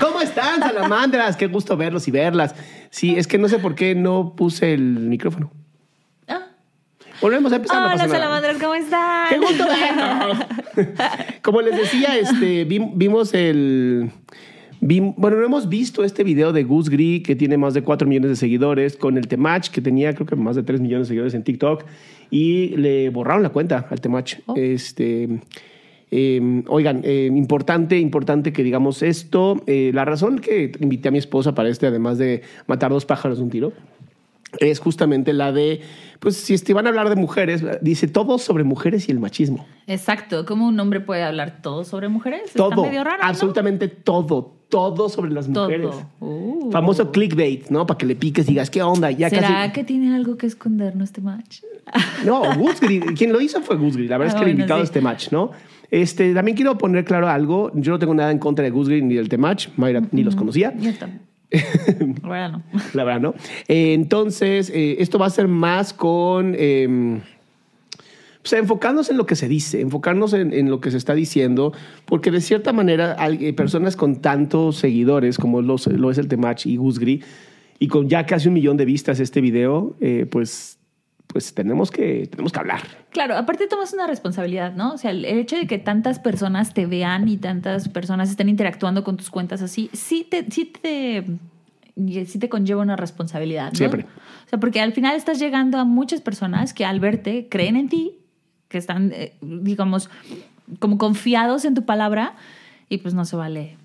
¿Cómo están, salamandras? Qué gusto verlos y verlas. Sí, es que no sé por qué no puse el micrófono. Volvemos a empezar. Hola, salamandras, ¿cómo están? ¡Qué gusto verlos! Como les decía, este, vi- vimos el... bueno, no hemos visto este video de Goose Gris, que tiene más de 4 millones de seguidores, con el Temach, que tenía creo que más de 3 millones de seguidores en TikTok, y le borraron la cuenta al Temach. Este... Eh, oigan, eh, importante, importante que digamos esto. Eh, la razón que invité a mi esposa para este, además de matar dos pájaros de un tiro, es justamente la de, pues si este, van a hablar de mujeres, dice todo sobre mujeres y el machismo. Exacto, ¿cómo un hombre puede hablar todo sobre mujeres? Está Todo, medio raro, ¿no? absolutamente todo, todo sobre las mujeres. Uh. Famoso clickbait, ¿no? Para que le piques y digas, ¿qué onda? Ya ¿Será casi... que tiene algo que escondernos este match? No, Gusgri, quien lo hizo fue Gusgri. La verdad Ah, es que el bueno, invitado sí. es Temach, ¿no? Este, también quiero poner claro algo. Yo no tengo nada en contra de Gusgri ni del Temach. Mayra ni los conocía. Yo. La verdad no. La verdad, ¿no? Eh, entonces, eh, esto va a ser más con. eh, o sea, enfocarnos en lo que se dice, enfocarnos en, en lo que se está diciendo, porque de cierta manera, eh, personas con tantos seguidores como los- lo es el Temach y Gusgri, y con ya casi un millón de vistas este video, eh, pues, pues tenemos, que, tenemos que hablar. Claro, aparte tomas una responsabilidad, ¿no? O sea, el hecho de que tantas personas te vean y tantas personas estén interactuando con tus cuentas así, sí te, sí te, sí te conlleva una responsabilidad, ¿no? Siempre. O sea, porque al final estás llegando a muchas personas que al verte creen en ti, que están, eh, digamos, como confiados en tu palabra y pues no se vale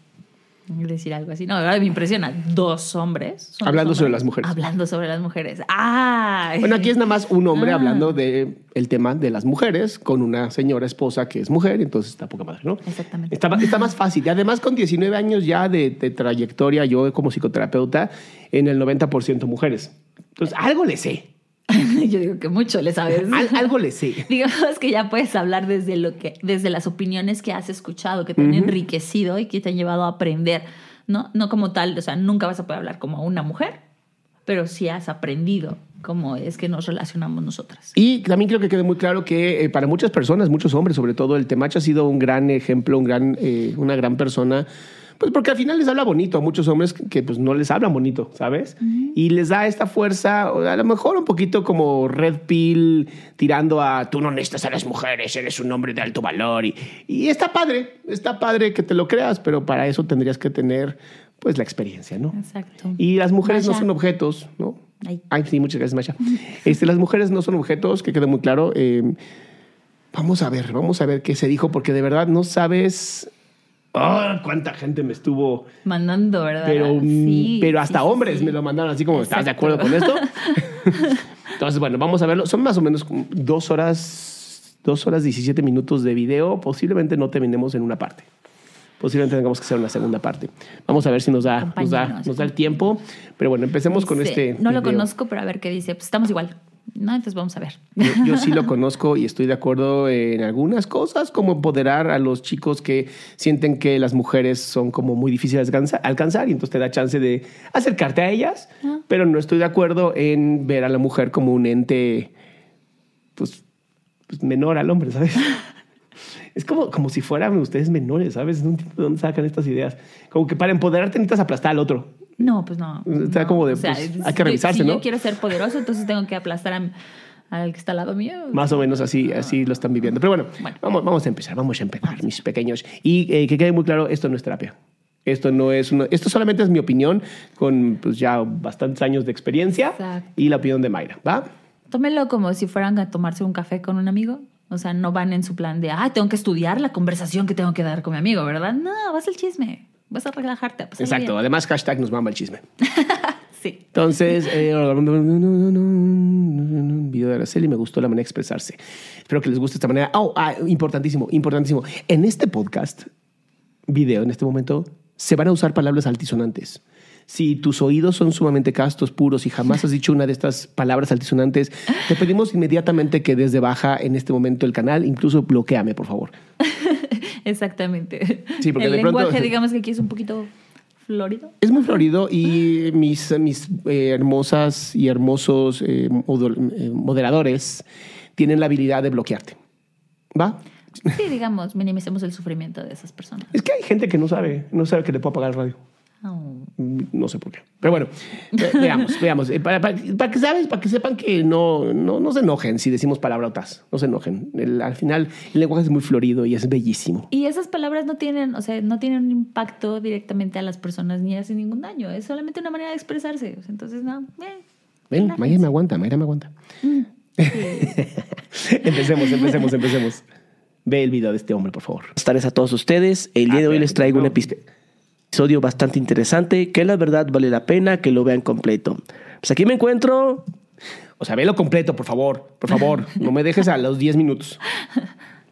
decir algo así. No, verdad me impresiona. Dos hombres. dos Hablando sobre las mujeres. Hablando sobre las mujeres. ¡Ah! Bueno, aquí es nada más un hombre Ah. hablando de el tema de las mujeres con una señora esposa que es mujer, entonces está poca madre, ¿no? Exactamente. Está, está más fácil. Y además, con 19 años ya de, de trayectoria, yo como psicoterapeuta, en el 90% mujeres. Entonces, algo le sé. Yo digo que mucho le sabes. Al- algo le sé. Digamos que ya puedes hablar desde lo que, desde las opiniones que has escuchado, que te han enriquecido y que te han llevado a aprender, ¿no? No como tal, o sea, nunca vas a poder hablar como una mujer, pero sí has aprendido cómo es que nos relacionamos nosotras. Y también creo que quede muy claro que eh, para muchas personas, muchos hombres sobre todo, el Temach ha sido un gran ejemplo, un gran, eh, una gran persona. Pues porque al final les habla bonito a muchos hombres que, que, pues no les hablan bonito, ¿sabes? Y les da esta fuerza, a lo mejor un poquito como Red Pill tirando a tú no necesitas a las mujeres, eres un hombre de alto valor. Y, y está padre, está padre que te lo creas, pero para eso tendrías que tener pues la experiencia, ¿no? Exacto. Y las mujeres no son objetos, ¿no? Ay. Ay, sí, muchas gracias, Masha. Este, las mujeres no son objetos, que quede muy claro. Eh, vamos a ver, vamos a ver qué se dijo, porque de verdad no sabes ah, cuánta gente me estuvo. Mandando, ¿verdad? Pero, mm, Sí, pero hasta sí, hombres sí. me lo mandaron así como, ¿estás de Exacto. acuerdo con esto? Entonces, bueno, vamos a verlo. Son más o menos dos horas, dos horas 17 minutos de video. Posiblemente no terminemos en una parte. Posiblemente tengamos que hacer una segunda parte. Vamos a ver si nos da, nos da, nos da el tiempo. Pero bueno, empecemos con este. No lo conozco, pero a ver qué dice. Pues estamos igual. No, entonces vamos a ver. Yo, yo sí lo conozco y estoy de acuerdo en algunas cosas, como empoderar a los chicos que sienten que las mujeres son como muy difíciles de alcanzar, alcanzar y entonces te da chance de acercarte a ellas, pero no estoy de acuerdo en ver a la mujer como un ente pues, pues menor al hombre, ¿sabes? Es como, como si fueran ustedes menores, ¿sabes? No entiendo de dónde sacan estas ideas. Como que para empoderarte necesitas aplastar al otro. No, pues no. Está no. como de, pues, hay que revisarse, si ¿no? yo quiero ser poderoso, entonces tengo que aplastar a, al que está al lado mío. Más o menos así, así lo están viviendo. Pero bueno, Bueno. Vamos, vamos a empezar, vamos a empezar, mis pequeños. Y eh, que quede muy claro, esto no es terapia. Esto no es una- esto solamente es mi opinión con pues, ya bastantes años de experiencia Exacto. y la opinión de Mayra, ¿va? Tómenlo como si fueran a tomarse un café con un amigo. O sea, no van en su plan de, ah, tengo que estudiar la conversación que tengo que dar con mi amigo, ¿verdad? No, vas al chisme. Vas a relajarte. a Exacto. bien. Además, hashtag nos mama el chisme. Sí. Entonces, eh, video de Araceli, me gustó la manera de expresarse. Espero que les guste esta manera. Oh, ah, importantísimo, importantísimo. En este podcast, video, en este momento, se van a usar palabras altisonantes. Si tus oídos son sumamente castos, puros y jamás has dicho una de estas palabras altisonantes, te pedimos inmediatamente que desde baja en este momento el canal, incluso bloqueame, por favor. Exactamente. Sí, porque El de pronto- lenguaje, digamos que aquí es un poquito florido. Es muy florido y mis, mis eh, hermosas y hermosos eh, eh, moderadores tienen la habilidad de bloquearte. ¿Va? Sí, digamos, minimicemos el sufrimiento de esas personas. Es que hay gente que no sabe, no sabe que le puedo apagar el radio. Oh. Mm, No sé por qué. Pero bueno, ve- veamos, veamos. Eh, Para, para- para que sabes, para que sepan que no, no, no se enojen si decimos palabrotas. No se enojen. El- al final, el lenguaje es muy florido y es bellísimo. Y esas palabras no tienen, o sea, no tienen un impacto directamente a las personas ni hacen ningún daño. Es solamente una manera de expresarse. Entonces, no. eh, Ven. Mayra me aguanta, Mayra me aguanta. empecemos, empecemos, empecemos. Ve el video de este hombre, por favor. Buenas tardes a todos ustedes. El día de hoy les traigo un episodio bastante interesante que la verdad vale la pena que lo vean completo. Pues aquí me encuentro. O sea, velo completo, por favor. Por favor, no me dejes a los 10 minutos.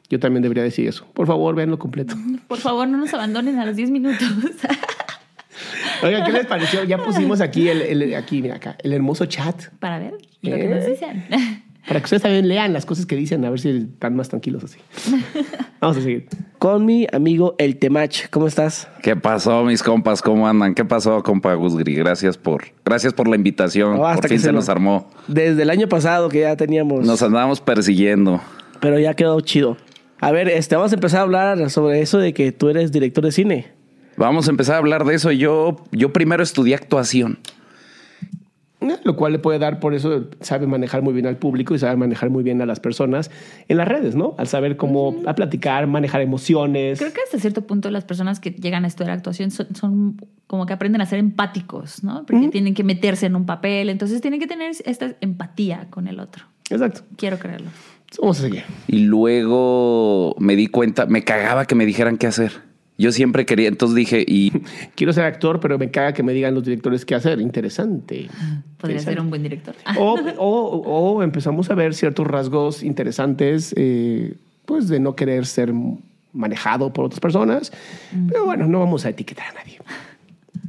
Yo también debería decir eso. Por favor, véanlo completo. Por favor, no nos abandonen a los 10 minutos. Oigan, ¿qué les pareció? Ya pusimos aquí, el, el- aquí, mira acá, el hermoso chat. Para ver lo que ¿Eh? nos dicen. Para que ustedes también lean las cosas que dicen, a ver si están más tranquilos así. Vamos a seguir. con mi amigo El Temach. ¿Cómo estás? ¿Qué pasó, mis compas? ¿Cómo andan? ¿Qué pasó, compa Gusgri? Gracias por, gracias por la invitación. No, hasta por que fin se se nos armó. Desde el año pasado que ya teníamos, Nos andábamos persiguiendo. pero ya quedó chido. A ver, este, vamos a empezar a hablar sobre eso de que tú eres director de cine. Vamos a empezar a hablar de eso. Yo, yo primero estudié actuación. Eh, Lo cual le puede dar, por eso sabe manejar muy bien al público y sabe manejar muy bien a las personas en las redes, ¿no? Al saber cómo a platicar, manejar emociones. Creo que hasta cierto punto las personas que llegan a estudiar actuación son, son como que aprenden a ser empáticos, ¿no? Porque tienen que meterse en un papel, entonces tienen que tener esta empatía con el otro. Exacto. Quiero creerlo. Vamos a seguir. Y luego me di cuenta, me cagaba que me dijeran qué hacer. Yo siempre quería, entonces dije, y Quiero ser actor, pero me caga que me digan los directores qué hacer. Interesante. Podría ser un buen director. O, o- o empezamos a ver ciertos rasgos interesantes, eh, pues de no querer ser manejado por otras personas. Pero bueno, no vamos a etiquetar a nadie.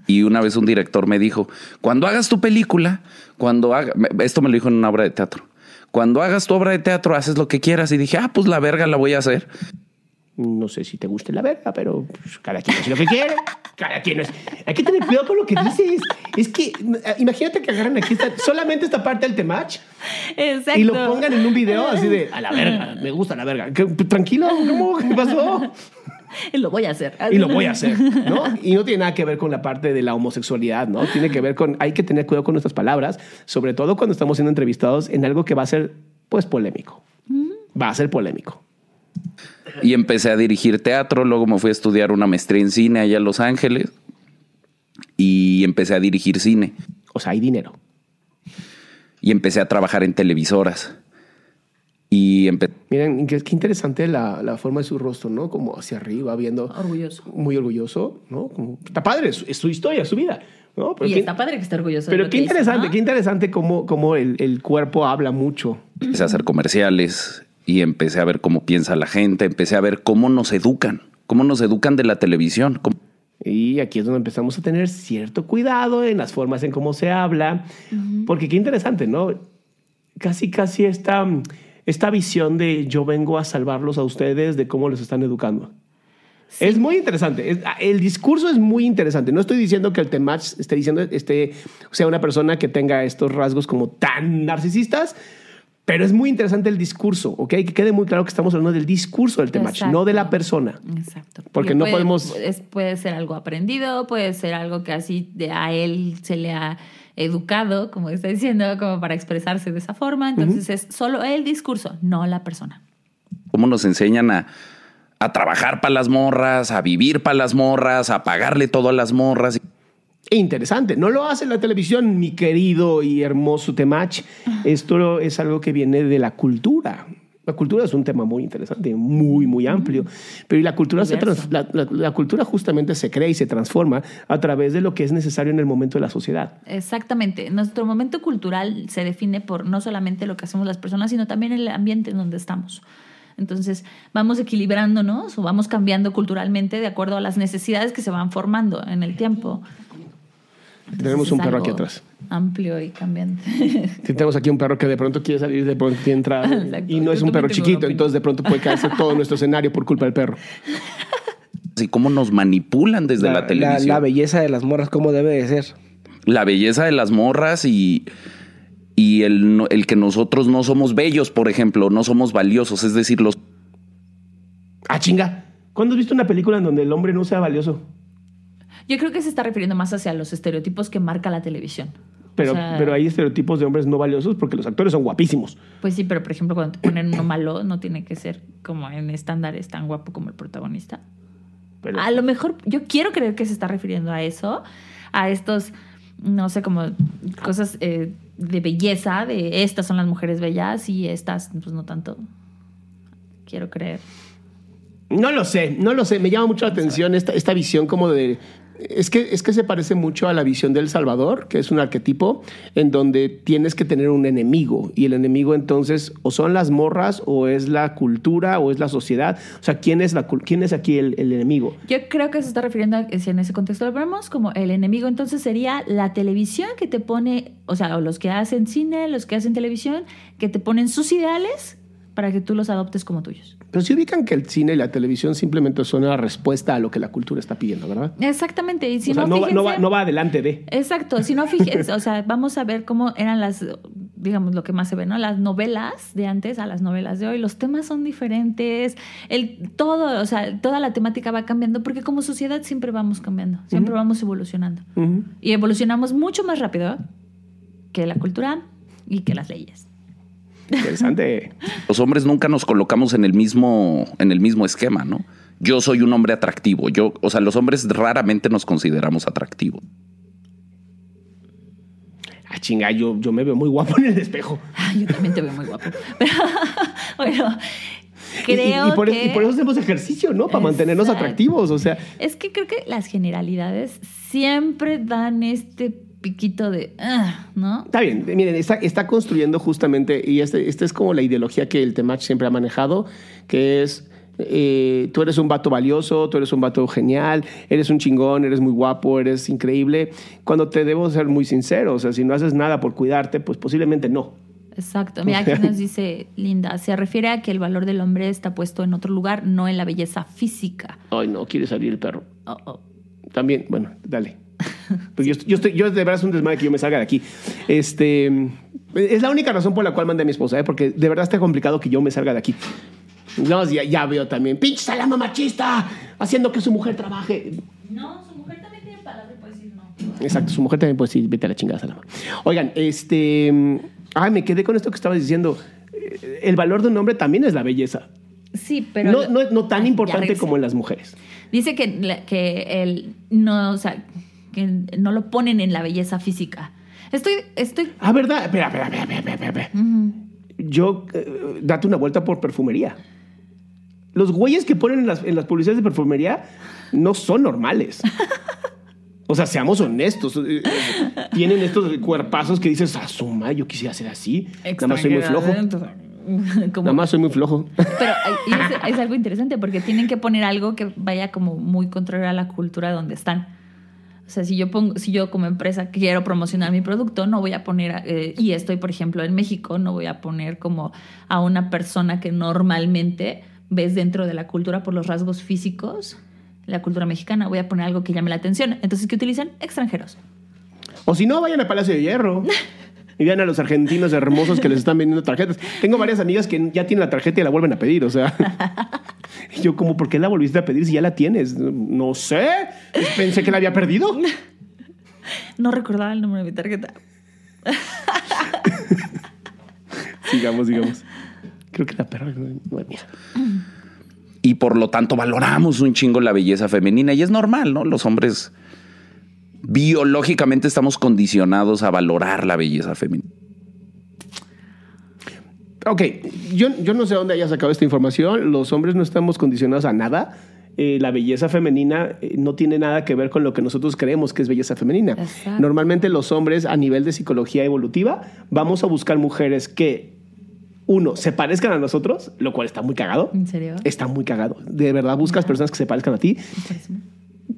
Y una vez un director me dijo, cuando hagas tu película, cuando haga, esto me lo dijo en una obra de teatro, cuando hagas tu obra de teatro haces lo que quieras. Y dije, ah, pues la verga la voy a hacer. No sé si te guste la verga, pero pues, cada quien hace lo que quiere. Cada quien es. Hay que tener cuidado con lo que dices. Es que eh, imagínate que agarran aquí esta- solamente esta parte del temach Exacto. y lo pongan en un video así de a la verga, me gusta la verga. ¿Qué- tranquilo, ¿cómo? ¿Qué pasó? Y lo voy a hacer. Y lo voy a hacer, ¿no? Y no tiene nada que ver con la parte de la homosexualidad, ¿no? Tiene que ver con, hay que tener cuidado con nuestras palabras, sobre todo cuando estamos siendo entrevistados en algo que va a ser, pues, polémico. Va a ser polémico. Y empecé a dirigir teatro, luego me fui a estudiar una maestría en cine allá en Los Ángeles y empecé a dirigir cine O sea, hay dinero. y empecé a trabajar en televisoras. Y Miren, qué, qué interesante la, la forma de su rostro, ¿no? Como hacia arriba, viendo... Orgulloso. Muy orgulloso, ¿no? Como- está padre, es, su- es su historia, es su vida, ¿no? Pero y qué- está padre que esté orgulloso. de Pero lo qué que hizo, interesante, ¿no? qué interesante cómo, cómo el, el cuerpo habla mucho. empecé a hacer comerciales y empecé a ver cómo piensa la gente, empecé a ver cómo nos educan, cómo nos educan de la televisión. cómo- Y aquí es donde empezamos a tener cierto cuidado en las formas en cómo se habla, porque qué interesante, ¿no? Casi, casi esta, esta visión de yo vengo a salvarlos a ustedes de cómo los están educando. Es muy interesante. Es- el discurso es muy interesante. No estoy diciendo que el Temach esté diciendo, este, sea una persona que tenga estos rasgos como tan narcisistas, pero es muy interesante el discurso, ¿ok? Que quede muy claro que estamos hablando del discurso del Temach, no de la persona. Exacto. Porque no podemos- es- puede ser algo aprendido, puede ser algo que así de a él se le ha educado, como está diciendo, como para expresarse de esa forma. Entonces es solo el discurso, no la persona. ¿Cómo nos enseñan a, a trabajar para las morras, a vivir para las morras, a pagarle todo a las morras? Interesante. No lo hace la televisión, mi querido y hermoso Temach. Esto es algo que viene de la cultura. La cultura es un tema muy interesante, muy, muy amplio. Pero la cultura, se trans- la, la- la cultura justamente se crea y se transforma a través de lo que es necesario en el momento de la sociedad. Exactamente. Nuestro momento cultural se define por no solamente lo que hacemos las personas, sino también el ambiente en donde estamos. Entonces, vamos equilibrándonos o vamos cambiando culturalmente de acuerdo a las necesidades que se van formando en el tiempo. Tenemos un perro aquí atrás. Amplio y cambiante. Sí, tenemos aquí un perro que de pronto quiere salir, de pronto quiere entrar. Exacto. Y no es un perro chiquito, entonces de pronto puede caerse todo nuestro escenario por culpa del perro. Y cómo nos manipulan desde la, televisión. la belleza de las morras, ¿cómo debe de ser? la belleza de las morras y, y el, el que nosotros no somos bellos, por ejemplo, no somos valiosos, es decir, los Ah, chinga. ¿Cuándo has visto una película en donde el hombre no sea valioso? Yo creo que se está refiriendo más hacia los estereotipos que marca la televisión. Pero, O sea, pero hay estereotipos de hombres no valiosos porque los actores son guapísimos. Pues sí, pero por ejemplo, cuando te ponen uno malo, no tiene que ser como en estándares tan guapo como el protagonista. Pero, A lo mejor yo quiero creer que se está refiriendo a eso, a estos, no sé, como cosas eh, de belleza, de estas son las mujeres bellas y estas, pues no tanto. Quiero creer. No lo sé, no lo sé. Me llama mucho la atención esta, esta visión como de... Es que, es que se parece mucho a la visión del Salvador, que es un arquetipo en donde tienes que tener un enemigo. Y el enemigo entonces o son las morras, o es la cultura, o es la sociedad. O sea, ¿quién es, la, quién es aquí el, enemigo? Yo creo que se está refiriendo a si en ese contexto lo vemos como el enemigo, entonces sería la televisión que te pone, o sea, o los que hacen cine, los que hacen televisión, que te ponen sus ideales para que tú los adoptes como tuyos. Pero si ubican que el cine y la televisión simplemente son una respuesta a lo que la cultura está pidiendo, ¿verdad? Exactamente, y si o sea, no, va, no, va, fíjense- no va adelante de... Exacto, si no fíjense, o sea, vamos a ver cómo eran las, digamos, lo que más se ve, ¿no? Las novelas de antes a las novelas de hoy, los temas son diferentes, el todo, o sea, toda la temática va cambiando porque como sociedad siempre vamos cambiando, siempre vamos evolucionando. Y evolucionamos mucho más rápido que la cultura y que las leyes. Interesante. Los hombres nunca nos colocamos en el mismo, en el mismo esquema, ¿no? Yo soy un hombre atractivo. Yo, o sea, los hombres raramente nos consideramos atractivos. Ah, chinga, yo, yo me veo muy guapo en el espejo. Ay, yo también te veo muy guapo. Pero, bueno, Y- y- creo y, por, que... y por eso hacemos ejercicio, ¿no? Para mantenernos atractivos. O sea, Es que creo que las generalidades siempre dan este piquito de, "Ah", ¿no? Está bien, miren, está, está construyendo justamente, y este, esta es como la ideología que el Temach siempre ha manejado, que es, eh, tú eres un vato valioso, tú eres un vato genial, eres un chingón, eres muy guapo, eres increíble, cuando te debo ser muy sincero, o sea, si no haces nada por cuidarte, pues posiblemente no. Exacto. Mira, aquí nos dice Linda, se refiere a que el valor del hombre está puesto en otro lugar, no en la belleza física. Ay, no, quiere salir el perro. Oh, oh. También, bueno, dale. Pues yo, yo, estoy, yo de verdad es un desmadre que yo me salga de aquí. Este, es la única razón por la cual mandé a mi esposa, ¿eh? porque de verdad está complicado que yo me salga de aquí. No, ya, ya veo también. ¡Pinche salama machista! Haciendo que su mujer trabaje. No, su mujer también tiene palabra y puede decir no. Exacto, su mujer también puede decir, vete a la chingada, salama. Oigan, este. Ay, me quedé con esto que estabas diciendo. El valor de un hombre también es la belleza. Sí, pero... no, no, no tan Ay, importante como en las mujeres. Dice que, que él no, o sea, no lo ponen en la belleza física. Estoy, estoy... Ah, ¿verdad? Espera, espera, espera, espera, espera, espera. Yo, eh, date una vuelta por perfumería. Los güeyes que ponen en las, en las publicidades de perfumería no son normales. O sea, seamos honestos. eh, eh, Tienen estos cuerpazos que dices, asuma, yo quisiera ser así. Nada más soy muy flojo. Como- Nada más soy muy flojo. Pero es, es algo interesante porque tienen que poner algo que vaya como muy contrario a la cultura donde están. O sea, si yo pongo, si yo como empresa quiero promocionar mi producto, no voy a poner, eh, y estoy, por ejemplo, en México, no voy a poner como a una persona que normalmente ves dentro de la cultura por los rasgos físicos, la cultura mexicana, voy a poner algo que llame la atención. Entonces, ¿qué utilizan? Extranjeros. O si no, vayan al Palacio de Hierro. Y vean a los argentinos hermosos que les están vendiendo tarjetas. Tengo varias amigas que ya tienen la tarjeta y la vuelven a pedir, o sea. Y yo como, ¿por qué la volviste a pedir si ya la tienes? No sé. Pensé que la había perdido. No recordaba el número de mi tarjeta. sigamos, sigamos. Creo que la perra no, no es mía. y por lo tanto valoramos un chingo la belleza femenina y es normal, ¿no? Los hombres biológicamente estamos condicionados a valorar la belleza femenina. Ok, yo, yo no sé dónde haya sacado esta información. Los hombres no estamos condicionados a nada. Eh, la belleza femenina eh, no tiene nada que ver con lo que nosotros creemos que es belleza femenina. Exacto. Normalmente los hombres a nivel de psicología evolutiva vamos a buscar mujeres que, uno, se parezcan a nosotros, lo cual está muy cagado. ¿En serio? Está muy cagado. De verdad buscas personas que se parezcan a ti.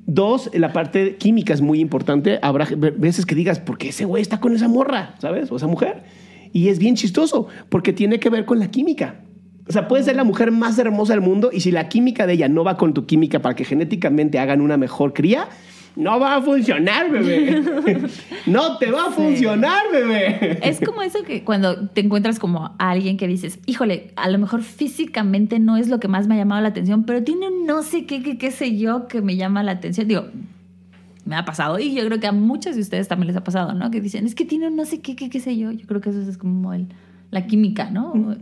Dos, la parte química es muy importante. Habrá veces que digas, ¿por qué ese güey está con esa morra? ¿Sabes? O esa mujer. Y es bien chistoso, porque tiene que ver con la química. O sea, puede ser la mujer más hermosa del mundo y si la química de ella no va con tu química para que genéticamente hagan una mejor cría, no va a funcionar, bebé. no te va a funcionar, bebé. Es como eso que cuando te encuentras como a alguien que dices, híjole, a lo mejor físicamente no es lo que más me ha llamado la atención, pero tiene un no sé qué, qué, qué sé yo que me llama la atención. Digo, me ha pasado y yo creo que a muchos de ustedes también les ha pasado, ¿no? Que dicen, es que tiene un no sé qué, qué, qué sé yo. Yo creo que eso es como el, la química, ¿no?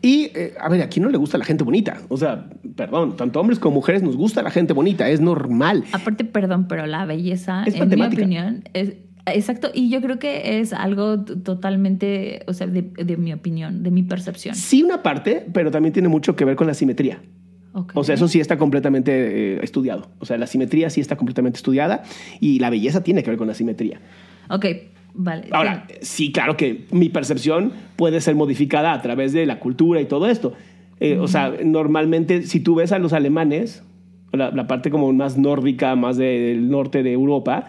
Y, eh, a ver, aquí no le gusta la gente bonita. O sea, perdón, tanto hombres como mujeres nos gusta la gente bonita, es normal. Aparte, perdón, pero la belleza, Es en mi opinión, es... Exacto, y yo creo que es algo totalmente, o sea, de, de mi opinión, de mi percepción. Sí, una parte, pero también tiene mucho que ver con la simetría. Ok. O sea, eso sí está completamente eh, estudiado. O sea, la simetría sí está completamente estudiada y la belleza tiene que ver con la simetría. Ok, vale. Ahora, sí, claro que mi percepción puede ser modificada a través de la cultura y todo esto. Eh, O sea, normalmente si tú ves a los alemanes, la, la parte como más nórdica, más de- del norte de Europa,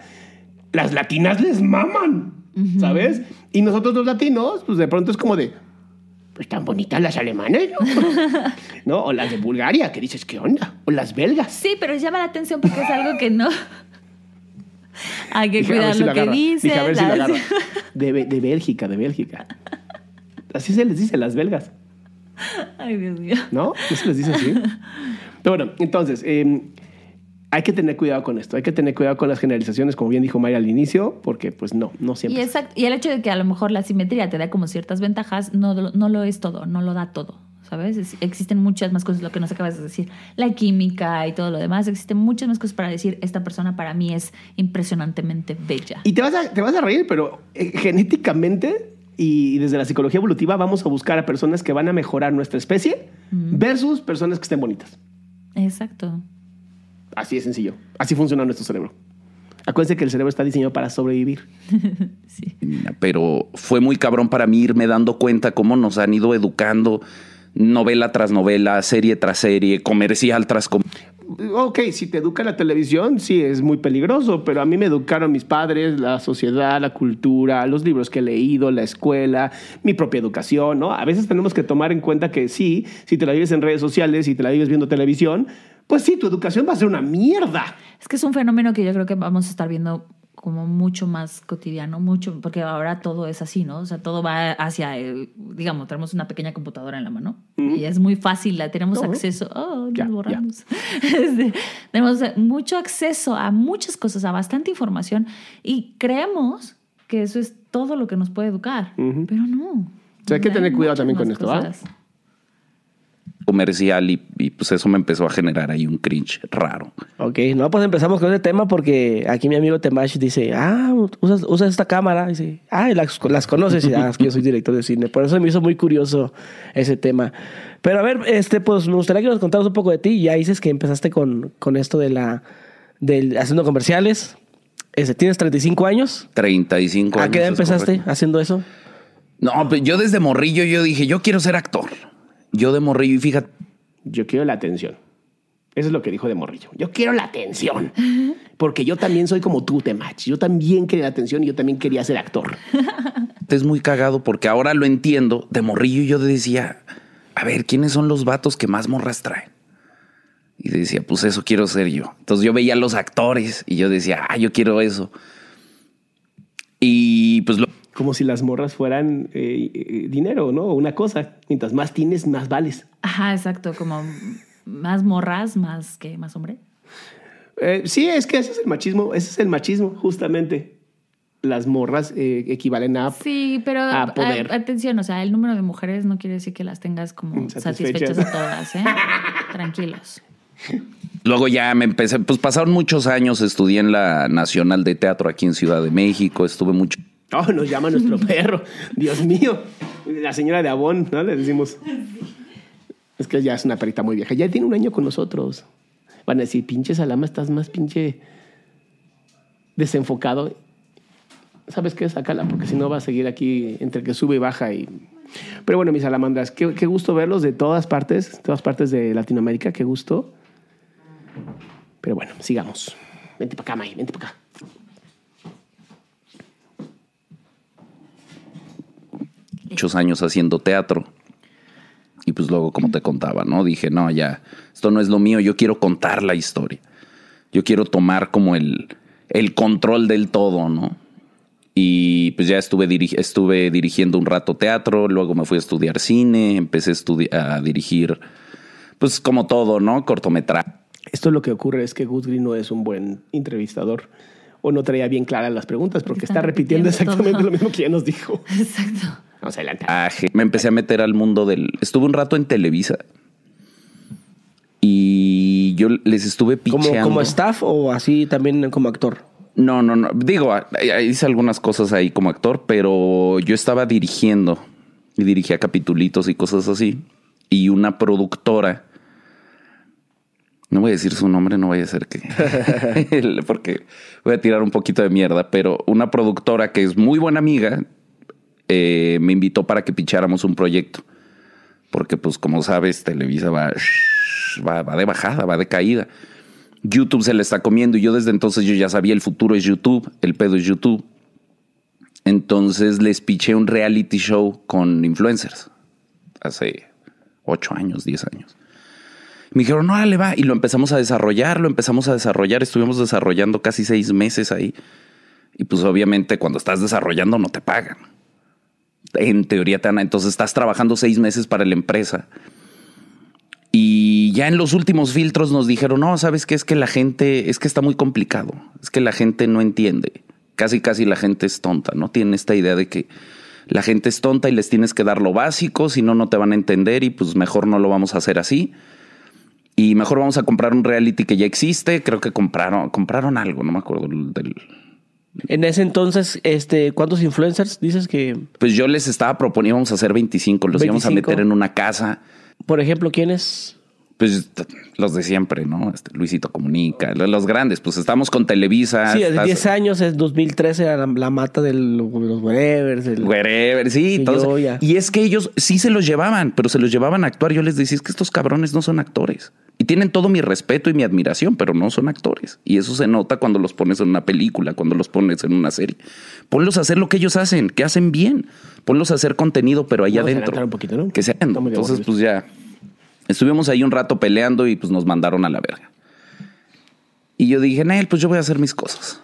las latinas les maman, ¿sabes? Y nosotros los latinos, pues de pronto es como de, pues tan bonitas las alemanas, ¿no? ¿No? O las de Bulgaria, que dices, ¿qué onda? O las belgas. Sí, pero llama la atención porque es algo que no. Hay que Dije, cuidar si lo que agarra. dice. Dije, a ver si la la- agarra. De, Bélgica, de Bélgica. Así se les dice, las belgas. Ay, Dios mío. ¿No? ¿No se les dice así? Pero bueno, entonces, eh, hay que tener cuidado con esto. Hay que tener cuidado con las generalizaciones, como bien dijo Mayra al inicio, porque pues no, no Y, siempre. exact- y el hecho de que a lo mejor la simetría te da como ciertas ventajas, no, lo- no lo es todo, no lo da todo. ¿Sabes? Es- existen muchas más cosas, lo que nos acabas de decir, la química y todo lo demás. Existen muchas más cosas para decir, esta persona para mí es impresionantemente bella. Y te vas a, te vas a reír, pero eh, genéticamente y desde la psicología evolutiva vamos a buscar a personas que van a mejorar nuestra especie versus personas que estén bonitas. Exacto. Así de sencillo. Así funciona nuestro cerebro. Acuérdense que el cerebro está diseñado para sobrevivir. Sí. Pero fue muy cabrón para mí irme dando cuenta cómo nos han ido educando novela tras novela, serie tras serie, comercial tras comercial. Ok, si te educa la televisión, sí, es muy peligroso, pero a mí me educaron mis padres, la sociedad, la cultura, los libros que he leído, la escuela, mi propia educación, ¿no? A veces tenemos que tomar en cuenta que sí, si te la vives en redes sociales, si te la vives viendo televisión, pues sí, tu educación va a ser una mierda. Es que es un fenómeno que yo creo que vamos a estar viendo como mucho más cotidiano, mucho, porque ahora todo es así, ¿no? O sea, todo va hacia, eh, digamos, tenemos una pequeña computadora en la mano y es muy fácil, la tenemos acceso, oh, nos Ya, ya. borramos. Este, tenemos mucho acceso a muchas cosas, a bastante información y creemos que eso es todo lo que nos puede educar, pero no. sea, hay que tener cuidado también con esto, ¿ah? cosas. Comercial y, y, pues eso me empezó a generar ahí un cringe raro. Ok, no, pues empezamos con ese tema porque aquí mi amigo Temash dice, ah, usas, usas esta cámara. Dice, ah, las, las conoces. Y, ah, es que yo soy director de cine. Por eso me hizo muy curioso ese tema. Pero a ver, este, pues me gustaría que nos contaras un poco de ti. Ya dices que empezaste con, con esto de la, del haciendo comerciales. Este, ¿Tienes 35 años? 35 años. ¿A qué edad empezaste correcto. haciendo eso? No, pues yo desde morrillo yo dije, yo quiero ser actor. Yo de morrillo y fíjate, Yo quiero la atención. Eso es lo que dijo de Morrillo. Yo quiero la atención. Porque yo también soy como tú, Temach. Yo también quería la atención y yo también quería ser actor. es muy cagado porque ahora lo entiendo. De morrillo yo decía, a ver, ¿quiénes son los vatos que más morras traen? Y decía, pues eso quiero ser yo. Entonces yo veía a los actores y yo decía, ah, yo quiero eso. Y pues lo, Como si las morras fueran eh, eh, dinero, ¿no? Una cosa. Mientras más tienes, más vales. Ajá, exacto, como más morras, más que más hombre. Eh, sí, es que ese es el machismo. Ese es el machismo, justamente. las morras eh, equivalen a... Sí, pero a a- poder. atención, o sea, el número de mujeres no quiere decir que las tengas como Satisfechas. satisfechas a todas, ¿eh? Tranquilos. Luego ya me empecé, pues pasaron muchos años, estudié en la Nacional de Teatro aquí en Ciudad de México, estuve mucho Oh, nos llama nuestro perro. Dios mío. La señora de Avon, ¿no? Le decimos. Es que ya es una perrita muy vieja. Ya tiene un año con nosotros. Van a decir, pinche Salama, estás más pinche desenfocado. ¿Sabes qué? Sácala, porque si no va a seguir aquí entre que sube y baja. Y... Pero bueno, mis salamandras, qué, qué gusto verlos de todas partes, todas partes de Latinoamérica, qué gusto. Pero bueno, sigamos. Vente para acá, May, vente para acá. Muchos años haciendo teatro. Y pues luego, como te contaba, ¿no? Dije, no, ya, esto no es lo mío, yo quiero contar la historia. Yo quiero tomar como el, el control del todo, ¿no? Y pues ya estuve, diri- estuve dirigiendo un rato teatro, luego me fui a estudiar cine, empecé a, estudi- a dirigir, pues como todo, ¿no? Cortometraje. Esto lo que ocurre es que Gus Green no es un buen entrevistador o no traía bien claras las preguntas porque está repitiendo repitiendo exactamente todo. lo mismo que ya nos dijo. Exacto. Vamos adelante. Me empecé a meter al mundo del... Estuve un rato en Televisa. Y yo les estuve ¿Como, picheando. como staff o así también como actor? No, no, no. Digo, hice algunas cosas ahí como actor, pero yo estaba dirigiendo y dirigía capitulitos y cosas así. Y una productora, no voy a decir su nombre, no vaya a ser que, porque voy a tirar un poquito de mierda, pero una productora que es muy buena amiga eh, me invitó para que picháramos un proyecto. Porque, pues, como sabes, Televisa va, va, va de bajada, va de caída. YouTube se le está comiendo y yo desde entonces yo ya sabía el futuro es YouTube, el pedo es YouTube. Entonces les piché un reality show con influencers hace ocho años, diez años. Me dijeron, no, le va. Y lo empezamos a desarrollar, lo empezamos a desarrollar. Estuvimos desarrollando casi seis meses ahí. Y pues obviamente cuando estás desarrollando no te pagan. En teoría te dan. Entonces estás trabajando seis meses para la empresa. Y ya en los últimos filtros nos dijeron, no, sabes qué es que la gente, es que está muy complicado, es que la gente no entiende, casi casi la gente es tonta, ¿no? Tiene esta idea de que la gente es tonta y les tienes que dar lo básico, si no, no te van a entender y pues mejor no lo vamos a hacer así. Y mejor vamos a comprar un reality que ya existe, creo que compraron, compraron algo, no me acuerdo del... En ese entonces, este, ¿cuántos influencers dices que, Pues yo les estaba proponiendo, íbamos a hacer 25, los íbamos a 25. meter en una casa. por ejemplo, quiénes? Pues los de siempre, ¿no? Este, Luisito Comunica, lo- los grandes, pues estamos con Televisa. Sí, de estás- 10 años, es 2013, era la, la mata de los whatevers. el- Wherever, sí, yo ya. Y es que ellos sí se los llevaban, pero se los llevaban a actuar. Yo les decía, es que estos cabrones no son actores. Y tienen todo mi respeto y mi admiración, pero no son actores. Y eso se nota cuando los pones en una película, cuando los pones en una serie. Ponlos a hacer lo que ellos hacen, que hacen bien. Ponlos a hacer contenido, pero allá Vamos adentro. un poquito, ¿no? Que sean. Entonces, pues ya. Estuvimos ahí un rato peleando y pues nos mandaron a la verga. Y yo dije, Nel, pues yo voy a hacer mis cosas.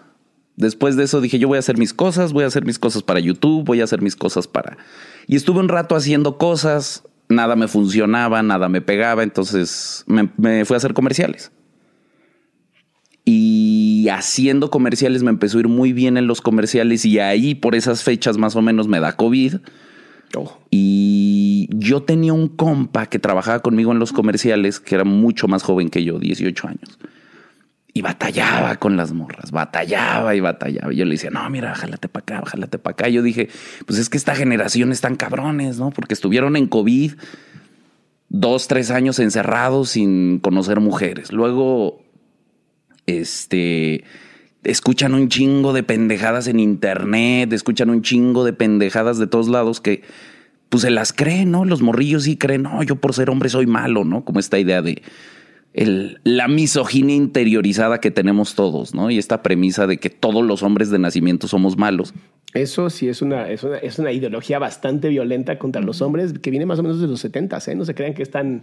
Después de eso dije, yo voy a hacer mis cosas, voy a hacer mis cosas para YouTube, voy a hacer mis cosas para... Y estuve un rato haciendo cosas, nada me funcionaba, nada me pegaba, entonces me, me fui a hacer comerciales. Y haciendo comerciales me empezó a ir muy bien en los comerciales y ahí por esas fechas más o menos me da COVID. Y yo tenía un compa que trabajaba conmigo en los comerciales, que era mucho más joven que yo, 18 años. Y batallaba con las morras, batallaba y batallaba. Y yo le decía, no, mira, jálate para acá, jálate para acá. Y yo dije, pues es que esta generación están cabrones, ¿no? Porque estuvieron en COVID dos, tres años encerrados sin conocer mujeres. Luego, este, escuchan un chingo de pendejadas en internet, escuchan un chingo de pendejadas de todos lados que pues se las creen, ¿no? Los morrillos sí creen, no, yo por ser hombre soy malo, ¿no? Como esta idea de el- la misoginia interiorizada que tenemos todos, ¿no? Y esta premisa de que todos los hombres de nacimiento somos malos. Eso sí es una, es una, es una ideología bastante violenta contra los hombres que viene más o menos de los 70, ¿eh? No se crean que están...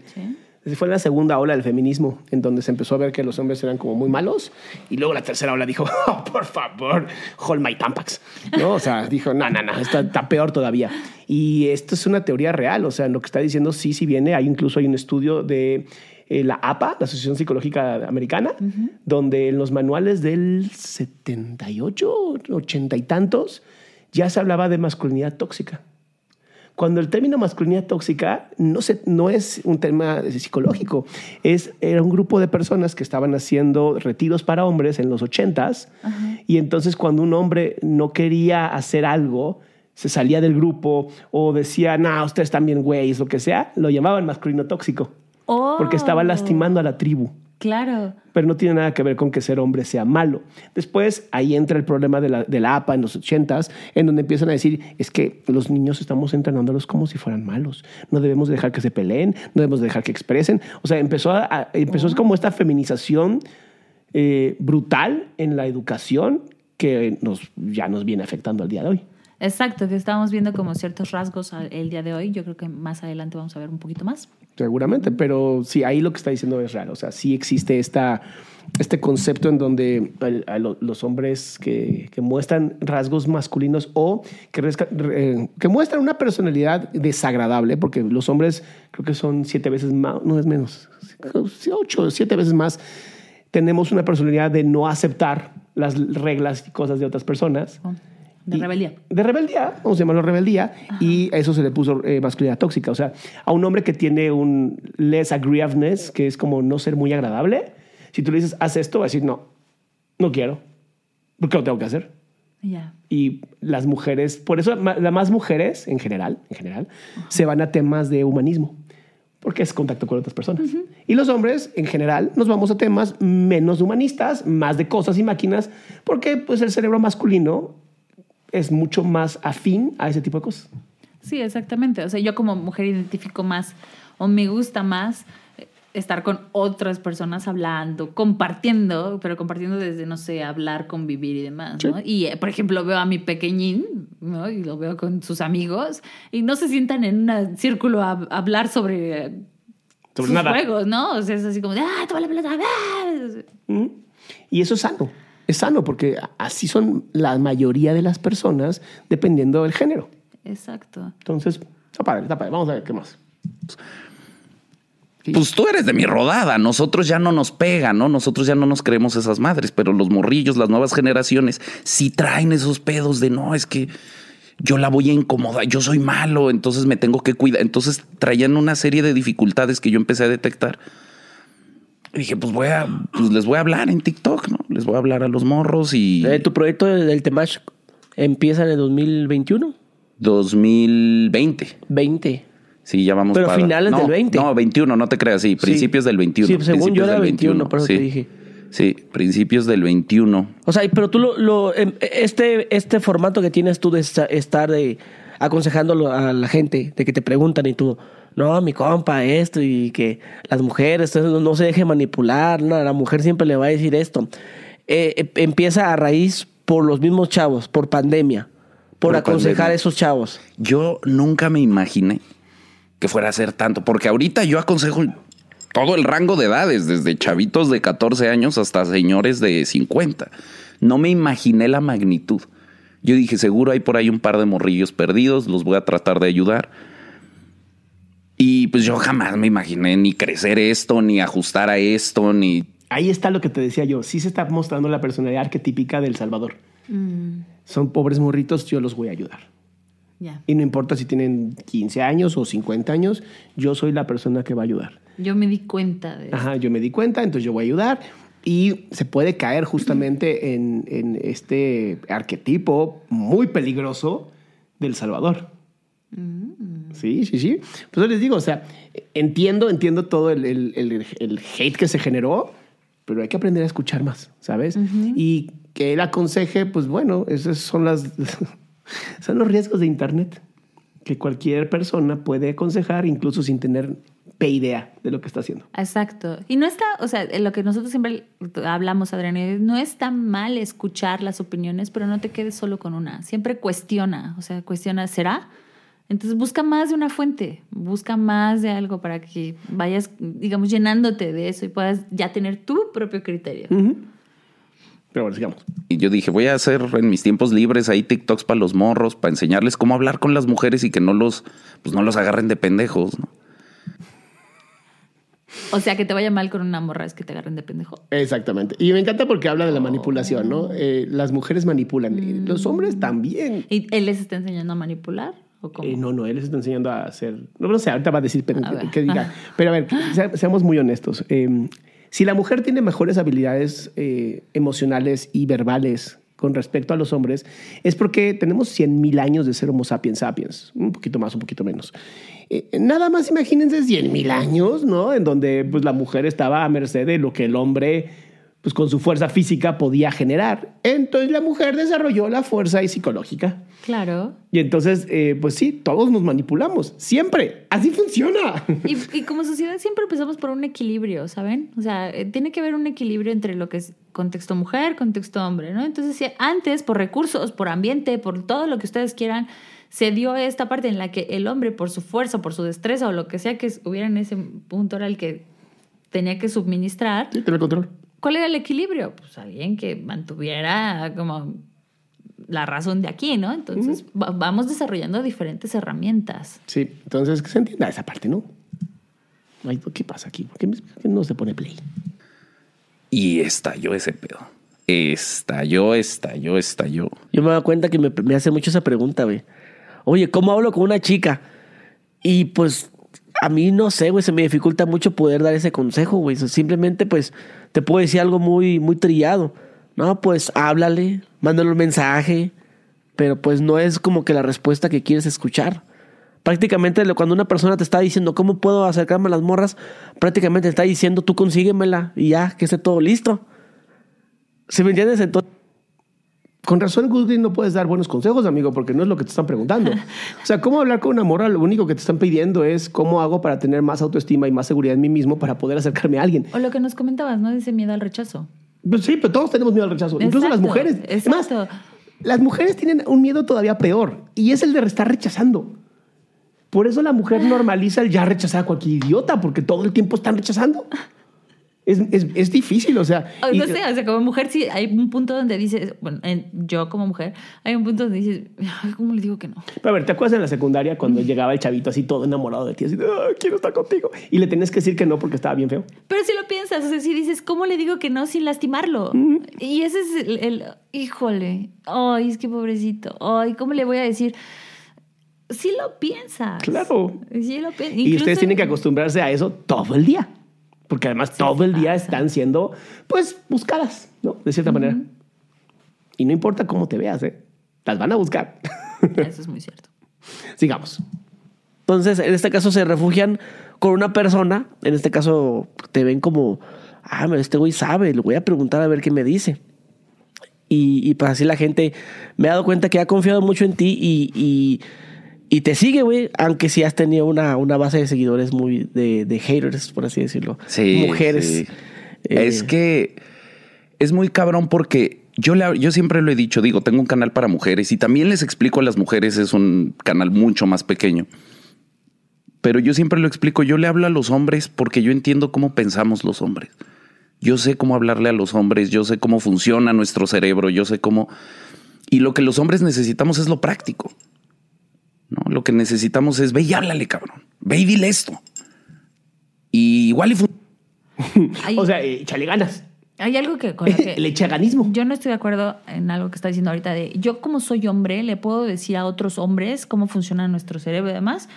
Fue la segunda ola del feminismo, en donde se empezó a ver que los hombres eran como muy malos, y luego la tercera ola dijo, oh, por favor, hold my tampax. ¿No? O sea, dijo, no, no, no, está, está peor todavía. Y esto es una teoría real, o sea, lo que está diciendo sí, sí viene, hay incluso hay un estudio de eh, la APA, la Asociación Psicológica Americana, donde en los manuales del 78, 80 y tantos, ya se hablaba de masculinidad tóxica. Cuando el término masculinidad tóxica no, se, no es un tema psicológico, es, era un grupo de personas que estaban haciendo retiros para hombres en los 80s y entonces cuando un hombre no quería hacer algo, se salía del grupo o decía, no, ustedes también güeyes, lo que sea, lo llamaban masculino tóxico. Porque estaba Oh. lastimando a la tribu. Claro. Pero no tiene nada que ver con que ser hombre sea malo. Después ahí entra el problema de la, de la APA en los ochentas, en donde empiezan a decir, es que los niños estamos entrenándolos como si fueran malos. No debemos dejar que se peleen, no debemos dejar que expresen. O sea, empezó, a- a- empezó como esta feminización eh, brutal en la educación que nos, ya nos viene afectando al día de hoy. Exacto, que estamos viendo como ciertos rasgos el día de hoy. Yo creo que más adelante vamos a ver un poquito más. Seguramente, pero sí, ahí lo que está diciendo es raro. O sea, sí existe esta, este concepto en donde los hombres que, que muestran rasgos masculinos o eh, que muestran una personalidad desagradable, porque los hombres creo que son siete veces más, no es menos, ocho, siete veces más, tenemos una personalidad de no aceptar las reglas y cosas de otras personas. De Y- rebeldía. De rebeldía, vamos a llamarlo rebeldía, y a eso se le puso eh, masculinidad tóxica. O sea, a un hombre que tiene un less agreeableness, que es como no ser muy agradable, si tú le dices, haz esto, va a decir, no, no quiero, porque lo tengo que hacer. Y las mujeres, por eso las más mujeres en general, en general, se van a temas de humanismo, porque es contacto con otras personas. Y los hombres en general nos vamos a temas menos humanistas, más de cosas y máquinas, porque pues el cerebro masculino es mucho más afín a ese tipo de cosas. Sí, exactamente. O sea, yo como mujer identifico más o me gusta más eh, estar con otras personas hablando, compartiendo, pero compartiendo desde, no sé, hablar, convivir y demás, ¿no? Y, eh, por ejemplo, veo a mi pequeñín, ¿no? Y lo veo con sus amigos y no se sientan en un círculo a, hablar sobre, eh, Sobre sus nada. juegos, ¿no? O sea, es así como de, ah, toma la pelota, ah". ¿Mm? Y eso es sano. Es sano porque así son la mayoría de las personas dependiendo del género. Exacto. Entonces, está padre, está padre. Vamos a ver qué más. Pues tú eres de mi rodada, nosotros ya no nos pega, ¿no? Nosotros ya no nos creemos esas madres, pero los morrillos, las nuevas generaciones, sí traen esos pedos de no, es que yo la voy a incomodar, yo soy malo, entonces me tengo que cuidar. Entonces traían una serie de dificultades que yo empecé a detectar. Y dije, pues voy a, pues les voy a hablar en TikTok, ¿no? Les voy a hablar a los morros y Eh, ¿Tu proyecto del Temach empieza en el 2021? 2020. 20. Sí, ya vamos Pero para- finales no, del 20. No, 21, no te creas, sí, principios del 21. Sí, según yo era del 21, por eso sí. te dije. Sí, principios del 21. O sea, pero tú lo, lo- em, este, este formato que tienes tú de esta- estar de aconsejando a la gente, de que te preguntan y tú, no, mi compa, esto, y que las mujeres, no, no se deje manipular, no, la mujer siempre le va a decir esto. Eh, eh, empieza a raíz por los mismos chavos, por pandemia, por, Por aconsejar pandemia. a esos chavos. Yo nunca me imaginé que fuera a ser tanto, porque ahorita yo aconsejo todo el rango de edades, desde chavitos de 14 años hasta señores de 50. No me imaginé la magnitud. Yo dije, seguro hay por ahí un par de morrillos perdidos, los voy a tratar de ayudar. Y pues yo jamás me imaginé ni crecer esto, ni ajustar a esto, ni Ahí está lo que te decía yo. Sí se está mostrando la personalidad arquetípica del Salvador. Son pobres morritos, yo los voy a ayudar. Y no importa si tienen 15 años o 50 años, yo soy la persona que va a ayudar. Yo me di cuenta de eso. Ajá, yo me di cuenta, entonces yo voy a ayudar. Y se puede caer justamente en, en este arquetipo muy peligroso del Salvador. Sí, sí, sí. Pues yo les digo, o sea, entiendo, entiendo todo el, el- el- el hate que se generó, pero hay que aprender a escuchar más, ¿sabes? Y que él aconseje, pues bueno, esos son las son los riesgos de internet que cualquier persona puede aconsejar incluso sin tener idea de lo que está haciendo. Exacto. Y no está, o sea, lo que nosotros siempre hablamos, Adrián, es, no está mal escuchar las opiniones, pero no te quedes solo con una. Siempre cuestiona, o sea, cuestiona, ¿será? Entonces busca más de una fuente, busca más de algo para que vayas, digamos, llenándote de eso y puedas ya tener tu propio criterio. Pero bueno, sigamos. Y yo dije, voy a hacer en mis tiempos libres ahí TikToks para los morros, para enseñarles cómo hablar con las mujeres y que no los, pues no los agarren de pendejos. ¿no? O sea, que te vaya mal con una morra es que te agarren de pendejo. Exactamente. Y me encanta porque habla de la manipulación, ¿no? Eh, las mujeres manipulan, y los hombres también. ¿Y él les está enseñando a manipular? ¿O cómo? Eh, no, no, él les está enseñando a hacer. No, no sé, ahorita va a decir, pero A que, diga. Pero a ver, se- seamos muy honestos. Eh, si la mujer tiene mejores habilidades emocionales y verbales con respecto a los hombres, es porque tenemos 100 mil años de ser Homo sapiens sapiens. Un poquito más, un poquito menos. Eh, nada más imagínense 100 mil años, ¿no? En donde pues, la mujer estaba a merced de lo que el hombre, pues con su fuerza física, podía generar. Entonces la mujer desarrolló la fuerza y psicológica. Claro. Y entonces, eh, pues sí, todos nos manipulamos. Siempre. Así funciona. Y, y como sociedad siempre empezamos por un equilibrio, ¿saben? O sea, eh, tiene que haber un equilibrio entre lo que es contexto mujer, contexto hombre, ¿no? Entonces, si antes, por recursos, por ambiente, por todo lo que ustedes quieran, se dio esta parte en la que el hombre, por su fuerza, por su destreza o lo que sea que hubiera en ese punto era el que tenía que suministrar, Sí, tener control. ¿cuál era el equilibrio? Pues alguien que mantuviera como la razón de aquí, ¿no? Entonces, va- vamos desarrollando diferentes herramientas. Sí, entonces que se entienda esa parte, ¿no? Ay, ¿Qué pasa aquí? ¿Por qué, me- por qué no se pone play? Y estalló ese pedo. Estalló, estalló, estalló. Yo me doy cuenta que me, me hace mucho esa pregunta, güey. Oye, ¿cómo hablo con una chica? Y pues a mí no sé, güey, se me dificulta mucho poder dar ese consejo, güey. Simplemente pues te puedo decir algo muy, muy trillado. No, pues háblale, mándale un mensaje, pero pues no es como que la respuesta que quieres escuchar. Prácticamente cuando una persona te está diciendo cómo puedo acercarme a las morras, prácticamente te está diciendo tú consíguemela y ya, que esté todo listo. ¿Sí me entiendes? Entonces... Con razón, Goodgreen, no puedes dar buenos consejos, amigo, porque no es lo que te están preguntando. O sea, ¿cómo hablar con una morra? Lo único que te están pidiendo es cómo hago para tener más autoestima y más seguridad en mí mismo para poder acercarme a alguien. O lo que nos comentabas, ¿no? Ese miedo al rechazo. Pues sí, pero todos tenemos miedo al rechazo. Incluso las Exacto, mujeres. Es más, exacto. las mujeres tienen un miedo todavía peor y es el de estar rechazando. Por eso la mujer normaliza el ya rechazar a cualquier idiota, porque todo el tiempo están rechazando. Es, es, es difícil, o sea. Y- no sé, o sea, como mujer sí hay un punto donde dices, bueno, en- yo como mujer, hay un punto donde dices, "Ay, ¿cómo le digo que no? Pero a ver, ¿te acuerdas en la secundaria cuando llegaba el chavito así todo enamorado de ti? Así, "Ay, quiero estar contigo. Y le tenías que decir que no porque estaba bien feo. Pero si lo piensas, o sea, si dices, ¿cómo le digo que no sin lastimarlo? Y ese es el, el- híjole, ay, es que pobrecito, ay, ¿cómo le voy a decir? Sí lo piensas. Claro. Sí lo piensas. Y ustedes tienen que acostumbrarse a eso todo el día. Porque además todo el día están siendo, pues, buscadas, ¿no? De cierta manera. Y no importa cómo te veas, ¿eh? Las van a buscar. Eso es muy cierto. Sigamos. Entonces, en este caso se refugian con una persona, en este caso te ven como, ah, este güey sabe, le voy a preguntar a ver qué me dice. Y, y pues así la gente me ha dado cuenta que ha confiado mucho en ti y, y, y te sigue, güey, aunque sí has tenido una, una base de seguidores muy de, de haters, por así decirlo. Sí. Mujeres. sí. Eh, Es que es muy cabrón porque yo, le- yo siempre lo he dicho, digo, tengo un canal para mujeres y también les explico a las mujeres, es un canal mucho más pequeño. Pero yo siempre lo explico, yo le hablo a los hombres porque yo entiendo cómo pensamos los hombres. Yo sé cómo hablarle a los hombres, yo sé cómo funciona nuestro cerebro, yo sé cómo... Y lo que los hombres necesitamos es lo práctico. ¿No? Lo que necesitamos es, ve y háblale, cabrón. Ve y dile esto. Y igual y fun- Hay, O sea, échale ganas. hay algo que, con lo que El echaganismo. yo no estoy de acuerdo en algo que está diciendo ahorita de yo como soy hombre le puedo decir a otros hombres cómo funciona nuestro cerebro y demás,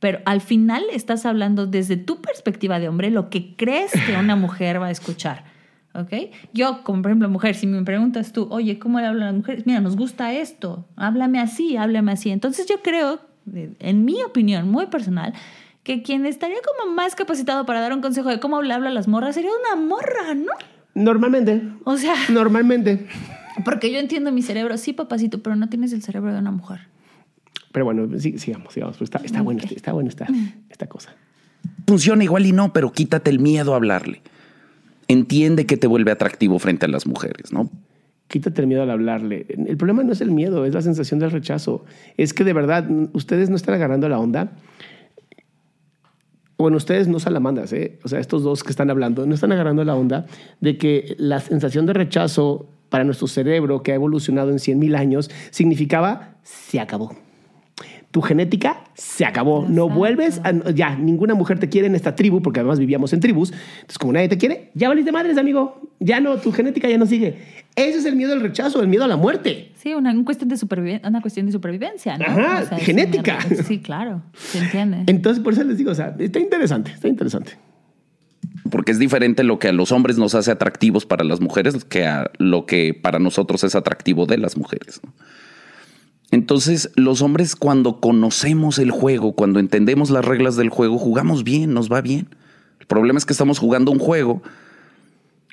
pero al final estás hablando desde tu perspectiva de hombre lo que crees que una mujer va a escuchar. ¿Ok? Yo, como por ejemplo mujer, si me preguntas tú, oye, ¿cómo le hablan a las mujeres? Mira, nos gusta esto, háblame así, háblame así. Entonces yo creo, en mi opinión muy personal, que quien estaría como más capacitado para dar un consejo de cómo le habla a las morras sería una morra, ¿no? Normalmente. O sea, Normalmente. porque yo entiendo mi cerebro, sí, papacito, pero no tienes el cerebro de una mujer. Pero bueno, sí, sigamos, sigamos. Está, está bueno, este- está bueno esta, esta cosa. funciona igual y no, pero quítate el miedo a hablarle. Entiende que te vuelve atractivo frente a las mujeres, ¿no? Quítate el miedo al hablarle. El problema no es el miedo, es la sensación del rechazo. Es que de verdad, ustedes no están agarrando la onda. Bueno, ustedes no salamandas, ¿eh? O sea, estos dos que están hablando no están agarrando la onda de que la sensación de rechazo para nuestro cerebro, que ha evolucionado en 100 mil años, significaba se acabó. Tu genética se acabó. No vuelves a, ya, ninguna mujer te quiere en esta tribu, porque además vivíamos en tribus. Entonces, como nadie te quiere, ya valiste madres, amigo. Ya no, tu genética ya no sigue. Ese es el miedo al rechazo, el miedo a la muerte. Sí, una, una cuestión de supervivencia, una cuestión de supervivencia, ¿no? Ajá, genética. una- sí, claro, se entiende. Entonces, por eso les digo, o sea, está interesante, está interesante. Porque es diferente lo que a los hombres nos hace atractivos para las mujeres que a lo que para nosotros es atractivo de las mujeres. ¿no? Entonces, los hombres cuando conocemos el juego, cuando entendemos las reglas del juego, jugamos bien, nos va bien. El problema es que estamos jugando un juego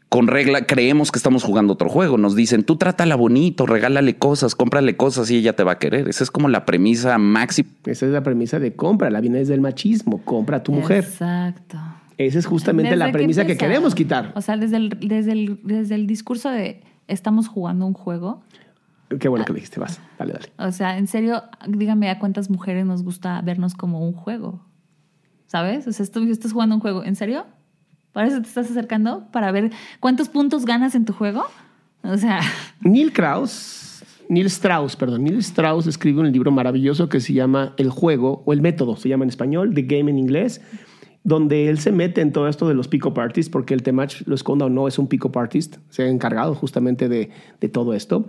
con regla, creemos que estamos jugando otro juego. Nos dicen, tú trátala bonito, regálale cosas, cómprale cosas y ella te va a querer. Esa es como la premisa máxima. Esa es la premisa de compra, la viene desde el machismo, compra a tu mujer. Exacto. Esa es justamente la ¿Desde qué premisa que empieza? queremos quitar. O sea, desde el, desde el, desde el discurso de estamos jugando un juego. Qué bueno que lo dijiste, vas, dale, dale. O sea, en serio, dígame a cuántas mujeres nos gusta vernos como un juego. ¿Sabes? O sea, tú estás jugando un juego. ¿En serio? ¿Para eso te estás acercando? ¿Para ver cuántos puntos ganas en tu juego? O sea, Neil Krauss, Neil Strauss, perdón, Neil Strauss escribe un libro maravilloso que se llama El juego o El método, se llama en español, The Game en inglés, donde él se mete en todo esto de los pick-up artists, porque el Temach, lo esconda o no, es un pick-up artist, se ha encargado justamente de, de todo esto,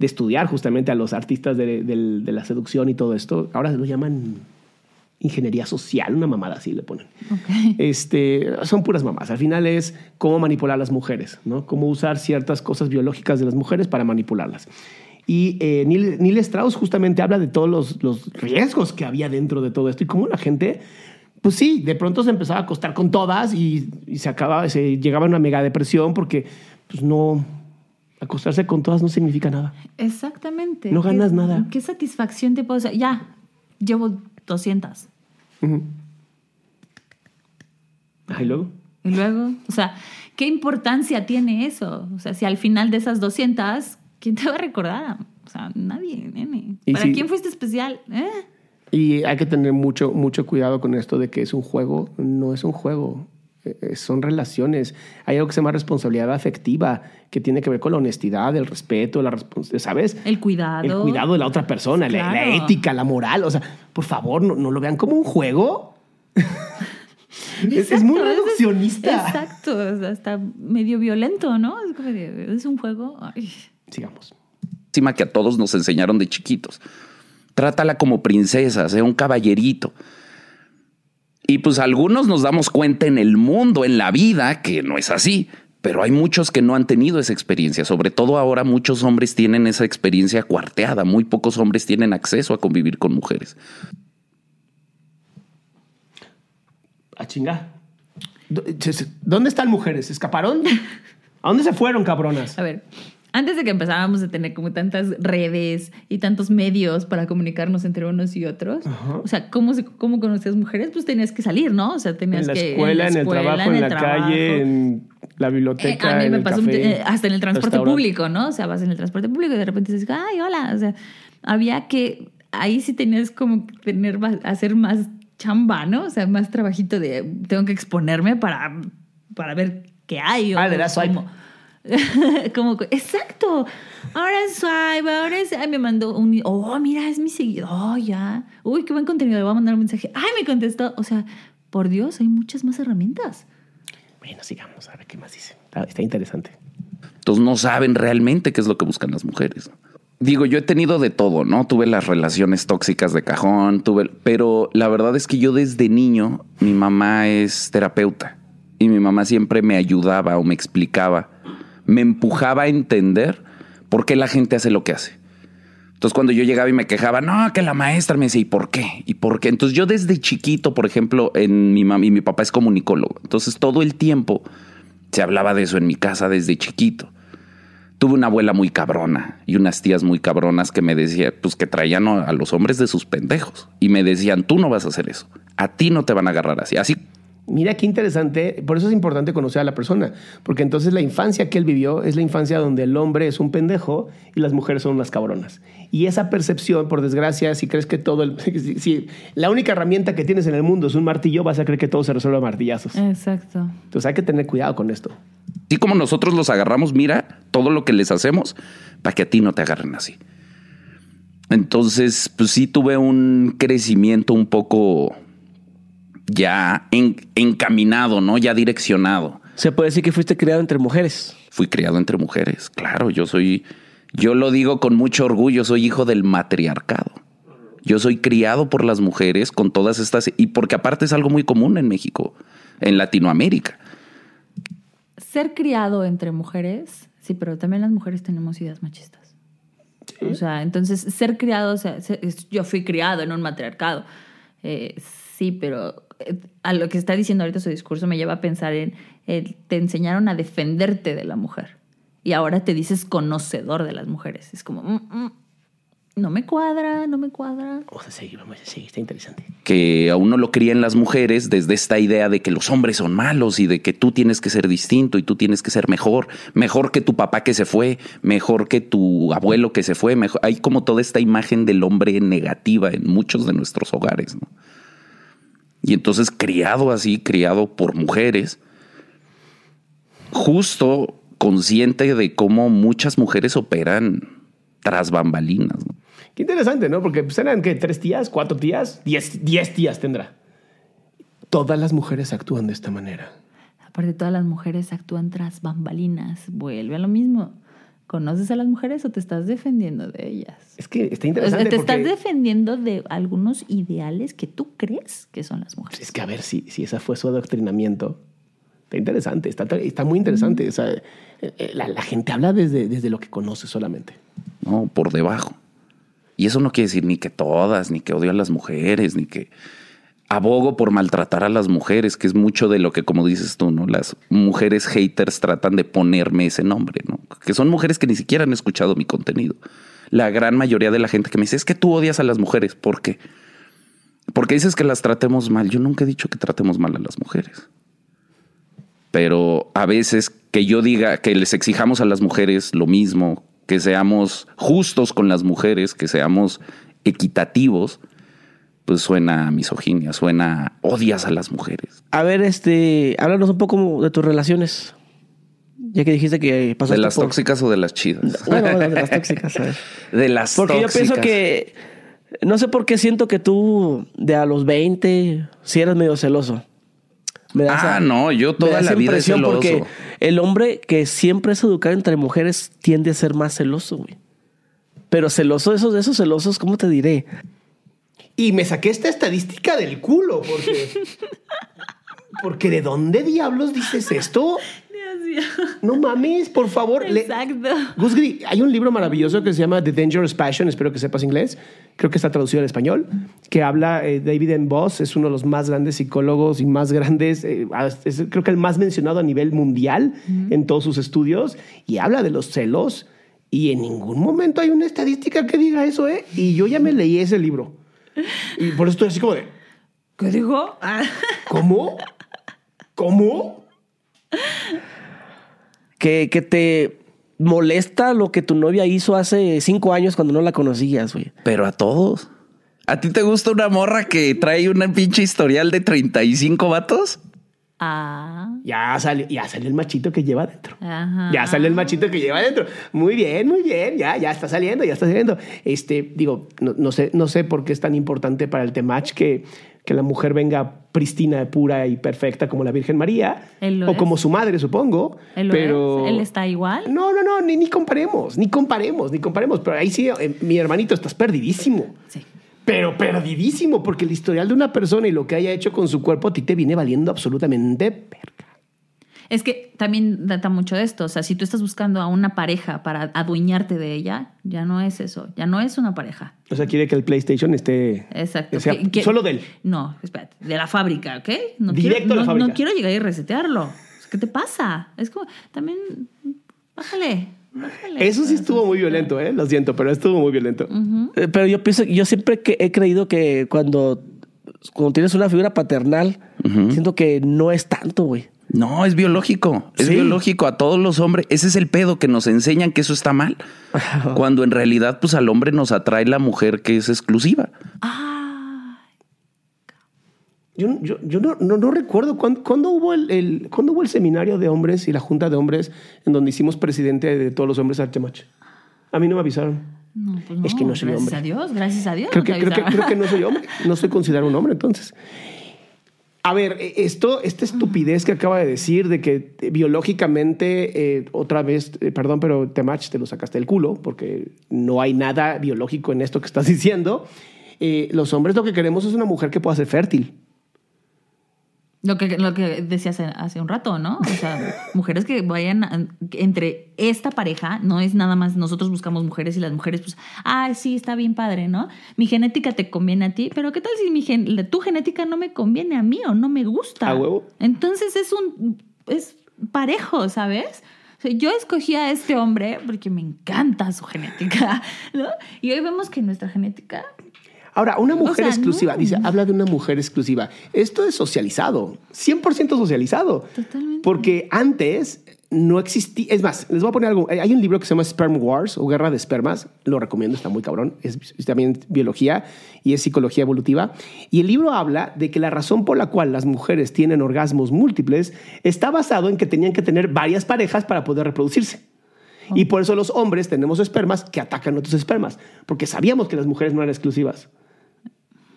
de estudiar justamente a los artistas de, la seducción y todo esto. Ahora lo llaman ingeniería social, una mamada así le ponen. Este, son puras mamás. Al final es cómo manipular a las mujeres, ¿no? Cómo usar ciertas cosas biológicas de las mujeres para manipularlas. Y eh, Neil, Neil Strauss justamente habla de todos los, los riesgos que había dentro de todo esto y cómo la gente, pues sí, de pronto se empezaba a acostar con todas y, y se acababa, se llegaba a una mega depresión porque, pues no, acostarse con todas no significa nada. exactamente. No ¿Qué- ganas nada. ¿Qué satisfacción te puedo sea, Ya, llevo 200. Ujú. Ajá, ¿Y luego? Y luego, o sea, ¿qué importancia tiene eso? O sea, si al final de esas 200, ¿quién te va a recordar? O sea, nadie, nene. ¿Para si- quién fuiste especial? ¿Eh? Y hay que tener mucho, mucho cuidado con esto de que es un juego, no es un juego, son relaciones. Hay algo que se llama responsabilidad afectiva, que tiene que ver con la honestidad, el respeto, la ¿sabes? El cuidado. El cuidado de la otra persona, la- la, Claro. ética, la moral. O sea, por favor, no, no lo vean como un juego. es, es muy Exacto, reduccionista. Exacto, o sea, está medio violento, ¿no? Es es un juego. Ay. Sigamos. máxima que a todos nos enseñaron de chiquitos. Trátala como princesa, sea un caballerito. Y pues algunos nos damos cuenta en el mundo, en la vida, que no es así. Pero hay muchos que no han tenido esa experiencia. Sobre todo ahora muchos hombres tienen esa experiencia cuarteada. Muy pocos hombres tienen acceso a convivir con mujeres. A chingar. Do- ¿Dónde están mujeres? ¿Se ¿Escaparon? ¿A dónde se fueron, cabronas? A ver, antes de que empezáramos a tener como tantas redes y tantos medios para comunicarnos entre unos y otros, o sea, ¿cómo, ¿cómo conocías mujeres? Pues tenías que salir, ¿no? O sea, tenías En la que... escuela, en, el escuela, trabajo, en, la trabajo. calle, en la Eh, biblioteca. a mí en me el pasó café, eh, hasta en el transporte público, ¿no? O sea, vas en el transporte público y de repente dices, ay, hola. O sea, había que, ahí sí tenías como que tener, más- hacer más chamba, ¿no? O sea, más trabajito de, tengo que exponerme para, para ver qué hay. o Ah, le das swipe. como- como, exacto. Ahora es swipe, ahora es, ay, me mandó un, oh, mira, es mi seguidor, oh, ya. Uy, qué buen contenido, le voy a mandar un mensaje. Ay, me contestó. O sea, por Dios, hay muchas más herramientas. Bueno, sigamos a ver qué más dice. Está, está interesante. Entonces no saben realmente qué es lo que buscan las mujeres. Digo, yo he tenido de todo, ¿no? Tuve las relaciones tóxicas de cajón, tuve, pero la verdad es que yo desde niño, mi mamá es terapeuta y mi mamá siempre me ayudaba o me explicaba, me empujaba a entender por qué la gente hace lo que hace. Entonces cuando yo llegaba y me quejaba, no, que la maestra me decía, ¿y por qué? ¿Y por qué? Entonces yo desde chiquito, por ejemplo, en mi mamá y mi papá es comunicólogo. Entonces todo el tiempo se hablaba de eso en mi casa desde chiquito. Tuve una abuela muy cabrona y unas tías muy cabronas que me decían, pues que traían a los hombres de sus pendejos y me decían, tú no vas a hacer eso, a ti no te van a agarrar así. Así Mira qué interesante, por eso es importante conocer a la persona, porque entonces la infancia que él vivió es la infancia donde el hombre es un pendejo y las mujeres son unas cabronas. Y esa percepción, por desgracia, si crees que todo el... Si, si la única herramienta que tienes en el mundo es un martillo, vas a creer que todo se resuelve a martillazos. Exacto. Entonces hay que tener cuidado con esto. Así como nosotros los agarramos, mira todo lo que les hacemos para que a ti no te agarren así. Entonces, pues sí tuve un crecimiento un poco ya en- encaminado, ¿no? Ya direccionado. Se puede decir que fuiste criado entre mujeres. Fui criado entre mujeres, claro, yo soy, yo lo digo con mucho orgullo, soy hijo del matriarcado. Yo soy criado por las mujeres con todas estas, y porque aparte es algo muy común en México, en Latinoamérica. Ser criado entre mujeres, sí, pero también las mujeres tenemos ideas machistas. O sea, entonces ser criado, o sea, yo fui criado en un matriarcado. Eh, sí, pero a lo que está diciendo ahorita su discurso me lleva a pensar en, te enseñaron a defenderte de la mujer y ahora te dices conocedor de las mujeres. Es como, mm, mm, no me cuadra, no me cuadra. Vamos a seguir, vamos a seguir, está interesante. que a uno lo crían las mujeres desde esta idea de que los hombres son malos y de que tú tienes que ser distinto y tú tienes que ser mejor, mejor que tu papá que se fue, mejor que tu abuelo que se fue, mejor. Hay como toda esta imagen del hombre negativa en muchos de nuestros hogares. ¿no? Y entonces criado así, criado por mujeres, justo consciente de cómo muchas mujeres operan tras bambalinas. ¿no? Qué interesante, ¿no? Porque pues, eran, ¿qué? ¿Tres tías? ¿Cuatro tías? Diez, diez tías tendrá. Todas las mujeres actúan de esta manera. Aparte, todas las mujeres actúan tras bambalinas. Vuelve a lo mismo. ¿Conoces a las mujeres o te estás defendiendo de ellas? Es que está O sea, interesante te porque... estás defendiendo de algunos ideales que tú crees que son las mujeres. Es que a ver si, si ese fue su adoctrinamiento. Está interesante, está, está muy interesante. O sea, eh, eh, la, la gente habla desde, desde lo que conoce solamente. ¿no? Por debajo. Y eso no quiere decir ni que todas, ni que odio a las mujeres, ni que abogo por maltratar a las mujeres, que es mucho de lo que, como dices tú, ¿no? Las mujeres haters tratan de ponerme ese nombre, ¿no? Que son mujeres que ni siquiera han escuchado mi contenido. La gran mayoría de la gente que me dice, es que tú odias a las mujeres. ¿Por qué? Porque dices que las tratemos mal. Yo nunca he dicho que tratemos mal a las mujeres. Pero a veces que yo diga que les exijamos a las mujeres lo mismo, que seamos justos con las mujeres, que seamos equitativos, pues suena a misoginia, suena a odias a las mujeres. A ver, este, háblanos un poco de tus relaciones. Ya que dijiste que pasaste ¿De las por- tóxicas o de las chidas? Bueno, de las tóxicas, a. De las Porque tóxicas. yo pienso que. No sé por qué siento que tú, de a los 20, si eres medio celoso. Me da Ah, esa- no, yo toda da la vida impresión celoso. porque el hombre que siempre es educado entre mujeres tiende a ser más celoso, güey. Pero celoso, esos, esos celosos, ¿cómo te diré? Y me saqué esta estadística del culo, porque. Porque ¿de dónde diablos dices esto? No mames, por favor. Exacto. Gus Gris, hay un libro maravilloso que se llama The Dangerous Passion, espero que sepas inglés, creo que está traducido al español, que habla eh, David M. Boss, es uno de los más grandes psicólogos y más grandes, eh, es creo que el más mencionado a nivel mundial en todos sus estudios, y habla de los celos, y en ningún momento hay una estadística que diga eso, ¿eh? Y yo ya me leí ese libro. Y por eso estoy así como de, ¿Qué dijo? Ah. ¿cómo? ¿Cómo? Que, que te molesta lo que tu novia hizo hace cinco años cuando no la conocías, güey. Pero a todos. ¿A ti te gusta una morra que trae una pinche historial de 35 vatos? Ah. Ya salió, ya salió el machito que lleva adentro. Ajá. Ya sale el machito que lleva adentro. Muy bien, muy bien. Ya, ya está saliendo, ya está saliendo. Este, digo, no, no sé, no sé por qué es tan importante para el temach que, que la mujer venga pristina, pura y perfecta como la Virgen María. O es. como su madre, supongo. ¿Él lo pero es? ¿Él está igual? No, no, no, ni, ni comparemos, ni comparemos, ni comparemos. Pero ahí sí, eh, mi hermanito, estás perdidísimo. Sí. Pero perdidísimo, porque el historial de una persona y lo que haya hecho con su cuerpo a ti te viene valiendo absolutamente verga. Es que también data mucho de esto. O sea, si tú estás buscando a una pareja para adueñarte de ella, ya no es eso. Ya no es una pareja. O sea, quiere que el PlayStation esté. Exacto. sea, Que- que- solo de él. No, espérate. De la fábrica, ¿ok? No Directo quiero, a la no- fábrica. No quiero llegar y resetearlo. ¿Qué te pasa? Es como, también, bájale. Eso sí estuvo muy violento, ¿eh? Lo siento, pero estuvo muy violento. Eh, Pero yo pienso, yo siempre que he creído que cuando, cuando tienes una figura paternal, siento que no es tanto, güey. No, es biológico. Es Sí. biológico a todos los hombres. Ese es el pedo que nos enseñan que eso está mal. Cuando en realidad, pues al hombre nos atrae la mujer que es exclusiva. Ah, Yo, yo, yo no, no, no recuerdo cuándo, cuándo hubo el, el- cuándo hubo el seminario de hombres y la junta de hombres en donde hicimos presidente de todos los hombres Artemach. A mí no me avisaron. No, pues no. Es que no soy gracias hombre. a Dios, gracias a Dios. Creo que, creo, que, creo que no soy hombre. No soy considerado un hombre, entonces. A ver, eh, esto, esta estupidez que acaba de decir de que biológicamente, eh, otra vez, eh, perdón, pero Temach te lo sacaste del culo, porque no hay nada biológico en esto que estás diciendo. Eh, los hombres lo que queremos es una mujer que pueda ser fértil. Lo que, lo que decías hace, un rato, ¿no? O sea, mujeres que vayan a- entre esta pareja, no es nada más nosotros buscamos mujeres y las mujeres, pues, ah, sí, está bien padre, ¿no? Mi genética te conviene a ti, pero ¿qué tal si mi gen- tu genética no me conviene a mí o no me gusta? ¿A huevo? Entonces es un, es parejo, ¿sabes? O sea, yo escogí a este hombre porque me encanta su genética, ¿no? Y hoy vemos que nuestra genética Ahora, una mujer sea, exclusiva, no. dice, habla de una mujer exclusiva. Esto es socializado, 100% socializado. Totalmente. Porque antes no existía, es más, les voy a poner algo, hay un libro que se llama Sperm Wars o Guerra de Espermas, lo recomiendo, está muy cabrón, es, es también biología y es psicología evolutiva. Y el libro habla de que la razón por la cual las mujeres tienen orgasmos múltiples está basado en que tenían que tener varias parejas para poder reproducirse. Y por eso los hombres tenemos espermas que atacan otros espermas, porque sabíamos que las mujeres no eran exclusivas.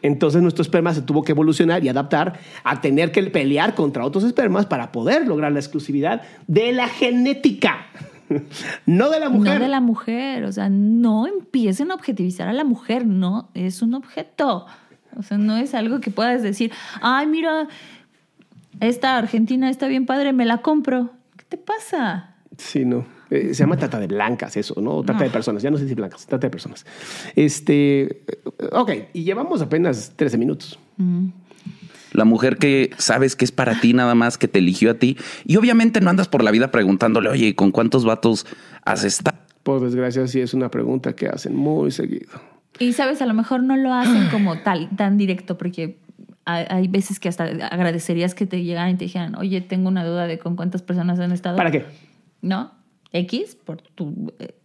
Entonces nuestro esperma se tuvo que evolucionar y adaptar a tener que pelear contra otros espermas para poder lograr la exclusividad de la genética, no de la mujer. No de la mujer, o sea, no empiecen a objetivizar a la mujer, no es un objeto. O sea, no es algo que puedas decir, ay, mira, esta Argentina está bien padre, me la compro. ¿Qué te pasa? Sí, no. Eh, se llama trata de blancas eso, ¿no? Trata de personas. Ya no sé si blancas, trata de personas. Este, eh, ok, y llevamos apenas 13 minutos. La mujer que sabes que es para ti nada más, que te eligió a ti. Y obviamente no andas por la vida preguntándole, oye, ¿con cuántos vatos has estado? Por desgracia, sí es una pregunta que hacen muy seguido. Y sabes, a lo mejor no lo hacen como tal, tan directo, porque hay, hay veces que hasta agradecerías que te llegaran y te dijeran, oye, tengo una duda de con cuántas personas han estado. ¿Para qué? ¿no? X, por tu, eh,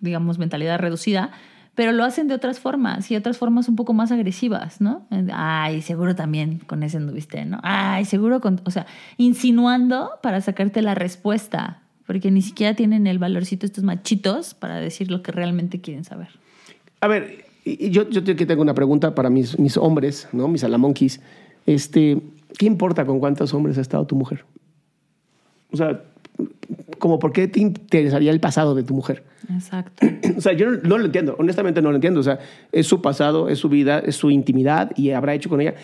digamos, mentalidad reducida, pero lo hacen de otras formas y otras formas un poco más agresivas, ¿no? Ay, seguro también con ese anduviste, ¿no? Ay, seguro con, o sea, insinuando para sacarte la respuesta, porque ni siquiera tienen el valorcito estos machitos para decir lo que realmente quieren saber. A ver, yo, yo que tengo una pregunta para mis, mis hombres, ¿no? Mis alamonquis. Este, ¿Qué importa con cuántos hombres ha estado tu mujer? O sea, como por qué te interesaría el pasado de tu mujer? Exacto. O sea, yo no, no lo entiendo, honestamente no lo entiendo. O sea, es su pasado, es su vida, es su intimidad y habrá hecho con ella.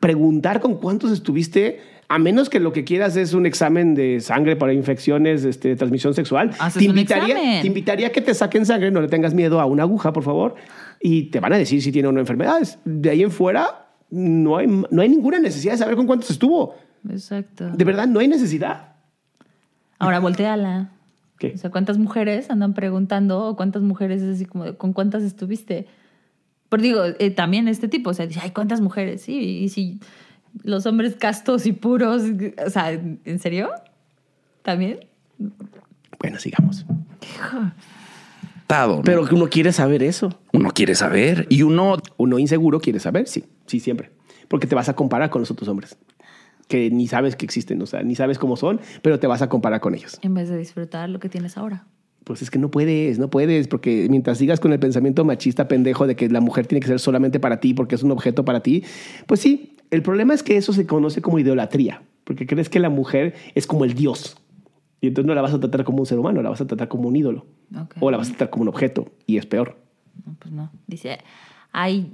Preguntar con cuántos estuviste, a menos que lo que quieras es un examen de sangre para infecciones este, de transmisión sexual, Haces te un invitaría, examen. te invitaría a que te saquen sangre, no le tengas miedo a una aguja, por favor, y te van a decir si tiene o no enfermedades. De ahí en fuera, no hay, no hay ninguna necesidad de saber con cuántos estuvo. Exacto. De verdad, no hay necesidad. Ahora volteala. ¿Qué? O sea, ¿cuántas mujeres andan preguntando o cuántas mujeres es así como de, con cuántas estuviste? Pero digo, eh, también este tipo, o sea, dice, ay, ¿cuántas mujeres? Sí, y si los hombres castos y puros, o sea, ¿en serio? ¿También? Bueno, sigamos. ¿no? Pero que uno quiere saber eso. uno quiere saber y uno Uno inseguro quiere saber, sí, sí, siempre. Porque te vas a comparar con los otros hombres. Que ni sabes que existen, o sea, ni sabes cómo son, pero te vas a comparar con ellos. En vez de disfrutar lo que tienes ahora. Pues es que no puedes, no puedes, porque mientras sigas con el pensamiento machista pendejo de que la mujer tiene que ser solamente para ti porque es un objeto para ti, pues sí, el problema es que eso se conoce como idolatría, porque crees que la mujer es como el dios. Y entonces no la vas a tratar como un ser humano, la vas a tratar como un ídolo. O la vas a tratar como un objeto, y es peor. No, pues no. Dice, ay,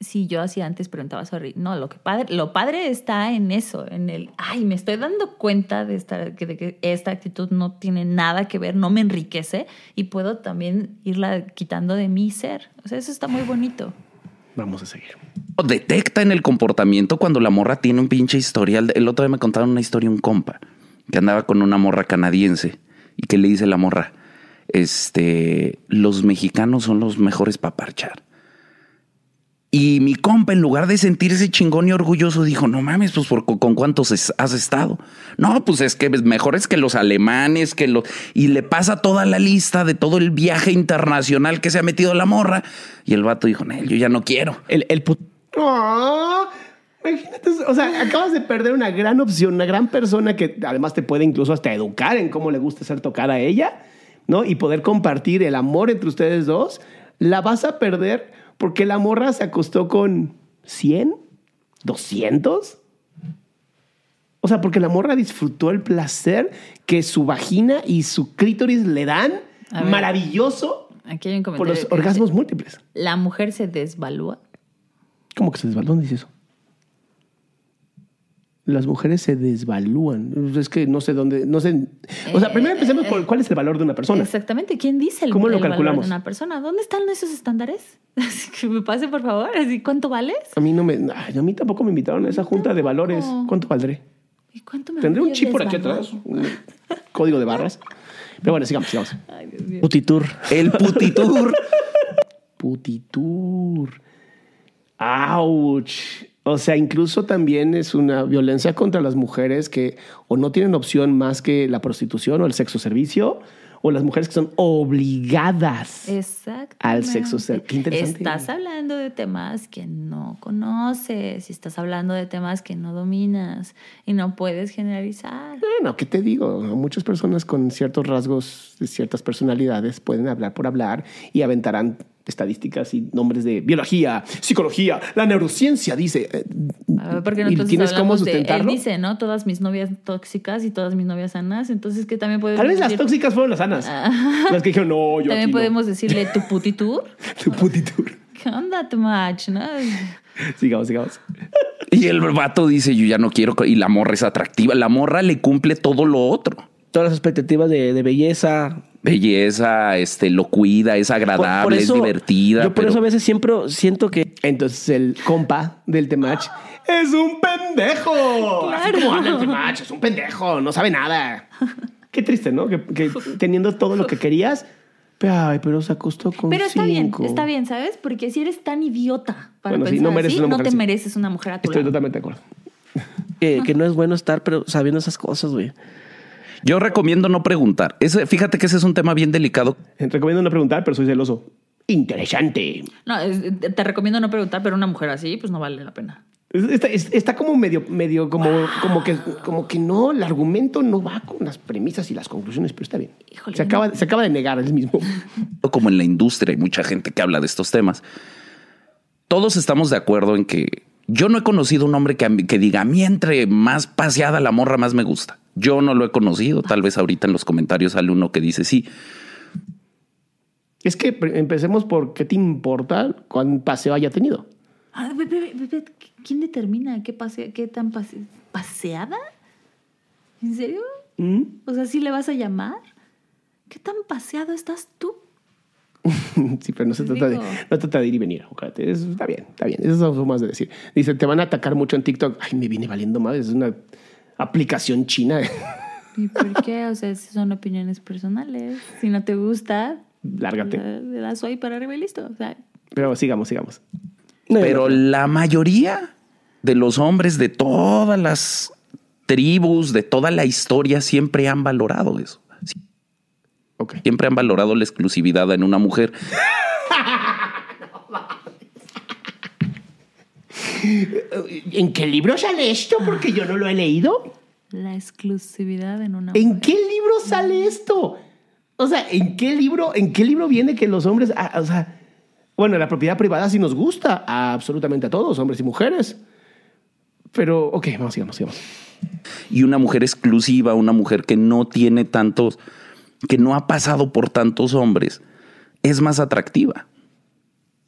si yo hacía antes preguntaba, sorry. No, lo que padre, lo padre está en eso, en el, ay, me estoy dando cuenta de esta, que- de que esta actitud no tiene nada que ver, no me enriquece y puedo también irla quitando de mi ser. O sea, eso está muy bonito. Vamos a seguir. detecta en el comportamiento cuando la morra tiene un pinche historial. El otro día me contaron una historia un compa que andaba con una morra canadiense y que le dice la morra, este, los mexicanos son los mejores para parchar. Y mi compa, en lugar de sentirse chingón y orgulloso, dijo, no mames, pues ¿por- con cuántos es- has estado. No, pues es que mejores que los alemanes, que los... Y le pasa toda la lista de todo el viaje internacional que se ha metido la morra. Y el vato dijo, "Nel, yo ya no quiero. El, el put- ¡Ah! Imagínate, o sea, acabas de perder una gran opción, una gran persona que además te puede incluso hasta educar en cómo le gusta ser tocada a ella, ¿no? Y poder compartir el amor entre ustedes dos la vas a perder porque la morra se acostó con 100, 200. O sea, porque la morra disfrutó el placer que su vagina y su clítoris le dan ver. maravilloso Aquí hay un por comentario. los que dice, orgasmos múltiples. La mujer se desvalúa. ¿Cómo que se desvalúan? ¿Dónde dice eso? Las mujeres se desvalúan. Es que no sé dónde, no sé. O sea, primero empecemos por cuál es el valor de una persona. Exactamente. ¿Quién dice el, ¿Cómo lo el valor calculamos? de una persona? ¿Dónde están esos estándares? Así que me pase, por favor. Así, ¿Cuánto vales? A mí no me, ay, a mí tampoco me invitaron a esa junta de valores. ¿Cuánto valdré? ¿Y cuánto me Tendré un chip por aquí atrás, un código de barras. Pero bueno, sigamos, sigamos. Ay, Dios mío. Putitur. El putitur. Putitur. ¡Auch! O sea, incluso también es una violencia contra las mujeres que o no tienen opción más que la prostitución o el sexo servicio, o las mujeres que son obligadas. Al sexo ser- qué interesante. Estás hablando de temas que no conoces y estás hablando de temas que no dominas y no puedes generalizar. Bueno, ¿qué te digo? Muchas personas con ciertos rasgos de ciertas personalidades pueden hablar por hablar y aventarán estadísticas y nombres de biología, psicología, la neurociencia, dice. eh, ver, porque ¿Y entonces tienes cómo de- sustentarlo? él dice, ¿no? Todas mis novias tóxicas y todas mis novias sanas. Entonces, ¿qué también podemos Tal vez las tóxicas fueron las sanas. Las que dijeron, no, yo También aquí no". podemos decirle tu putitur. Tu putitur. ¿Qué onda, tu match? ¿no? Sigamos, sigamos. Y el vato dice, yo ya no quiero. Y la morra es atractiva. La morra le cumple todo lo otro. Todas las expectativas de, de belleza. Belleza, este, lo cuida, es Por- agradable, por eso- es divertida. Yo por pero- eso a veces siempre siento que Entonces el compa del Temach es un pendejo. Así como habla el Temach, es un pendejo, no sabe nada. Qué triste, ¿no? Que, que teniendo todo lo que querías, pero, ay, pero se acostó con Pero está bien, cinco. está bien, ¿sabes? Porque si eres tan idiota para Bueno, sí, pensar no mereces así, una no mujer te así. mereces una mujer a tu Estoy lado. totalmente de acuerdo. que, que no es bueno estar pero sabiendo esas cosas, güey. Yo recomiendo no preguntar. Ese, fíjate que ese es un tema bien delicado. Recomiendo no preguntar, pero soy celoso. Interesante. No, es- te recomiendo no preguntar, pero una mujer así, pues no vale la pena. Está, es- está como medio, medio como, como, que, como que no, el argumento no va con las premisas y las conclusiones, pero está bien. Híjole, se, acaba, se acaba de negar él mismo. como en la industria, hay mucha gente que habla de estos temas. Todos estamos de acuerdo en que yo no he conocido un hombre que, que diga, a mí entre más paseada la morra, más me gusta. Yo no lo he conocido. Tal vez ahorita en los comentarios sale uno que dice, sí, Es que empecemos por qué te importa cuán paseo haya tenido. Ah, ve, ve, ¿Quién determina qué, pase, qué tan pase- paseada? ¿En serio? ¿Mm? O sea, ¿sí le vas a llamar? ¿Qué tan paseado estás tú? Sí, pero no se trata de, no trata de ir y venir. Está bien, está bien. Eso es algo más de decir. Dice, te van a atacar mucho en TikTok. Ay, me viene valiendo más. Es una aplicación china. ¿Y por qué? O sea, si son opiniones personales. Si no te gusta, Lárgate. le, das ahí para arriba y listo. O sea, Pero sigamos, sigamos. No, pero no, la mayoría de los hombres de todas las tribus, de toda la historia, siempre han valorado eso. Siempre han valorado la exclusividad en una mujer. ¿En qué libro sale esto? Porque yo no lo he leído. la exclusividad en una ¿En mujer. qué libro sale esto? O sea, ¿en qué libro, en qué libro viene que los hombres, ah, o sea, bueno, la propiedad privada sí nos gusta a absolutamente a todos, hombres y mujeres. Pero, ok, vamos, sigamos, sigamos. y una mujer exclusiva, una mujer que no tiene tantos, que no ha pasado por tantos hombres, es más atractiva.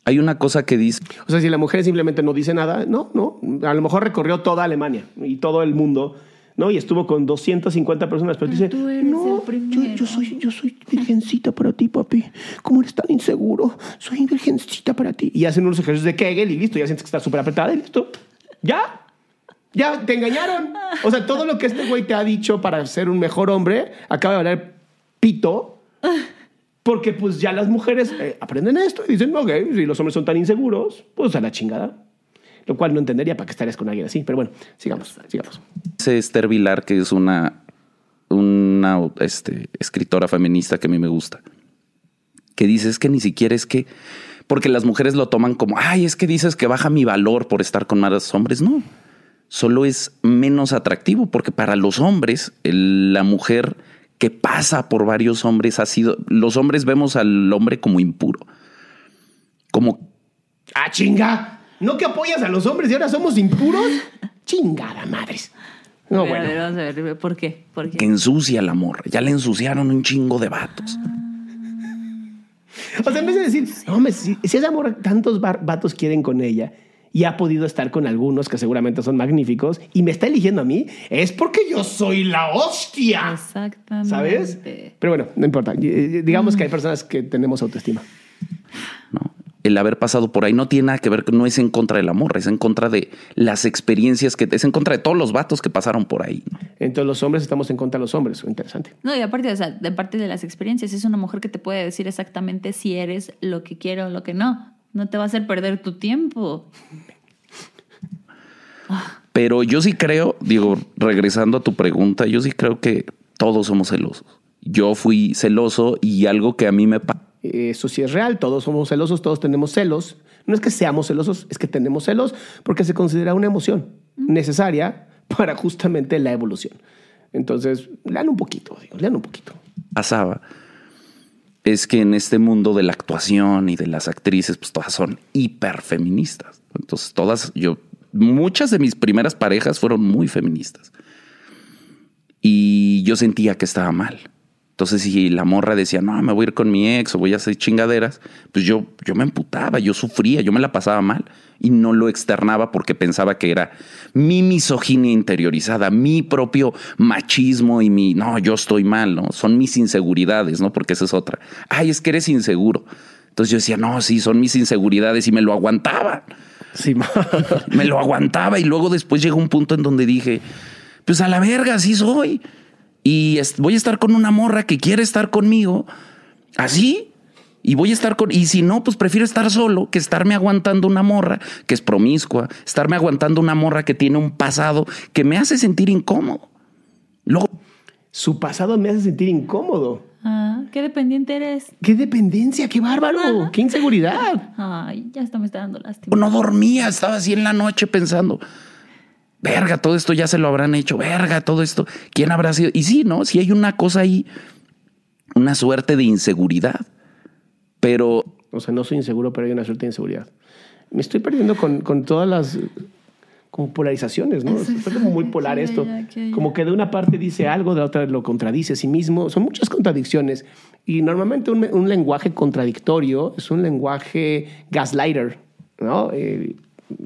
Hay una cosa que dice, O sea, si la mujer simplemente no dice nada, no, no. A lo mejor recorrió toda Alemania y todo el mundo, ¿no? Y estuvo con 250 personas, pero dice, tú eres no, el yo, primero". yo soy, yo soy virgencita para ti, papi. ¿Cómo eres tan inseguro? Soy virgencita para ti. Y hacen unos ejercicios de Kegel y listo, ya sientes que está súper apretada y listo. ¿Ya? Ya, te engañaron. O sea, todo lo que este güey te ha dicho para ser un mejor hombre acaba de valer pito. Porque pues ya las mujeres eh, aprenden esto y dicen, ok, si los hombres son tan inseguros, pues a la chingada. Lo cual no entendería para qué estarías con alguien así. Pero bueno, sigamos, sigamos. dice Esther Vilar, que es una, una este, escritora feminista que a mí me gusta, que dice es que ni siquiera es que, porque las mujeres lo toman como, ay, es que dices que baja mi valor por estar con más hombres. No, solo es menos atractivo, porque para los hombres, el- la mujer que pasa por varios hombres ha sido, los hombres vemos al hombre como impuro. Como ¡Ah, chinga! ¿No que apoyas a los hombres y ahora somos impuros? Chingada madres. No, bueno. a ver, vamos a ver, ¿por qué? ¿Por qué? que ensucia a la morra. Ya le ensuciaron un chingo de vatos. O sea, en vez de decir, no, hombre, si, si esa morra tantos bar- vatos quieren con ella y ha podido estar con algunos que seguramente son magníficos y me está eligiendo a mí, es porque yo soy la hostia. Exactamente. ¿Sabes? Pero bueno, no importa. Digamos que hay personas que tenemos autoestima. ¿no? El haber pasado por ahí no tiene nada que ver, no es en contra de la morra, es en contra de las experiencias que, es en contra de todos los vatos que pasaron por ahí. Entonces los hombres estamos en contra de los hombres. Interesante. No, y aparte, o sea, de parte de las experiencias, es una mujer que te puede decir exactamente si eres lo que quiere o lo que no. No te va a hacer perder tu tiempo. Pero yo sí creo, digo, regresando a tu pregunta, yo sí creo que todos somos celosos. Yo fui celoso y algo que a mí me Eso sí es real. Todos somos celosos, todos tenemos celos. No es que seamos celosos, es que tenemos celos porque se considera una emoción necesaria para justamente la evolución. Entonces, lean un poquito, digo, lean un poquito. pasaba es que en este mundo de la actuación y de las actrices, pues todas son hiperfeministas. Entonces, todas, yo, muchas de mis primeras parejas fueron muy feministas. Y yo sentía que estaba mal. Entonces, si la morra decía, no, me voy a ir con mi ex o voy a hacer chingaderas, pues yo, yo me emputaba, yo sufría, yo me la pasaba mal y no lo externaba porque pensaba que era mi misoginia interiorizada, mi propio machismo y mi, no, yo estoy mal, ¿no? Son mis inseguridades, ¿no? Porque esa es otra. Ay, es que eres inseguro. Entonces yo decía, no, sí, son mis inseguridades y me lo aguantaba. Sí. Me lo aguantaba y luego después llegó un punto en donde dije, pues a la verga, así soy. Y voy a estar con una morra que quiere estar conmigo, así. Y voy a estar con, y si no, pues prefiero estar solo que estarme aguantando una morra que es promiscua, estarme aguantando una morra que tiene un pasado que me hace sentir incómodo. Luego, Su pasado me hace sentir incómodo. Ah, qué dependiente eres. ¡Qué dependencia! ¡Qué bárbaro! ¡Qué inseguridad! Ay, ya hasta me está dando lástima. no dormía, estaba así en la noche pensando, verga, todo esto ya se lo habrán hecho, verga, todo esto, ¿quién habrá sido? Y sí, ¿no? Sí hay una cosa ahí, una suerte de inseguridad, pero O sea, no soy inseguro, pero hay una suerte de inseguridad. Me estoy perdiendo con, con todas las como polarizaciones, ¿no? Fue como muy polar esto. Como que de una parte dice algo, de la otra lo contradice a sí mismo. Son muchas contradicciones. Y normalmente un, un lenguaje contradictorio es un lenguaje gaslighter, ¿no? Eh,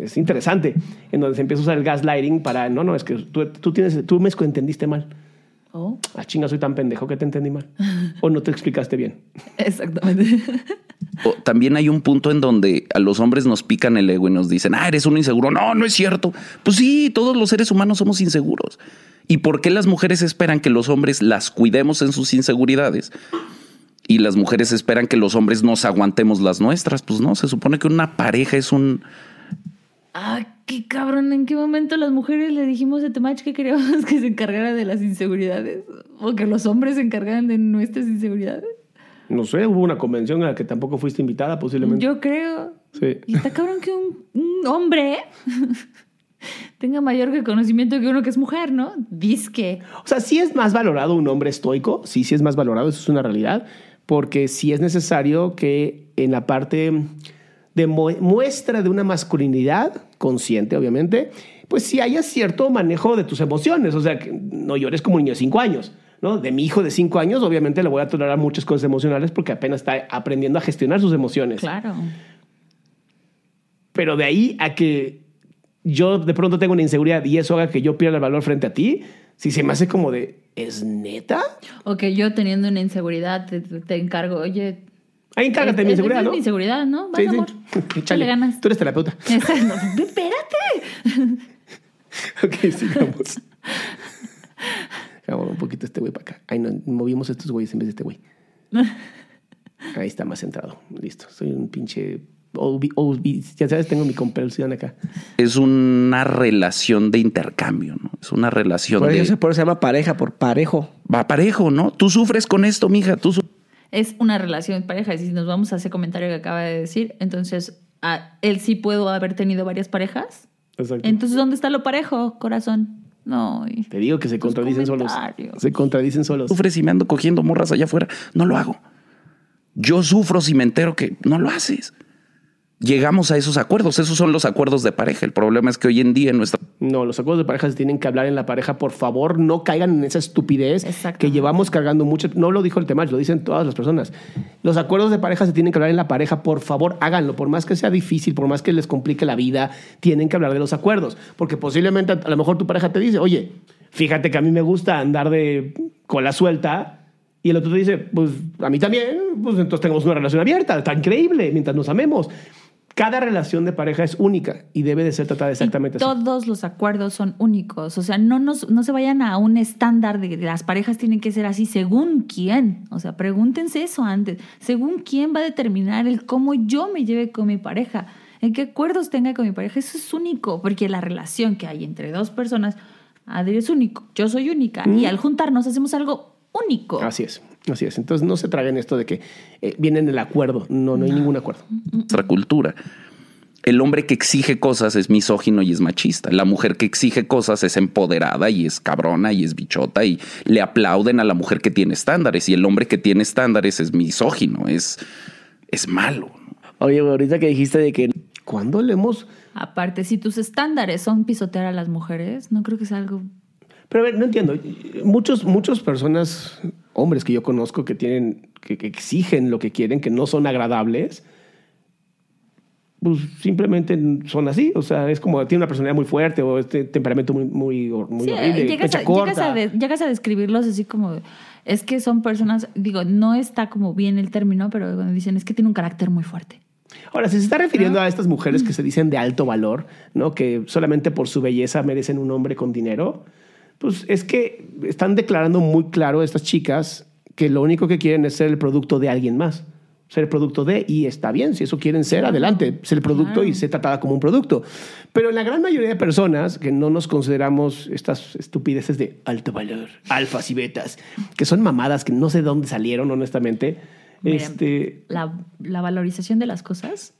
es interesante, en donde se empieza a usar el gaslighting para, no, no, es que tú, tú, tienes, tú me entendiste mal. Oh, Ah, chinga, soy tan pendejo que te entendí mal. O no te explicaste bien. exactamente. o también hay un punto en donde a los hombres nos pican el ego y nos dicen, ah, eres un inseguro. No, no es cierto. Pues sí, todos los seres humanos somos inseguros. ¿Y por qué las mujeres esperan que los hombres las cuidemos en sus inseguridades? Y las mujeres esperan que los hombres nos aguantemos las nuestras. Pues no, se supone que una pareja es un... Ah, qué cabrón. ¿En qué momento las mujeres le dijimos a Temach que queríamos que se encargara de las inseguridades? ¿O que los hombres se encargaran de nuestras inseguridades? No sé, hubo una convención a la que tampoco fuiste invitada, posiblemente. Yo creo. Sí. Y está cabrón que un, un hombre tenga mayor conocimiento que uno que es mujer, ¿no? Disque. O sea, sí es más valorado un hombre estoico, sí, sí es más valorado, eso es una realidad, porque sí es necesario que en la parte de mu- muestra de una masculinidad consciente, obviamente, pues sí haya cierto manejo de tus emociones, o sea, que no llores como un niño de cinco años. ¿no? De mi hijo de cinco años, obviamente le voy a tolerar muchas cosas emocionales porque apenas está aprendiendo a gestionar sus emociones. Claro. Pero de ahí a que yo de pronto tengo una inseguridad y eso haga que yo pierda el valor frente a ti, si se me hace como de, ¿es neta? O que yo teniendo una inseguridad te, te encargo, oye. Ahí encárgate de mi es ¿no? mi inseguridad, ¿no? Vas, Sí, sí. amor. Ganas. Tú eres terapeuta. Exacto. Espérate. ok, sigamos. Vamos un poquito este güey para acá. Ay, no, movimos estos güeyes en vez de este güey. Ahí está más centrado. Listo. Soy un pinche... OB, OB. Ya sabes, tengo mi comprensión acá. Es una relación de intercambio, ¿no? Es una relación Por de... eso, por eso se llama pareja, por parejo. Va parejo, ¿no? Tú sufres con esto, mija. Tú su- Es una relación de pareja. Y si nos vamos a ese comentario que acaba de decir, entonces, ah, él sí pudo haber tenido varias parejas. Exacto. Entonces, ¿dónde está lo parejo, corazón? No. Te digo que se contradicen solos. Se contradicen solos. sufres y me ando cogiendo morras allá afuera. No lo hago. Yo sufro si me entero que no lo haces. Llegamos a esos acuerdos. Esos son los acuerdos de pareja. El problema es que hoy en día en nuestra No, los acuerdos de pareja se tienen que hablar en la pareja. Por favor, no caigan en esa estupidez Exacto. que llevamos cargando mucho. No lo dijo el tema, lo dicen todas las personas. Los acuerdos de pareja se tienen que hablar en la pareja. Por favor, háganlo. Por más que sea difícil, por más que les complique la vida, tienen que hablar de los acuerdos. Porque posiblemente a lo mejor tu pareja te dice, oye, fíjate que a mí me gusta andar de cola suelta. Y el otro te dice, pues a mí también, pues entonces tenemos una relación abierta, está increíble, mientras nos amemos. Cada relación de pareja es única y debe de ser tratada exactamente Y así. todos los acuerdos son únicos. O sea, no, nos, no se vayan a un estándar de que las parejas tienen que ser así según quién. O sea, pregúntense eso antes. Según quién va a determinar el cómo yo me lleve con mi pareja, en qué acuerdos tenga con mi pareja. Eso es único, porque la relación que hay entre dos personas, Adri es único, yo soy única. Y al juntarnos hacemos algo único. Así es, así es. Entonces no se traguen esto de que eh, viene en el acuerdo. No, no hay ningún acuerdo. nuestra cultura. El hombre que exige cosas es misógino y es machista. La mujer que exige cosas es empoderada y es cabrona y es bichota y le aplauden a la mujer que tiene estándares. Y el hombre que tiene estándares es misógino, es, es malo. Oye, ahorita que dijiste de que ¿Cuándo le hemos...? Aparte, si tus estándares son pisotear a las mujeres, no creo que sea algo Pero a ver, no entiendo. Muchos, muchas personas, hombres que yo conozco que tienen, que, que exigen lo que quieren, que no son agradables, pues simplemente son así. O sea, es como tiene una personalidad muy fuerte o este temperamento muy, muy, muy Sí, horrible, llegas, a, corta. llegas, a de- llegas a describirlos así como, es que son personas, digo, no está como bien el término, pero cuando dicen es que tiene un carácter muy fuerte. Ahora, si se está refiriendo a estas mujeres que se dicen de alto valor, ¿no? que solamente por su belleza merecen un hombre con dinero, pues es que están declarando muy claro estas chicas que lo único que quieren es ser el producto de alguien más. Ser el producto de, y está bien, si eso quieren ser, adelante, ser el producto y ser tratada como un producto. Pero en la gran mayoría de personas que no nos consideramos estas estupideces de alto valor, alfas y betas, que son mamadas que no sé de dónde salieron, honestamente. Miren, este, la, la valorización de las cosas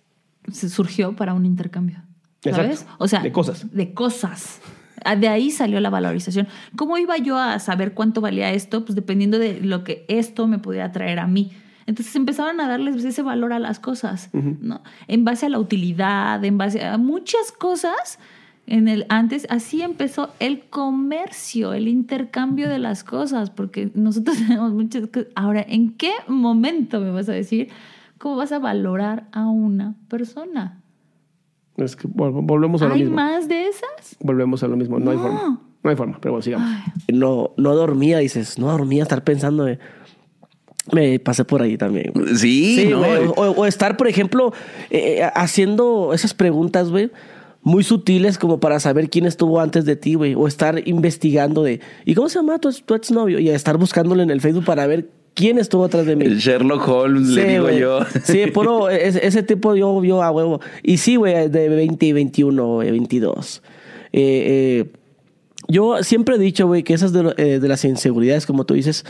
se surgió para un intercambio. Exacto. ¿Sabes? O sea, De cosas. De cosas. Ah, De ahí salió la valorización. ¿Cómo iba yo a saber cuánto valía esto? Pues dependiendo de lo que esto me pudiera traer a mí. Entonces empezaron a darles ese valor a las cosas, ¿no? En base a la utilidad, en base a muchas cosas. En el antes así empezó el comercio, el intercambio de las cosas, porque nosotros tenemos muchas cosas. Ahora, ¿en qué momento me vas a decir cómo vas a valorar a una persona? Es que vol- volvemos a lo ¿Hay mismo. más de esas? Volvemos a lo mismo. No, hay forma. No hay forma. Pero bueno, sigamos. no, no dormía, dices, no dormía, estar pensando de... Me pasé por ahí también. güey. Sí, Sí, ¿no? güey. O, o estar, por ejemplo, eh, haciendo esas preguntas, güey, muy sutiles como para saber quién estuvo antes de ti, güey. O estar investigando de, ¿y cómo se llama tu, tu exnovio? Y estar buscándolo en el Facebook para ver quién estuvo atrás de mí. El Sherlock Holmes, le digo yo. Sí, puro, ese, ese tipo yo, yo a huevo. Y sí, güey, de 20 y 21, güey, 22. Eh, eh, yo siempre he dicho, güey, que esas de, eh, de las inseguridades, como tú dices,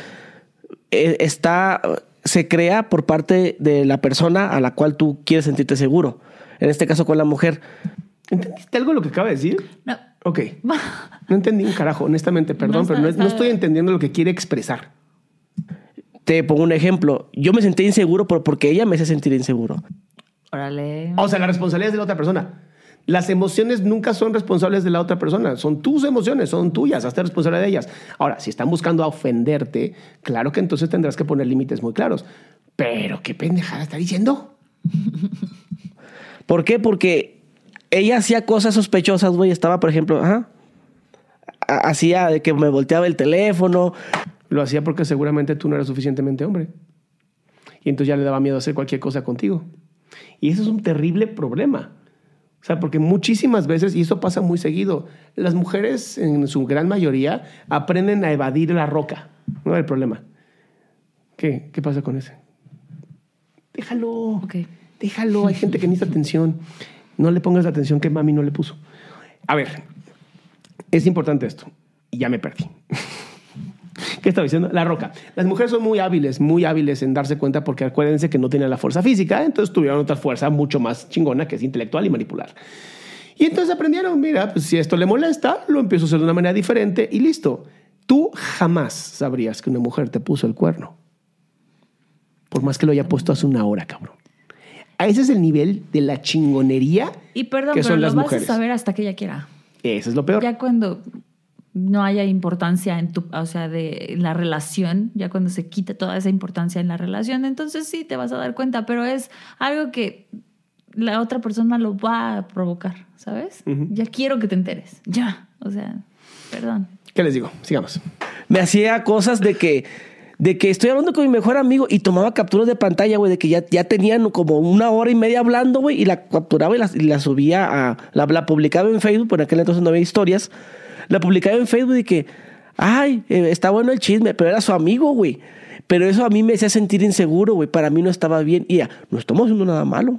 eh, está, se crea por parte de la persona a la cual tú quieres sentirte seguro. En este caso con la mujer. ¿Entendiste algo de lo que acaba de decir? No. Ok. No entendí un carajo, honestamente, perdón, No, pero no, está- no estoy entendiendo lo que quiere expresar. Te pongo un ejemplo. Yo me sentí inseguro por- porque ella me hace sentir inseguro. Órale. O sea, la responsabilidad es de la otra persona. Las emociones nunca son responsables de la otra persona. Son tus emociones, son tuyas. Hazte responsable de ellas. Ahora, si están buscando a ofenderte, claro que entonces tendrás que poner límites muy claros. Pero qué pendejada está diciendo. ¿Por qué? Porque ella hacía cosas sospechosas, güey. Estaba, por ejemplo, ajá, hacía de que me volteaba el teléfono. Lo hacía porque seguramente tú no eras suficientemente hombre. Y entonces ya le daba miedo hacer cualquier cosa contigo. Y eso es un terrible problema. O sea, porque muchísimas veces, y eso pasa muy seguido, las mujeres en su gran mayoría aprenden a evadir la roca. No el problema. ¿Qué? ¿Qué pasa con ese? Déjalo. Déjalo. Hay gente que necesita atención. No le pongas la atención que mami no le puso. A ver, es importante esto. Y ya me perdí. ¿Qué estaba diciendo? La roca. Las mujeres son muy hábiles, muy hábiles en darse cuenta porque acuérdense que no tienen la fuerza física, entonces tuvieron otra fuerza mucho más chingona que es intelectual y manipular. Y entonces aprendieron, mira, pues si esto le molesta, lo empiezo a hacer de una manera diferente y listo. Tú jamás sabrías que una mujer te puso el cuerno. Por más que lo haya puesto hace una hora, cabrón. A ese es el nivel de la chingonería Y perdón, que pero son lo las vas mujeres. a saber hasta que ella quiera. Ese es lo peor. Ya cuando no haya importancia en tu, o sea, de la relación, ya cuando se quite toda esa importancia en la relación, entonces sí te vas a dar cuenta, pero es algo que la otra persona lo va a provocar, ¿sabes? Ya quiero que te enteres, ya, o sea, perdón. ¿Qué les digo? Sigamos. me hacía cosas de que de que estoy hablando con mi mejor amigo y tomaba capturas de pantalla, güey, de que ya, ya tenían como una hora y media hablando, güey, y la capturaba y la, y la subía a... La, la publicaba en Facebook, por aquel entonces no había historias. La publicaba en Facebook y que, ay, eh, está bueno el chisme, pero era su amigo, güey. Pero eso a mí me hacía sentir inseguro, güey. Para mí no estaba bien. Y ya, no estamos haciendo nada malo.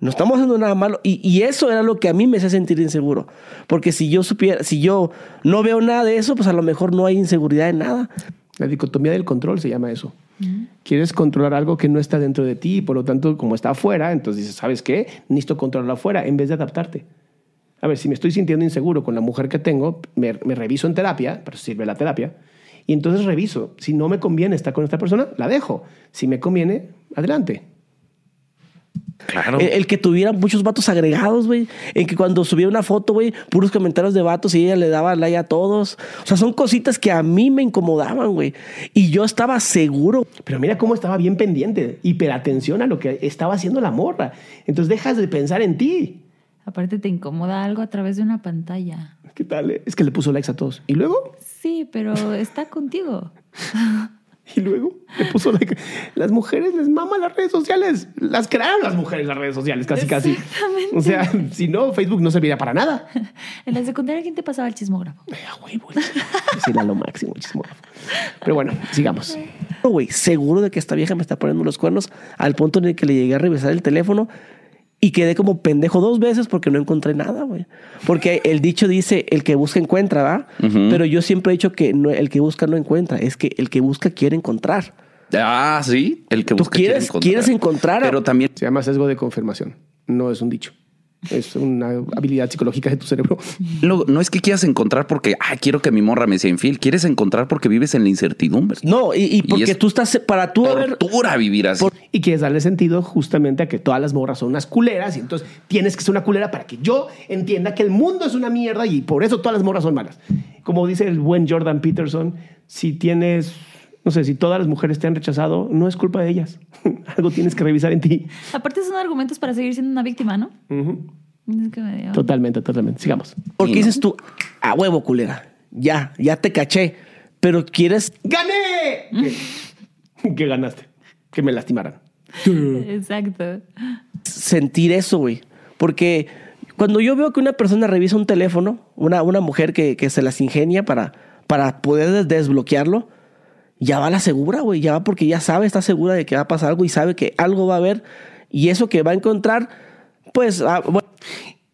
No estamos haciendo nada malo. Y, y eso era lo que a mí me hacía sentir inseguro. Porque si yo supiera, si yo no veo nada de eso, pues a lo mejor no hay inseguridad en nada. La dicotomía del control se llama eso. Quieres controlar algo que no está dentro de ti y por lo tanto, como está afuera, entonces dices, ¿sabes qué? Necesito controlarlo afuera en vez de adaptarte. A ver, si me estoy sintiendo inseguro con la mujer que tengo, me, me reviso en terapia, pero sirve la terapia, y entonces reviso. Si no me conviene estar con esta persona, la dejo. Si me conviene, adelante. Claro. El, el que tuviera muchos vatos agregados, güey. En que cuando subía una foto, güey, puros comentarios de vatos y ella le daba like a todos. O sea, son cositas que a mí me incomodaban, güey. Y yo estaba seguro. Pero mira cómo estaba bien pendiente, hiperatención a lo que estaba haciendo la morra. Entonces dejas de pensar en ti. Aparte te incomoda algo a través de una pantalla. ¿Qué tal? eh? Es que le puso likes a todos. ¿Y luego? Sí, pero está contigo. Y luego le puso like. Las mujeres les maman las redes sociales. Las crearon las mujeres las redes sociales, casi, casi. Exactamente. O sea, si no, Facebook no serviría para nada. En la secundaria, ¿quién te pasaba el chismógrafo? A huevo. Sí, era lo máximo, chismógrafo. Pero bueno, sigamos. Güey, seguro de que esta vieja me está poniendo los cuernos al punto en el que le llegué a revisar el teléfono y quedé como pendejo dos veces porque no encontré nada, güey. Porque el dicho dice, el que busca encuentra, ¿va? Pero yo siempre he dicho que no- el que busca no encuentra, es que el que busca quiere encontrar. Ah, sí. El que Tú busca quiere quieres- quieres encontrar Pero también Se llama sesgo de confirmación. No es un dicho. Es una habilidad psicológica de tu cerebro. lo- no es que quieras encontrar porque ah, quiero que mi morra me sea infiel. Quieres encontrar porque vives en la incertidumbre. No, y, y porque es tú estás, para tú haber... Tortura vivir así. Y quieres darle sentido justamente a que todas las morras son unas culeras y entonces tienes que ser una culera para que yo entienda que el mundo es una mierda y por eso todas las morras son malas. Como dice el buen Jordan Peterson, si tienes, no sé, si todas las mujeres te han rechazado, no es culpa de ellas. Algo tienes que revisar en ti. Aparte son argumentos para seguir siendo una víctima, ¿no? Es que me dio- Totalmente, totalmente. Sigamos. Porque dices tú, a huevo, culera, ya, ya te caché, pero quieres... ¡Gané! ¿Qué? ¿Qué ganaste? Que me lastimaran. Exacto. sentir eso, güey. Porque cuando yo veo que una persona revisa un teléfono, una, una mujer que, que se las ingenia para, para poder des- desbloquearlo, ya va la segura, güey. Ya va porque ya sabe, está segura de que va a pasar algo y sabe que algo va a haber. Y eso que va a encontrar, pues, ah, bueno,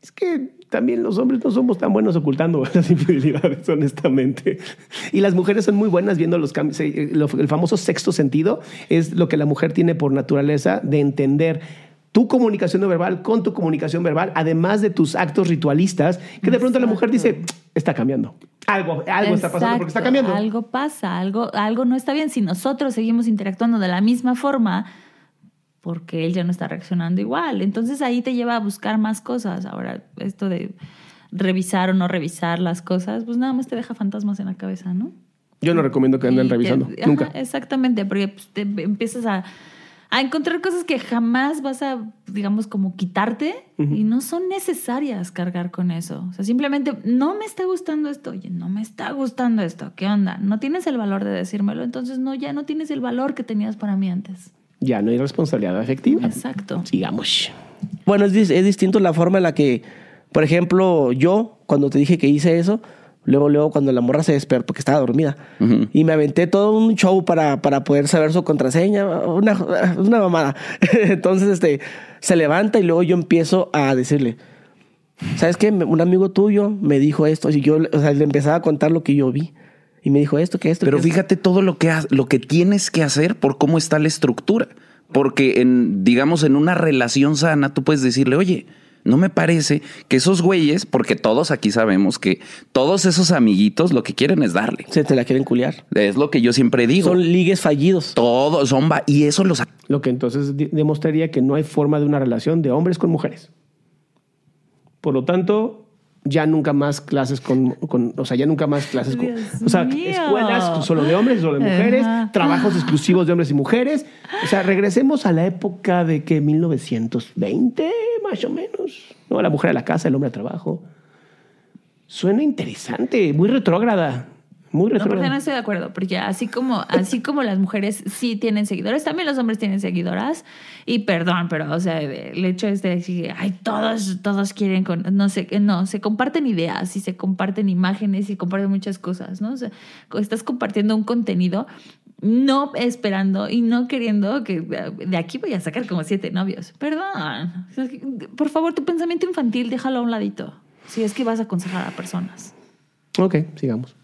Es que también los hombres no somos tan buenos ocultando las infidelidades, honestamente. Y las mujeres son muy buenas viendo los cambios. Eh, lo- El famoso sexto sentido es lo que la mujer tiene por naturaleza de entender tu comunicación no verbal con tu comunicación verbal, además de tus actos ritualistas, que de pronto la mujer dice, está cambiando. Algo, algo está pasando porque está cambiando. Algo pasa, algo, algo no está bien. Si nosotros seguimos interactuando de la misma forma, porque él ya no está reaccionando igual. Entonces ahí te lleva a buscar más cosas. Ahora, esto de revisar o no revisar las cosas, pues nada más te deja fantasmas en la cabeza, ¿no? Yo no recomiendo que anden te- revisando, ajá, nunca. Exactamente, porque pues, te empiezas a, a encontrar cosas que jamás vas a, digamos, como quitarte y no son necesarias cargar con eso. O sea, simplemente no me está gustando esto, oye, no me está gustando esto, ¿qué onda? No tienes el valor de decírmelo, entonces no, ya no tienes el valor que tenías para mí antes. Ya no hay responsabilidad afectiva. Exacto. Sigamos. bueno, es, es distinto la forma en la que, por ejemplo, yo, cuando te dije que hice eso, luego, luego, cuando la morra se despertó, porque estaba dormida, y me aventé todo un show para, para poder saber su contraseña, una, una mamada. Entonces, este, se levanta y luego yo empiezo a decirle, ¿sabes qué? Un amigo tuyo me dijo esto, y yo, o sea, le empezaba a contar lo que yo vi. Y me dijo esto, que esto. Pero que esto. fíjate todo lo que, ha- lo que tienes que hacer por cómo está la estructura. Porque en, digamos, en una relación sana, tú puedes decirle, oye, No me parece que esos güeyes, porque todos aquí sabemos que todos esos amiguitos lo que quieren es darle. Se te la quieren culiar. Es lo que yo siempre digo. Son ligues fallidos. todos son va y eso los Lo que entonces demostraría que no hay forma de una relación de hombres con mujeres. Por lo tanto, ya nunca más clases con, con- o sea, ya nunca más clases con, Dios o sea, mío. escuelas solo de hombres, solo de mujeres, Ajá. trabajos exclusivos de hombres y mujeres. O sea, regresemos a la época de que 1920, más o menos. No, la mujer a la casa, el hombre al trabajo. Suena interesante, muy retrógrada. Muy No, retrógrada. porque no estoy de acuerdo, porque así como, así como las mujeres sí tienen seguidores, también los hombres tienen seguidoras. Y perdón, pero, o sea, el hecho es de decir, ay, todos, todos quieren, con, no sé, no, se comparten ideas y se comparten imágenes y comparten muchas cosas, ¿no? O sea, estás compartiendo un contenido no esperando y no queriendo que de aquí voy a sacar como siete novios. Perdón. Por favor, tu pensamiento infantil, déjalo a un ladito. Si es que vas a aconsejar a personas. Ok, sigamos.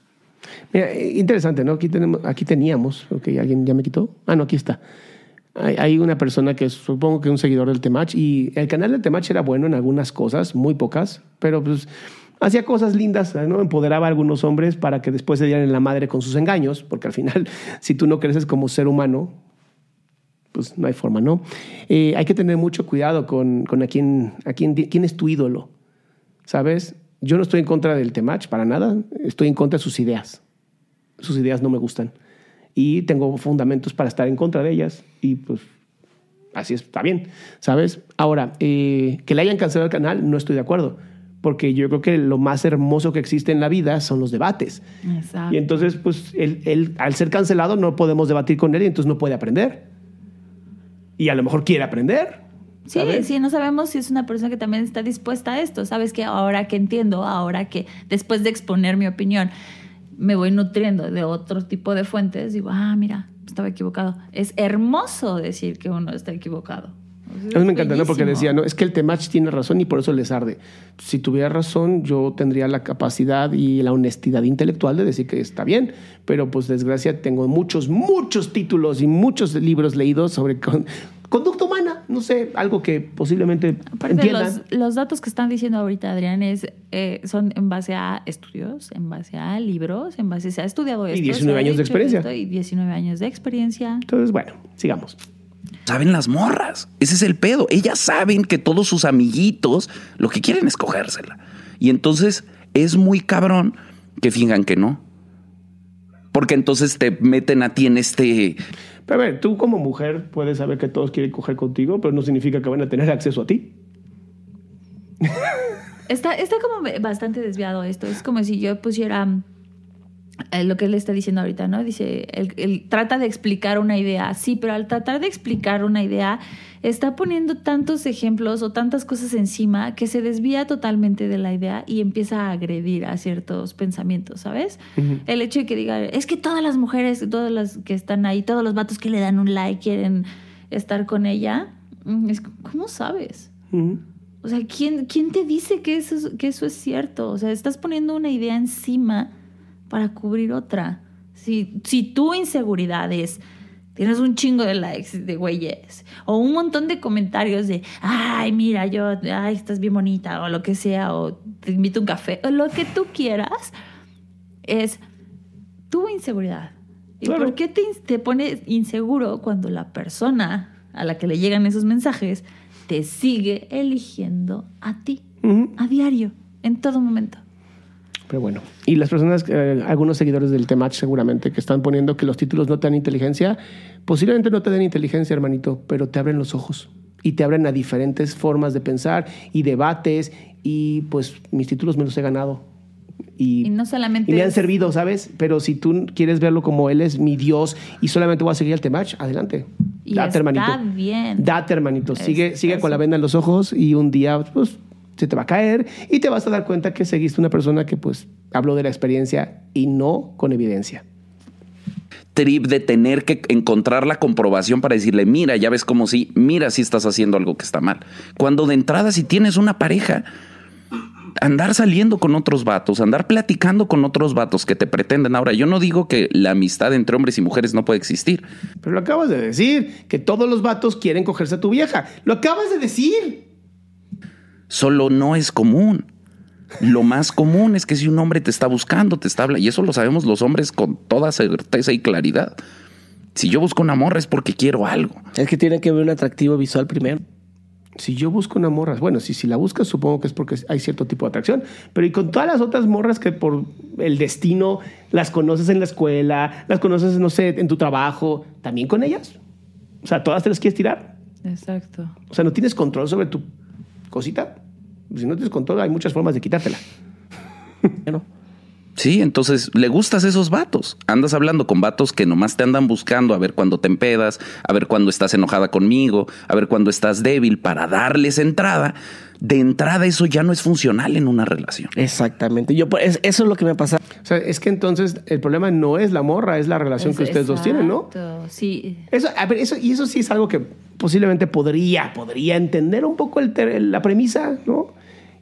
Mira, interesante, ¿no? Aquí, tenemos, aquí teníamos, ok, ¿alguien ya me quitó? Ah, no, aquí está. Hay, hay una persona que supongo que es un seguidor del Temach y el canal del Temach era bueno en algunas cosas, muy pocas, pero pues hacía cosas lindas, ¿no? Empoderaba a algunos hombres para que después se dieran en la madre con sus engaños, porque al final, si tú no creces como ser humano, pues no hay forma, ¿no? Eh, hay que tener mucho cuidado con, con a, quién, quién, quién es tu ídolo. ¿Sabes? Yo no estoy en contra del Temach para nada, estoy en contra de sus ideas. Sus ideas no me gustan. Y tengo fundamentos para estar en contra de ellas. Y pues así está bien, ¿sabes? Ahora, eh, que le hayan cancelado el canal, no estoy de acuerdo. Porque yo creo que lo más hermoso que existe en la vida son los debates. Exacto. Y entonces, pues, él, él, al ser cancelado no podemos debatir con él y entonces no puede aprender. Y a lo mejor quiere aprender. Sí, ¿sabes? sí, no sabemos si es una persona que también está dispuesta a esto. Sabes que ahora que entiendo, ahora que después de exponer mi opinión, me voy nutriendo de otro tipo de fuentes, digo, ah, mira, estaba equivocado. Es hermoso decir que uno está equivocado. A mí me encanta, ¿no? Porque decía, no, es que el Temach tiene razón y por eso les arde. Si tuviera razón, yo tendría la capacidad y la honestidad intelectual de decir que está bien, pero pues desgracia tengo muchos, muchos títulos y muchos libros leídos sobre con- conducta humana, no sé, algo que posiblemente entiendan. los, los datos que están diciendo ahorita, Adrián, es, eh, son en base a estudios, en base a libros, en base se ha estudiado esto. 19 se ha años de experiencia. esto, y 19 años de experiencia. Entonces, bueno, sigamos. Saben las morras. Ese es el pedo. Ellas saben que todos sus amiguitos lo que quieren es cogérsela. Y entonces es muy cabrón que fingan que no. Porque entonces te meten a ti en este. Pero a ver, tú como mujer puedes saber que todos quieren coger contigo, pero no significa que van a tener acceso a ti. Está, está como bastante desviado esto. Es como si yo pusiera lo que él está diciendo ahorita, ¿no? Dice, él, él trata de explicar una idea, sí, pero al tratar de explicar una idea, está poniendo tantos ejemplos o tantas cosas encima que se desvía totalmente de la idea y empieza a agredir a ciertos pensamientos, ¿sabes? El hecho de que diga, es que todas las mujeres, todas las que están ahí, todos los vatos que le dan un like quieren estar con ella, mm, es, ¿cómo sabes? O sea, ¿quién, quién te dice que eso, es- que eso es cierto? O sea, estás poniendo una idea encima para cubrir otra. Si, si tu inseguridad es, tienes un chingo de likes de güeyes, o un montón de comentarios de, ay, mira, yo, ay, estás bien bonita, o lo que sea, o te invito a un café, o lo que tú quieras, es tu inseguridad. ¿Y Claro. por qué te, te pones inseguro cuando la persona a la que le llegan esos mensajes te sigue eligiendo a ti, a diario, en todo momento? Pero bueno, y las personas, eh, algunos seguidores del Temach seguramente que están poniendo que los títulos no te dan inteligencia, posiblemente no te den inteligencia, hermanito, pero te abren los ojos y te abren a diferentes formas de pensar y debates y pues mis títulos me los he ganado. Y, Y no solamente y me han servido, ¿sabes? Pero si tú quieres verlo como él es mi Dios y solamente voy a seguir al Temach, adelante. Y Date, está hermanito. bien. Date, hermanito. Es- Sigue, sigue con la venda en los ojos y un día, pues, se te va a caer y te vas a dar cuenta que seguiste una persona que, pues, habló de la experiencia y no con evidencia. trip de tener que encontrar la comprobación para decirle, mira, ya ves como si, mira si estás haciendo algo que está mal. Cuando de entrada si tienes una pareja, andar saliendo con otros vatos, andar platicando con otros vatos que te pretenden. Ahora, yo no digo que la amistad entre hombres y mujeres no puede existir. Pero lo acabas de decir, que todos los vatos quieren cogerse a tu vieja. Lo acabas de decir. Solo no es común. Lo más común es que si un hombre te está buscando, te está hablando, y eso lo sabemos los hombres con toda certeza y claridad. Si yo busco una morra es porque quiero algo. Es que tiene que ver un atractivo visual primero. Si yo busco una morra, bueno, si, si la buscas, supongo que es porque hay cierto tipo de atracción. Pero y con todas las otras morras que por el destino las conoces en la escuela, las conoces, no sé, en tu trabajo, también con ellas. O sea, todas te las quieres tirar. Exacto. O sea, no tienes control sobre tu cosita. Si no tienes control, hay muchas formas de quitártela. Bueno, Sí, entonces le gustas esos vatos. Andas hablando con vatos que nomás te andan buscando a ver cuándo te empedas, a ver cuándo estás enojada conmigo, a ver cuándo estás débil para darles entrada. De entrada eso ya no es funcional en una relación. exactamente. Yo, pues, es- eso es lo que me pasa. O sea, es que entonces el problema no es la morra, es la relación que ustedes dos tienen, ¿no? Exacto, Sí. Eso, a ver, eso, y eso sí es algo que posiblemente podría, podría entender un poco el ter- la premisa, ¿no?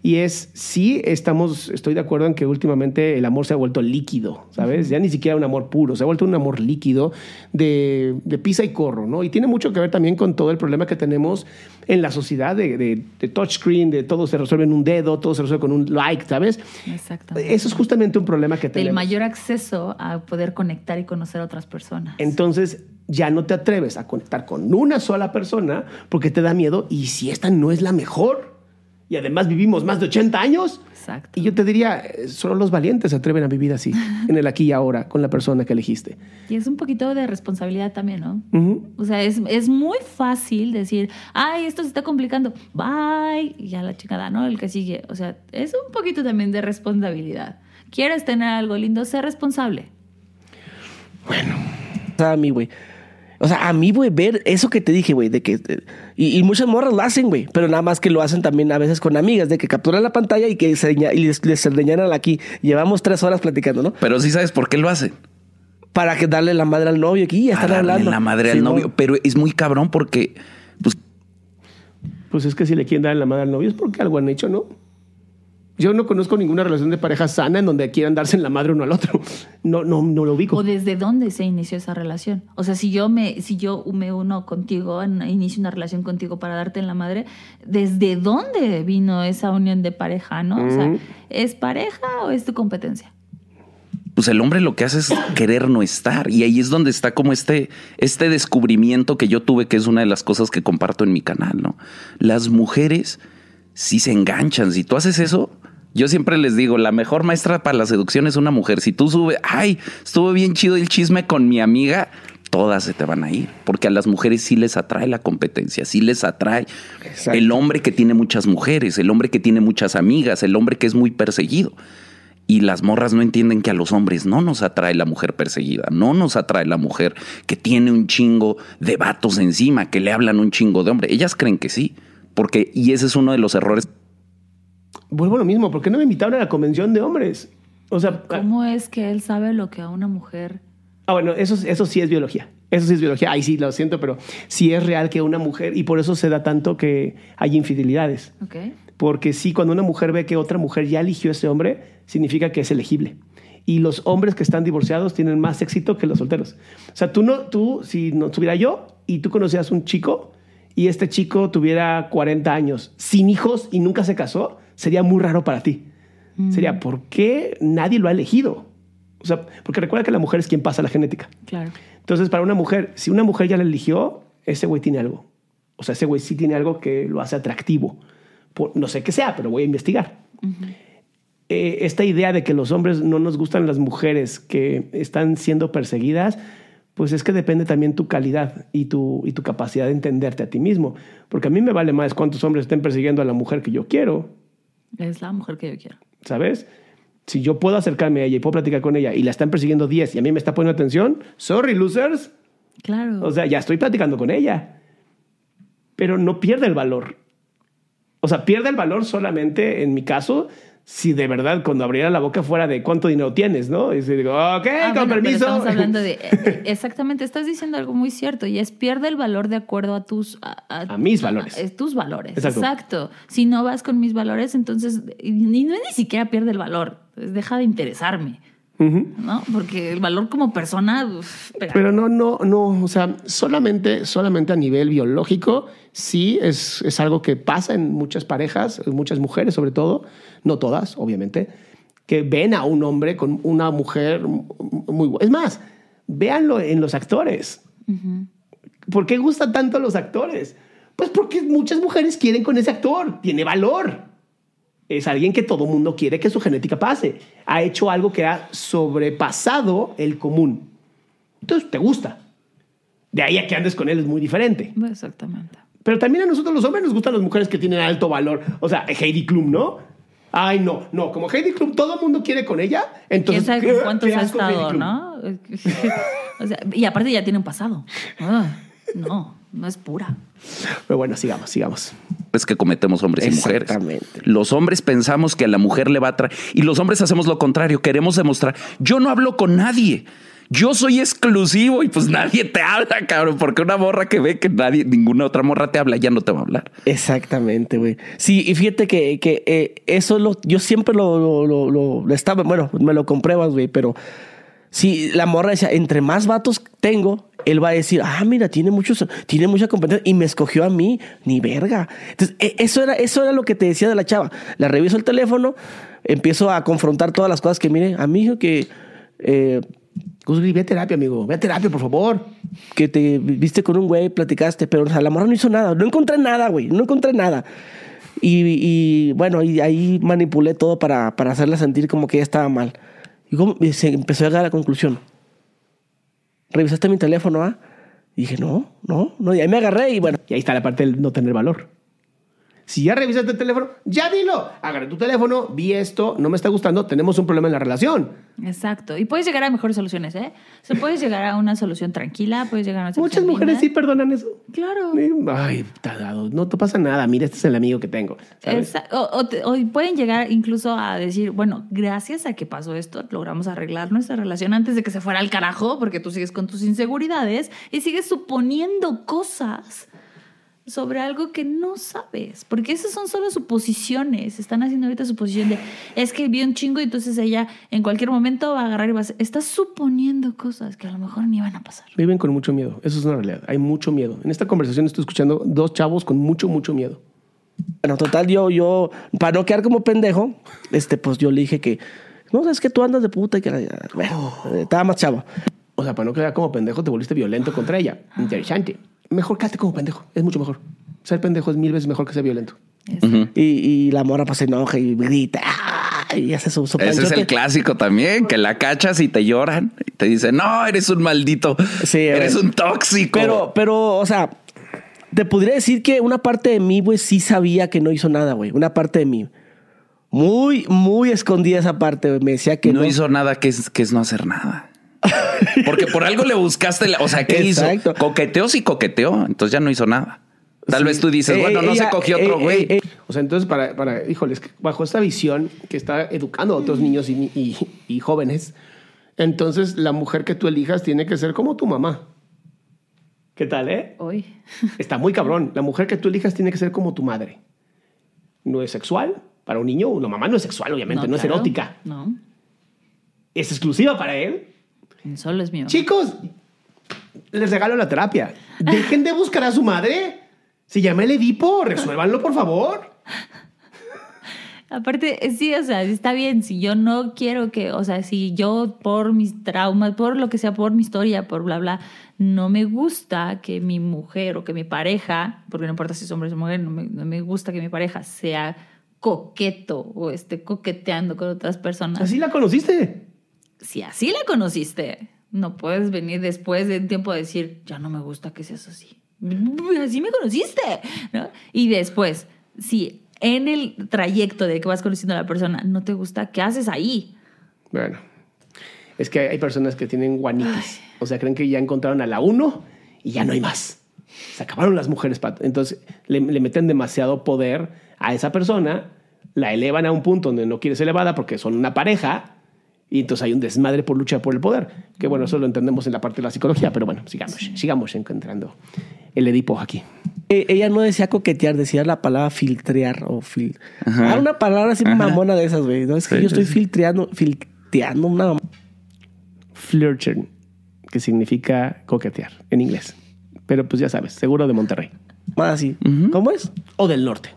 Y es, sí, estamos, estoy de acuerdo en que últimamente el amor se ha vuelto líquido, ¿sabes? Ya ni siquiera un amor puro, se ha vuelto un amor líquido de, de pisa y corro, ¿no? Y tiene mucho que ver también con todo el problema que tenemos en la sociedad de, de, de touchscreen, de todo se resuelve en un dedo, todo se resuelve con un like, ¿sabes? Exactamente. Eso es justamente un problema que tenemos. mayor acceso a poder conectar y conocer a otras personas. Entonces ya no te atreves a conectar con una sola persona porque te da miedo y si esta no es la mejor y además vivimos más de 80 años. Exacto. Y yo te diría, solo los valientes se atreven a vivir así, en el aquí y ahora, con la persona que elegiste. Y es un poquito de responsabilidad también, ¿no? O sea, es, es muy fácil decir, ay, esto se está complicando, bye, y ya la chingada, ¿no? El que sigue. O sea, es un poquito también de responsabilidad. ¿Quieres tener algo lindo? Sé responsable. a mí, güey. O sea, a mí, güey, ver eso que te dije, güey, de que... eh, Y, y muchas morras lo hacen, güey, pero nada más que lo hacen también a veces con amigas, de que capturan la pantalla y que se, y les, les señalan aquí. Llevamos tres horas platicando, ¿no? Pero sí sabes por qué lo hacen. Para que darle la madre al novio aquí y ya están darle hablando. la madre Sí, al no. novio. Pero es muy cabrón porque pues, Pues es que si le quieren dar la madre al novio es porque algo han hecho, ¿no? Yo no conozco ninguna relación de pareja sana en donde quieran darse en la madre uno al otro. No, no, no lo ubico. O desde dónde se inició esa relación. O sea, si yo me, si yo me uno contigo, inicio una relación contigo para darte en la madre, ¿desde dónde vino esa unión de pareja, no? O sea, Mm. ¿es pareja o es tu competencia? pues el hombre lo que hace es querer no estar. Y ahí es donde está como este, este descubrimiento que yo tuve, que es una de las cosas que comparto en mi canal, ¿no? Las mujeres sí se enganchan. Si tú haces eso, yo siempre les digo, la mejor maestra para la seducción es una mujer. Si tú subes, ay, estuvo bien chido el chisme con mi amiga, todas se te van a ir. Porque a las mujeres sí les atrae la competencia, sí les atrae Exacto. el hombre que tiene muchas mujeres, el hombre que tiene muchas amigas, el hombre que es muy perseguido. Y las morras no entienden que a los hombres no nos atrae la mujer perseguida, no nos atrae la mujer que tiene un chingo de vatos encima, que le hablan un chingo de hombre. Ellas creen que sí, porque, y ese es uno de los errores. Vuelvo a lo mismo, ¿por qué no me invitaron a la convención de hombres? O sea, ¿Cómo es que él sabe lo que a una mujer... Ah, bueno, eso, eso sí es biología. Eso sí es biología. Ay, sí, lo siento, pero sí es real que una mujer, y por eso se da tanto que hay infidelidades. ¿Ok? Porque sí, cuando una mujer ve que otra mujer ya eligió a ese hombre, significa que es elegible. Y los hombres que están divorciados tienen más éxito que los solteros. O sea, tú no, tú, si no estuviera yo y tú conocías un chico y este chico tuviera 40 años, sin hijos y nunca se casó, sería muy raro para ti. Sería, ¿por qué nadie lo ha elegido? O sea, porque recuerda que la mujer es quien pasa la genética. Claro. Entonces, para una mujer, si una mujer ya la eligió, ese güey tiene algo. O sea, ese güey sí tiene algo que lo hace atractivo. Por- no sé qué sea, pero voy a investigar. Eh, esta idea de que los hombres no nos gustan las mujeres que están siendo perseguidas, pues es que depende también tu calidad y tu, y tu capacidad de entenderte a ti mismo. Porque a mí me vale más cuántos hombres estén persiguiendo a la mujer que yo quiero, Es la mujer que yo quiero. ¿sabes? Si yo puedo acercarme a ella y puedo platicar con ella y la están persiguiendo 10 y a mí me está poniendo atención, sorry, losers. Claro. O sea, ya estoy platicando con ella. Pero no pierde el valor. O sea, pierde el valor solamente, en mi caso, si de verdad cuando abriera la boca fuera de cuánto dinero tienes, ¿no? Y si digo, ok, Ah, con bueno, permiso. estamos hablando de... eh, Exactamente, estás diciendo algo muy cierto y es pierde el valor de acuerdo a tus... A, A mis valores. a tus valores, Exacto. exacto. Si no vas con mis valores, entonces... Y no es ni siquiera pierde el valor, deja de interesarme. ¿no? Porque el valor como persona, uf. Pero no, no, no, o sea, solamente, solamente a nivel biológico, sí es, es algo que pasa en muchas parejas, en muchas mujeres sobre todo, no todas, obviamente, que ven a un hombre con una mujer muy buena. Es más, véanlo en los actores. ¿Por qué gustan tanto los actores? Pues porque muchas mujeres quieren con ese actor, tiene valor. Es alguien que todo mundo quiere que su genética pase. Ha hecho algo que ha sobrepasado el común. Entonces te gusta. De ahí a que andes con él es muy diferente. Exactamente. Pero también a nosotros los hombres nos gustan las mujeres que tienen alto valor. O sea, Heidi Klum, ¿no? Ay, no, no. Como Heidi Klum todo el mundo quiere con ella, entonces. ¿Quién sabe ¿qué- con cuántos ha estado, no? o sea, y aparte ya tiene un pasado. Ah, no, no es pura. Pero bueno, sigamos, sigamos. es que cometemos hombres y mujeres. Exactamente. Los hombres pensamos que a la mujer le va a traer y los hombres hacemos lo contrario, queremos demostrar, yo no hablo con nadie. Yo soy exclusivo y pues nadie te habla, cabrón, porque una morra que ve que nadie, ninguna otra morra te habla, ya no te va a hablar. Exactamente, güey. Sí, y fíjate que, que eh, eso lo, yo siempre lo, lo, estaba, bueno, me lo compruebas, güey, pero si la morra decía, entre más vatos tengo, él va a decir, ah, mira, tiene muchos, tiene mucha competencia y me escogió a mí, ni verga. Entonces, e- eso era, eso era lo que te decía de la chava. La reviso el teléfono, empiezo a confrontar todas las cosas que, mire, a mí que, eh, Gus Gris, ve a terapia, amigo. Ve a terapia, por favor. que te viste con un güey, platicaste, pero o sea, la morra no hizo nada. No encontré nada, güey. No encontré nada. Y, y, bueno, y ahí manipulé todo para, para hacerla sentir como que ella estaba mal. Y, como- y se empezó a llegar a la conclusión. ¿Revisaste mi teléfono, ah? Y dije, no, no, no. Y ahí me agarré y bueno. Y ahí está la parte del no tener valor. Si ya revisaste el teléfono, ya dilo. Agarré tu teléfono, vi esto, no me está gustando, tenemos un problema en la relación. Exacto. Y puedes llegar a mejores soluciones, ¿eh? O sea, puedes llegar a una solución tranquila, puedes llegar a una Muchas solución mujeres sí perdonan eso. Claro. Ay, tarado, no te pasa nada. Mira, este es el amigo que tengo. o pueden llegar incluso a decir, bueno, gracias a que pasó esto, logramos arreglar nuestra relación antes de que se fuera al carajo, porque tú sigues con tus inseguridades y sigues suponiendo cosas sobre algo que no sabes, porque esas son solo suposiciones. Están haciendo ahorita suposición de, es que vio un chingo y entonces ella en cualquier momento va a agarrar y va a hacer, estás suponiendo cosas que a lo mejor ni van a pasar. Viven con mucho miedo. Eso es una realidad. Hay mucho miedo. En esta conversación estoy escuchando dos chavos con mucho, mucho miedo. Bueno, total, yo, yo, para no quedar como pendejo, este, pues yo le dije que, no, es que tú andas de puta y que, bueno, estaba más chavo. O sea, para no quedar como pendejo, te volviste violento contra ella. Interesante. Mejor quédate como pendejo. Es mucho mejor. Ser pendejo es mil veces mejor que ser violento. Y, y la mora pues se enoja y grita ¡ah! y hace su, su Ese es el clásico también, que la cachas y te lloran y te dicen, no, eres un maldito, Sí, eres un tóxico. Pero, pero, o sea, te podría decir que una parte de mí, güey, sí sabía que no hizo nada, güey. Una parte de mí. Muy, muy escondida esa parte, güey. Me decía que no, no. hizo nada que es, que es no hacer nada. Porque por algo le buscaste, la- o sea, ¿qué Exacto. hizo? Coqueteó, sí coqueteó, entonces ya no hizo nada. Tal vez tú dices, Eh, bueno, no ella- se cogió eh, otro güey. eh, eh, O sea, entonces, para, para híjoles, que bajo esta visión que está educando a otros niños y, y- y jóvenes, entonces la mujer que tú elijas tiene que ser como tu mamá. ¿Qué tal, eh? Hoy. Está muy cabrón. La mujer que tú elijas tiene que ser como tu madre. No es sexual. Para un niño, una mamá no es sexual, obviamente, no, es claro. erótica. No, Es exclusiva para él. Solo es mío. Chicos, les regalo la terapia. Dejen de buscar a su madre. Se llama el Edipo. Resuélvanlo, por favor. Aparte, eh, sí, o sea, está bien, si yo no quiero que, o sea, si yo por mis traumas, por lo que sea, por mi historia, por bla, bla, no me gusta que mi mujer o que mi pareja, porque no importa si es hombre o mujer, no me, no me gusta que mi pareja sea coqueto o esté coqueteando con otras personas. Así la conociste. Si así la conociste, no puedes venir después de un tiempo a decir, ya no me gusta que seas así. Así me conociste, ¿no? Y después, si en el trayecto de que vas conociendo a la persona no te gusta, ¿qué haces ahí? Bueno, es que hay personas que tienen guanitis. O sea, creen que ya encontraron a la uno y ya no hay más. Se acabaron las mujeres. Entonces, le, le meten demasiado poder a esa persona, la elevan a un punto donde no quiere ser elevada porque son una pareja. Y entonces hay un desmadre por lucha por el poder. Que bueno, eso lo entendemos en la parte de la psicología, pero bueno, sigamos, sigamos encontrando el Edipo aquí. eh, ella no decía coquetear, decía la palabra filtrear o fil. Ah, una palabra así mamona de esas, güey. No, es que Sí, yo estoy sí. filtreando, filtreando una. flirting, que significa coquetear en inglés. Pero pues ya sabes, seguro de Monterrey. Más así. ¿Cómo es? O del norte.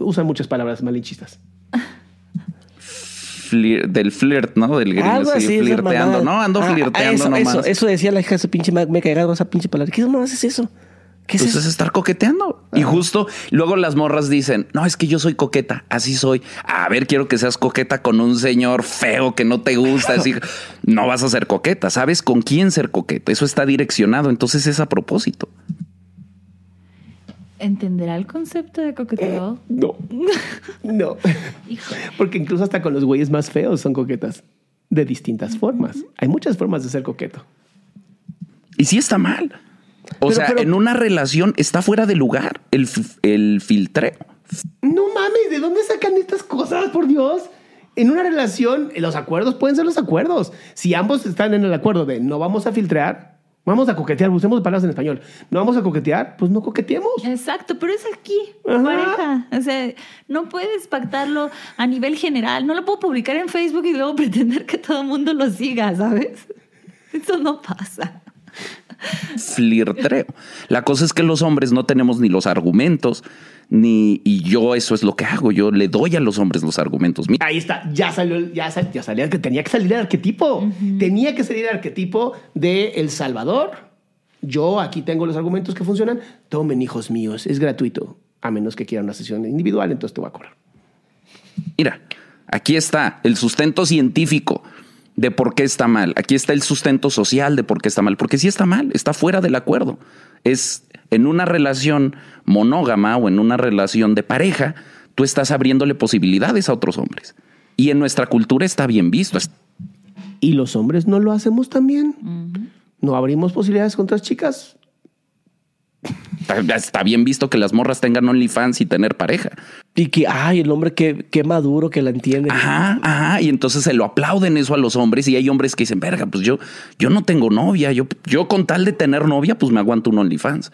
Usan muchas palabras malinchistas. Flir- del flirt, ¿no? Del gringo, Algo sí, así. flirteando. No, ando Ah, flirteando eso, nomás. Eso, eso decía la hija de esa pinche me, me cagaba esa pinche palabra. ¿Qué más es eso? ¿Qué es Pues eso? es estar coqueteando. Y justo luego las morras dicen, no, es que yo soy coqueta, así soy. A ver, quiero que seas coqueta con un señor feo que no te gusta. Así, no vas a ser coqueta, sabes con quién ser coqueta. Eso está direccionado, entonces es a propósito. ¿Entenderá el concepto de coqueteo? No. No. Hijo. Porque incluso hasta con los güeyes más feos son coquetas. De distintas formas. Hay muchas formas de ser coqueto. Y sí está mal. O Pero- sea, pero- en una relación está fuera de lugar el, el filtreo. No mames, ¿de dónde sacan estas cosas, por Dios? En una relación, los acuerdos pueden ser los acuerdos. Si ambos están en el acuerdo de no vamos a filtrar, vamos a coquetear, usemos palabras en español. No vamos a coquetear, pues no coqueteemos. Exacto, pero es aquí, Ajá. pareja. O sea, no puedes pactarlo a nivel general. No lo puedo publicar en Facebook y luego pretender que todo el mundo lo siga, ¿sabes? Eso no pasa. Flirtreo. La cosa es que los hombres no tenemos ni los argumentos, ni. Y yo eso es lo que hago. Yo le doy a los hombres los argumentos. Mira, Ahí está, ya salió, el- ya, sal- ya salía que tenía que salir el arquetipo. Tenía que salir el arquetipo de El Salvador. Yo aquí tengo los argumentos que funcionan. Tomen, hijos míos, es gratuito. A menos que quieran una sesión individual, entonces te voy a cobrar. Mira, aquí está el sustento científico de por qué está mal. Aquí está el sustento social de por qué está mal. Porque sí está mal, está fuera del acuerdo. Es en una relación monógama o en una relación de pareja, tú estás abriéndole posibilidades a otros hombres. Y en nuestra cultura está bien visto. Y los hombres no lo hacemos también. No abrimos posibilidades con otras chicas. Está, está bien visto que las morras tengan OnlyFans y tener pareja. Y que, ay, el hombre que, que maduro, que la entiende. Ajá, ajá. Y entonces se lo aplauden eso a los hombres y hay hombres que dicen, verga, pues yo, yo no tengo novia. Yo, yo con tal de tener novia, pues me aguanto un OnlyFans.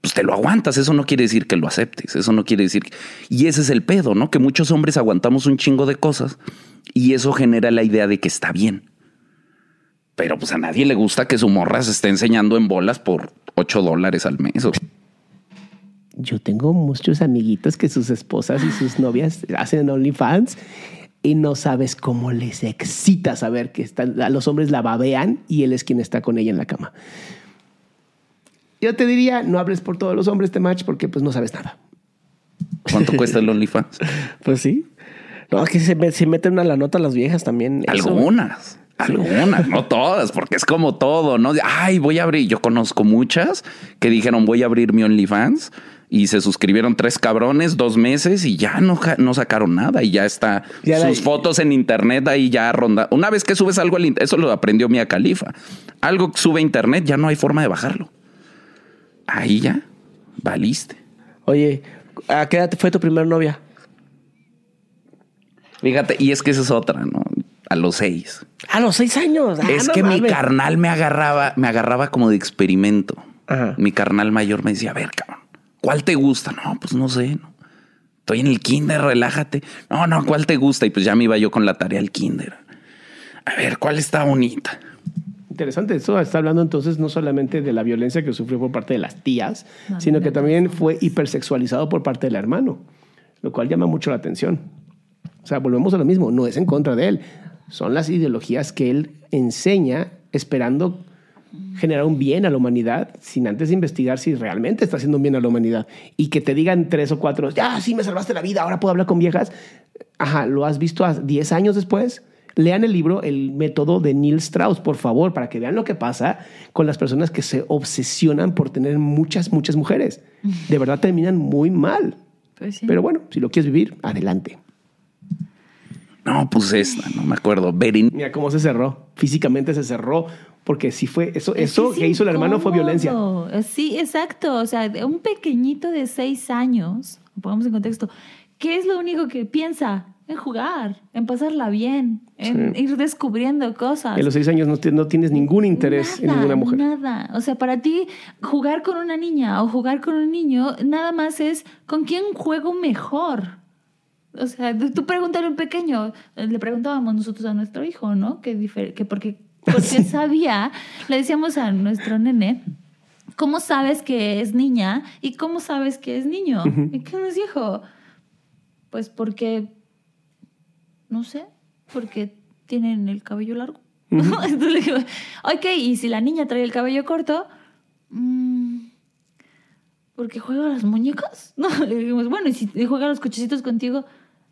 Pues te lo aguantas. Eso no quiere decir que lo aceptes. Eso no quiere decir. que- Y ese es el pedo, ¿no? Que muchos hombres aguantamos un chingo de cosas y eso genera la idea de que está bien. Pero pues a nadie le gusta que su morra se esté enseñando en bolas por 8 dólares al mes. o- Yo tengo muchos amiguitos que sus esposas y sus novias hacen OnlyFans y no sabes cómo les excita saber que están, a los hombres la babean y él es quien está con ella en la cama. Yo te diría, no hables por todos los hombres de match porque pues no sabes nada. ¿Cuánto cuesta el OnlyFans? Pues sí. No, es que se, me- se meten a la nota las viejas también. Eso, Algunas, no todas, porque es como todo, ¿no? Ay, voy a abrir. Yo conozco muchas que dijeron voy a abrir mi OnlyFans y se suscribieron tres cabrones, dos meses y ya no, no sacaron nada y ya está Ya la- sus fotos en internet ahí ya ronda. Una vez que subes algo al eso lo aprendió Mia Califa. Algo que sube a internet ya no hay forma de bajarlo. Ahí ya valiste. Oye, ¿a qué edad fue tu primera novia? Fíjate, y es que esa es otra, ¿no? A los seis. A los seis años. Ah, es no que mi carnal me agarraba, me agarraba como de experimento. Ajá. Mi carnal mayor me decía, a ver, cabrón, ¿cuál te gusta? No, pues no sé, no. Estoy en el kinder, relájate. No, no, ¿cuál te gusta? Y pues ya me iba yo con la tarea al kinder. A ver, ¿cuál está bonita? Interesante, eso está hablando entonces no solamente de la violencia que sufrió por parte de las tías, No, sino que también fue hipersexualizado por parte del hermano, lo cual llama mucho la atención. O sea, volvemos a lo mismo, no es en contra de él, son las ideologías que él enseña esperando generar un bien a la humanidad sin antes investigar si realmente está haciendo un bien a la humanidad. Y que te digan tres o cuatro, ya, sí, me salvaste la vida, ahora puedo hablar con viejas. Ajá, ¿lo has visto a 10 años después? Lean el libro El método de Neil Strauss, por favor, para que vean lo que pasa con las personas que se obsesionan por tener muchas, muchas mujeres. De verdad terminan muy mal. Pues sí. Pero bueno, si lo quieres vivir, adelante. No, pues esta, no me acuerdo. Berin. Mira cómo se cerró. Físicamente se cerró. Porque sí fue eso, Es eso es que hizo el hermano fue violencia. Sí, exacto. O sea, un pequeñito de seis años, pongamos en contexto, ¿qué es lo único que piensa? En jugar, en pasarla bien, en Sí. ir descubriendo cosas. En los seis años no, no tienes ningún interés en Nada, ninguna mujer. Nada. O sea, para ti, jugar con una niña o jugar con un niño, nada más es con quién juego mejor. O sea, tú pregúntale a un pequeño, eh, le preguntábamos nosotros a nuestro hijo, ¿no? Que, que porque porque sabía, le decíamos a nuestro nene, ¿cómo sabes que es niña y cómo sabes que es niño? ¿Y qué nos dijo? Pues porque, no sé, porque tienen el cabello largo. Entonces le digo, ok, y si la niña trae el cabello corto, mm, porque juega a las muñecas. No, le dijimos, bueno, y si juega a los cochecitos contigo,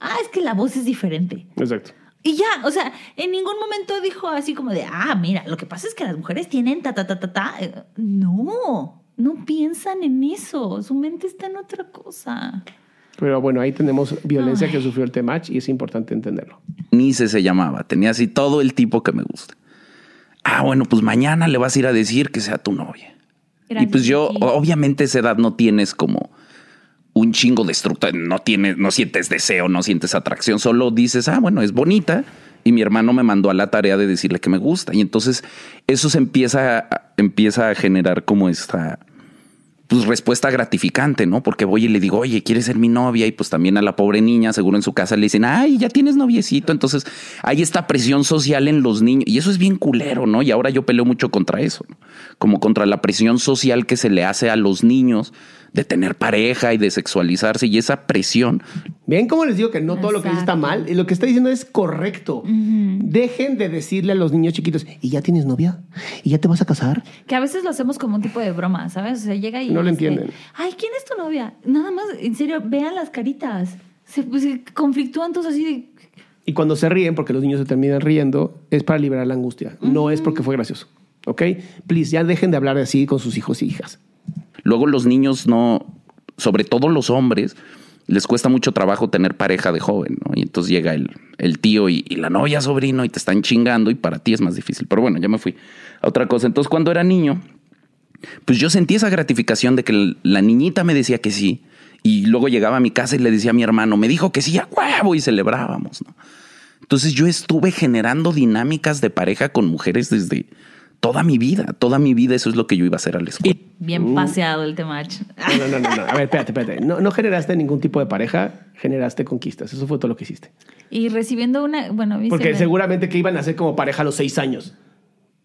ah, es que la voz es diferente. Exacto. Y ya, o sea, en ningún momento dijo así como de, ah, mira, lo que pasa es que las mujeres tienen ta, ta, ta, ta, ta. Eh, No, no piensan en eso. Su mente está en otra cosa. Pero bueno, ahí tenemos violencia que sufrió el Temach y es importante entenderlo. Nice se llamaba. Tenía así todo el tipo que me gusta. Ah, bueno, pues mañana le vas a ir a decir que sea tu novia. y pues yo, Sí. obviamente, esa edad no tienes como un chingo de estructura, no tienes, no sientes deseo, no sientes atracción, solo dices, ah, bueno, es bonita. Y mi hermano me mandó a la tarea de decirle que me gusta. Y entonces eso se empieza, empieza a generar como esta pues respuesta gratificante, ¿no? Porque voy y le digo, oye, ¿quieres ser mi novia? Y pues también a la pobre niña, seguro en su casa le dicen, ay, ya tienes noviecito. Entonces hay esta presión social en los niños y eso es bien culero, ¿no? Y ahora yo peleo mucho contra eso, ¿no? como contra la presión social que se le hace a los niños de tener pareja y de sexualizarse y esa presión. Ven cómo les digo que no todo lo que dice está mal y lo que está diciendo es correcto. Dejen de decirle a los niños chiquitos, ¿y ya tienes novia? ¿Y ya te vas a casar? Que a veces lo hacemos como un tipo de broma, ¿sabes? O sea, llega y... No lo entienden. Ay, ¿quién es tu novia? Nada más, en serio, vean las caritas. Se, pues, se conflictúan todos así de... Y cuando se ríen, porque los niños se terminan riendo, es para liberar la angustia. No es porque fue gracioso. ¿Ok? Please, ya dejen de hablar así con sus hijos y hijas. Luego los niños no, sobre todo los hombres, les cuesta mucho trabajo tener pareja de joven, ¿no? Y entonces llega el, el tío y, y la novia sobrino y te están chingando y para ti es más difícil. Pero bueno, ya me fui a otra cosa. Entonces cuando era niño, pues yo sentí esa gratificación de que la niñita me decía que sí. Y luego llegaba a mi casa y le decía a mi hermano, me dijo que sí, a huevo, y celebrábamos, ¿no? Entonces yo estuve generando dinámicas de pareja con mujeres desde toda mi vida. Toda mi vida eso es lo que yo iba a hacer a la escuela. Bien paseado el temach. No, no, no, no, no. A ver, espérate, espérate. No, no generaste ningún tipo de pareja, generaste conquistas. Eso fue todo lo que hiciste. Y recibiendo una... Bueno, se Porque me- seguramente que iban a ser como pareja a los seis años.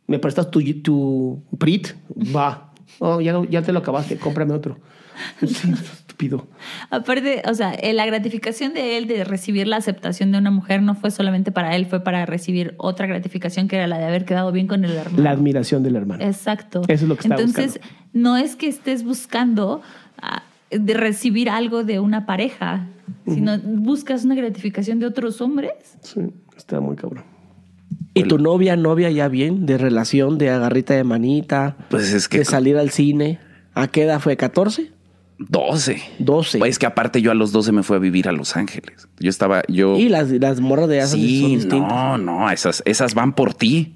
¿Me prestas tu, tu Prit? Va. Oh, ya, ya te lo acabaste, cómprame otro. Sí, estúpido. Aparte, o sea, eh, la gratificación de él de recibir la aceptación de una mujer no fue solamente para él, fue para recibir otra gratificación que era la de haber quedado bien con el hermano. La admiración del hermano. Exacto. Eso es lo que estaba Entonces, no es que estés buscando ah, de recibir algo de una pareja, sino buscas una gratificación de otros hombres. Sí, está muy cabrón. ¿Y tu novia, novia ya bien? De relación, de agarrita de manita, Pues es que de salir al cine. ¿A qué edad fue? ¿14? 12. 12. Pues es que aparte yo a los 12 me fui a vivir a Los Ángeles. Yo estaba, yo... Y las, las morras de son- son sí, distintas. no, no, esas, esas van por ti.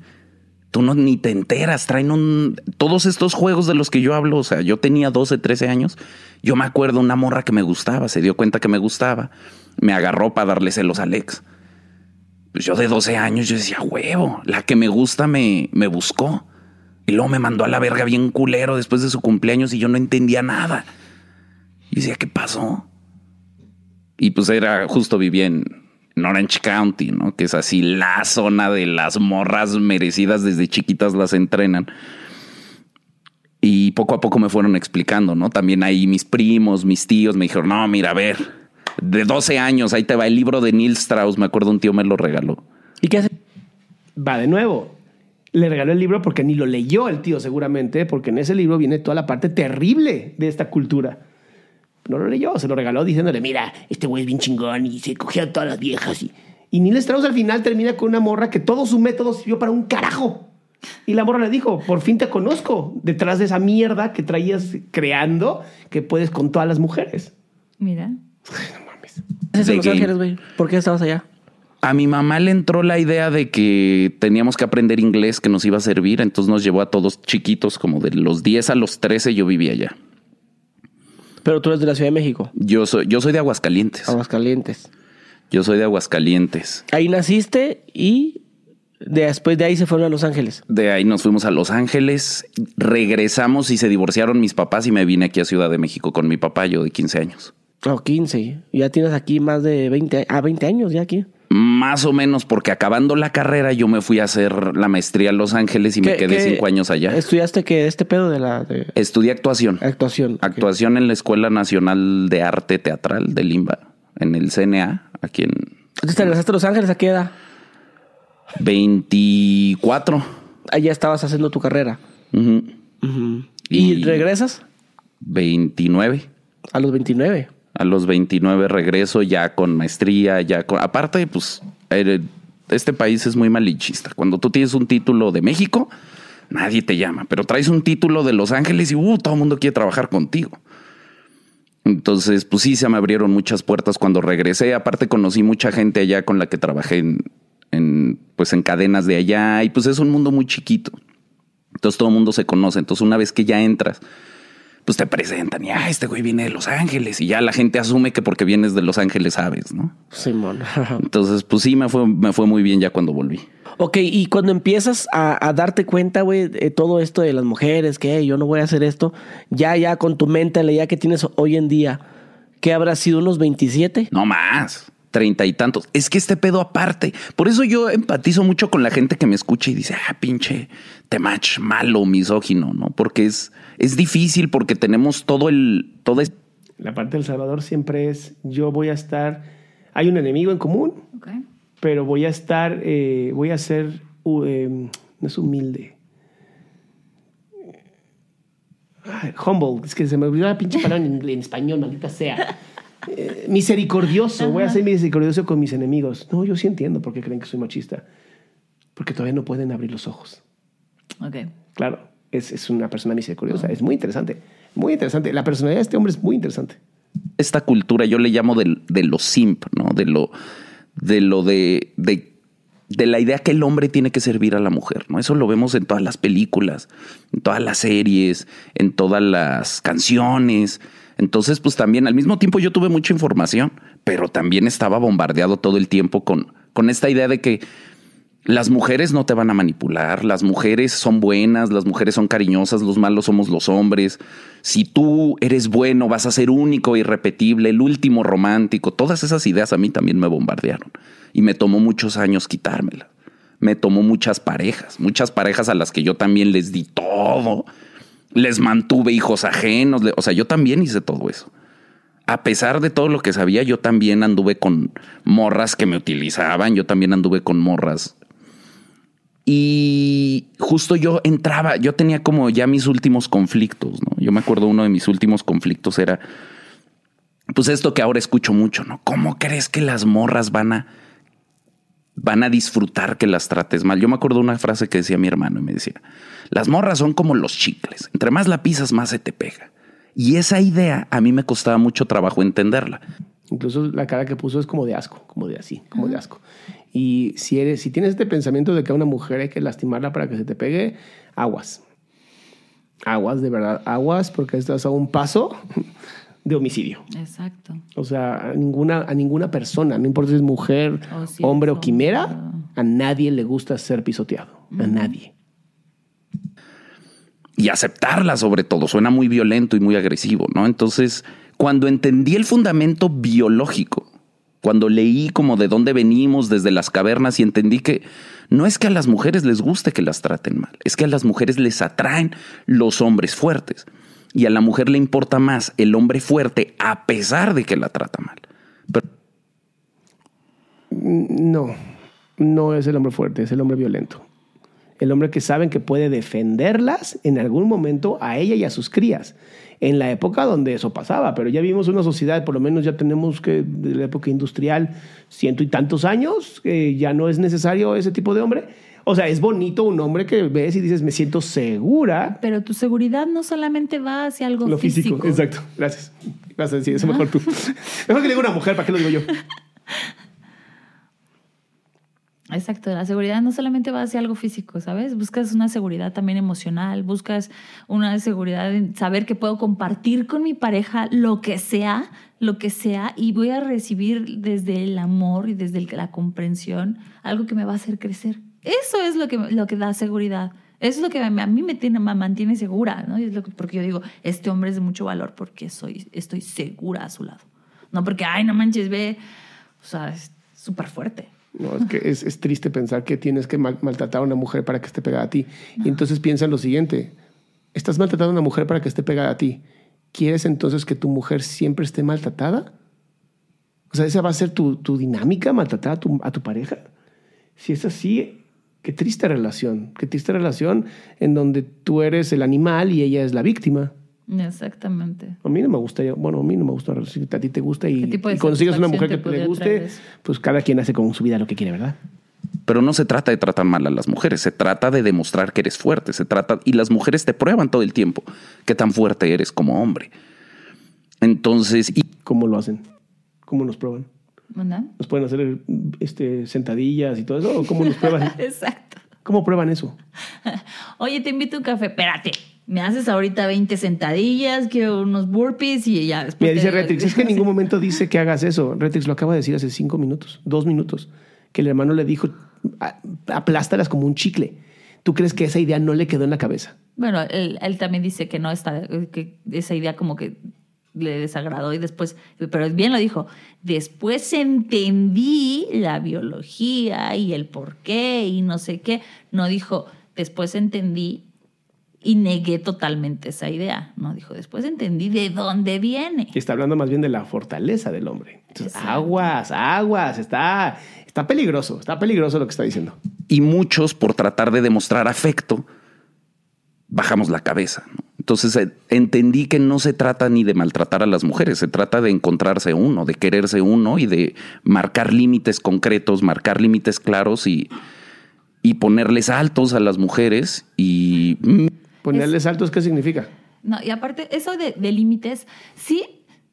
Tú no ni te enteras, traen un... Todos estos juegos de los que yo hablo, o sea, yo tenía 12, 13 años, yo me acuerdo una morra que me gustaba, se dio cuenta que me gustaba, me agarró para darle celos a Alex. Pues yo de 12 años yo decía, huevo, la que me gusta me, me buscó. Y luego me mandó a la verga bien culero después de su cumpleaños y yo no entendía nada. Y decía, ¿qué pasó? Y pues era justo vivía en, Orange County, ¿no? Que es así la zona de las morras merecidas desde chiquitas las entrenan. Y poco a poco me fueron explicando, ¿no? También ahí mis primos, mis tíos me dijeron, no, mira, a ver, de 12 años, ahí te va el libro de Neil Strauss, me acuerdo un tío me lo regaló. ¿Y qué hace? Va de nuevo. Le regaló el libro porque ni lo leyó el tío seguramente, porque en ese libro viene toda la parte terrible de esta cultura. No lo leyó, se lo regaló diciéndole, mira, este güey es bien chingón y se cogía a todas las viejas. Y, y Neil Strauss al final termina con una morra que todo su método sirvió para un carajo. Y la morra le dijo, por fin te conozco, detrás de esa mierda que traías creando, que puedes con todas las mujeres. Mira. No mames. ¿Qué haces The en Los Game. Ángeles, güey? ¿Por qué estabas allá? A mi mamá le entró la idea de que teníamos que aprender inglés que nos iba a servir, entonces nos llevó a todos chiquitos, como de los 10 a los 13 yo vivía allá. Pero tú eres de la Ciudad de México, Yo soy, yo soy de Aguascalientes. Aguascalientes. Yo soy de Aguascalientes. Ahí naciste y después de ahí se fueron a Los Ángeles. De ahí nos fuimos a Los Ángeles, regresamos y se divorciaron mis papás y me vine aquí a Ciudad de México con mi papá, yo de 15 años. No, 15. Ya tienes aquí más de 20, ah, 20 años ya aquí. Más o menos, porque acabando la carrera yo me fui a hacer la maestría en Los Ángeles y me ¿Qué- quedé cinco años allá. ¿Estudiaste que este pedo de la de Estudié actuación. actuación? Actuación en la Escuela Nacional de Arte Teatral de Limba, en el CNA, aquí en Entonces te regresaste a Los Ángeles, ¿a qué edad? 24. Allá estabas haciendo tu carrera. ¿Y, Y- regresas 29. a los 29? A los 29 regreso ya con maestría, ya con... Aparte, pues, eh, este país es muy malichista. Cuando tú tienes un título de México, nadie te llama. Pero traes un título de Los Ángeles y uh, todo el mundo quiere trabajar contigo. Entonces, pues sí, se me abrieron muchas puertas cuando regresé. Aparte, conocí mucha gente allá con la que trabajé en, en, pues, en cadenas de allá. Y pues es un mundo muy chiquito. Entonces todo el mundo se conoce. Entonces, una vez que ya entras, pues te presentan y ah, este güey viene de Los Ángeles y ya la gente asume que porque vienes de Los Ángeles sabes, ¿no? Simón. Entonces, pues sí, me fue, me fue muy bien ya cuando volví. ok, y cuando empiezas a, a darte cuenta, güey, de todo esto de las mujeres, que "Hey, yo no voy a hacer esto, ya, ya con tu mente, la idea que tienes hoy en día, ¿qué habrá sido unos 27? No más. Treinta y tantos. Es que este pedo aparte. Por eso yo empatizo mucho con la gente que me escucha y dice, ah, pinche temach malo, misógino, ¿no? Porque es, es difícil porque tenemos todo el, todo es- La parte del Salvador siempre es, yo voy a estar, hay un enemigo en común, pero voy a estar, eh, voy a ser, uh, eh, no es humilde. Ay, humble, es que se me olvidó la pinche palabra en, en español, maldita sea. Eh, misericordioso, voy a ser misericordioso con mis enemigos. No, yo sí entiendo por qué creen que soy machista. Porque todavía no pueden abrir los ojos. Ok. Claro, es, es una persona misericordiosa, es muy interesante, muy interesante. La personalidad de este hombre es muy interesante. esta cultura, yo le llamo de, de lo simp, ¿no? De lo de lo de, de, de la idea que el hombre tiene que servir a la mujer, ¿no? Eso lo vemos en todas las películas, en todas las series, en todas las canciones. Entonces, pues también al mismo tiempo yo tuve mucha información, pero también estaba bombardeado todo el tiempo con, con esta idea de que las mujeres no te van a manipular, las mujeres son buenas, las mujeres son cariñosas, los malos somos los hombres. Si tú eres bueno, vas a ser único, irrepetible, el último romántico. Todas esas ideas a mí también me bombardearon y me tomó muchos años quitármelas. Me tomó muchas parejas, muchas parejas a las que yo también les di todo. Les mantuve hijos ajenos, o sea, yo también hice todo eso a pesar de todo lo que sabía, yo también anduve con morras que me utilizaban, yo también anduve con morras. Y justo yo entraba, yo tenía como ya mis últimos conflictos, ¿no? Yo me acuerdo uno de mis últimos conflictos era, pues esto que ahora escucho mucho, ¿no? ¿Cómo crees que las morras van a, van a disfrutar que las trates mal? Yo me acuerdo una frase que decía mi hermano y me decía, las morras son como los chicles, entre más la pisas, más se te pega. Y esa idea a mí me costaba mucho trabajo entenderla. Incluso la cara que puso es como de asco, como de así, como de asco. Y si, eres, si tienes este pensamiento de que a una mujer hay que lastimarla para que se te pegue, aguas. Aguas, de verdad, aguas, porque estás a un paso de homicidio. Exacto. O sea, a ninguna, a ninguna persona, no importa si es mujer, O si hombre es o quimera, hombre. a nadie le gusta ser pisoteado. A nadie. y aceptarla sobre todo. Suena muy violento y muy agresivo, ¿no? Entonces, cuando entendí el fundamento biológico, cuando leí como de dónde venimos desde las cavernas y entendí que no es que a las mujeres les guste que las traten mal, es que a las mujeres les atraen los hombres fuertes y a la mujer le importa más el hombre fuerte a pesar de que la trata mal. Pero No, no es el hombre fuerte, es el hombre violento. El hombre que saben que puede defenderlas en algún momento a ella y a sus crías. En la época donde eso pasaba, pero ya vivimos una sociedad, por lo menos ya tenemos que, de la época industrial, ciento y tantos años, ya no es necesario ese tipo de hombre. O sea, es bonito un hombre que ves y dices, me siento segura. Pero tu seguridad no solamente va hacia algo Lo físico, físico. exacto. Gracias. Vas a decir eso mejor tú. mejor que le diga una mujer, ¿para qué lo digo yo? Exacto, la seguridad no solamente va hacia algo físico, ¿sabes? Buscas una seguridad también emocional, buscas una seguridad en saber que puedo compartir con mi pareja lo que sea, lo que sea, y voy a recibir desde el amor y desde la comprensión algo que me va a hacer crecer. Eso es lo que, lo que da seguridad. Eso es lo que a mí me, tiene, me mantiene segura, ¿no? Y es lo que- porque yo digo, este hombre es de mucho valor porque soy, estoy segura a su lado. No porque, ay, no manches, ve, o sea, es súper fuerte. No, es que es, es triste pensar que tienes que mal- maltratar a una mujer para que esté pegada a ti. Y entonces piensa en lo siguiente. Estás maltratando a una mujer para que esté pegada a ti. ¿Quieres entonces que tu mujer siempre esté maltratada? O sea, esa va a ser tu, tu dinámica, maltratar a tu, a tu pareja. Si es así, qué triste relación. Qué triste relación en donde tú eres el animal y ella es la víctima. Exactamente. A mí no me gustaría, bueno, a mí no me gusta, si a ti te gusta y, ¿Qué tipo de y consigues una mujer que te le podría traer guste, pues cada quien hace con su vida lo que quiere, ¿verdad? Pero no se trata de tratar mal a las mujeres, se trata de demostrar que eres fuerte, se trata y las mujeres te prueban todo el tiempo qué tan fuerte eres como hombre. Entonces, y ¿Cómo lo hacen? ¿Cómo nos prueban? ¿Verdad? ¿Nos pueden hacer este, sentadillas y todo eso? ¿O cómo nos prueban? Exacto. ¿Cómo prueban eso? Oye, te invito a un café. Espérate. Me haces ahorita 20 sentadillas, quiero unos burpees y ya después. Mira, dice te- Retrix, es que en ningún momento dice que hagas eso. Retrix lo acaba de decir hace cinco minutos, dos minutos, que el hermano le dijo, "A- aplástalas como un chicle. ¿Tú crees que esa idea no le quedó en la cabeza? Bueno, él, él también dice que no está, que esa idea como que le desagradó y después, pero bien lo dijo, después entendí la biología y el por qué y no sé qué. No dijo, después entendí y negué totalmente esa idea. No dijo, después entendí de dónde viene. Y está hablando más bien de la fortaleza del hombre. Entonces, aguas, aguas, está, está peligroso, está peligroso lo que está diciendo. y muchos por tratar de demostrar afecto bajamos la cabeza. ¿no? Entonces eh, entendí que no se trata ni de maltratar a las mujeres, se trata de encontrarse uno, de quererse uno y de marcar límites concretos, marcar límites claros y, y ponerles altos a las mujeres y mm, Ponerles altos, ¿qué significa? No, y aparte, eso de, de límites, sí,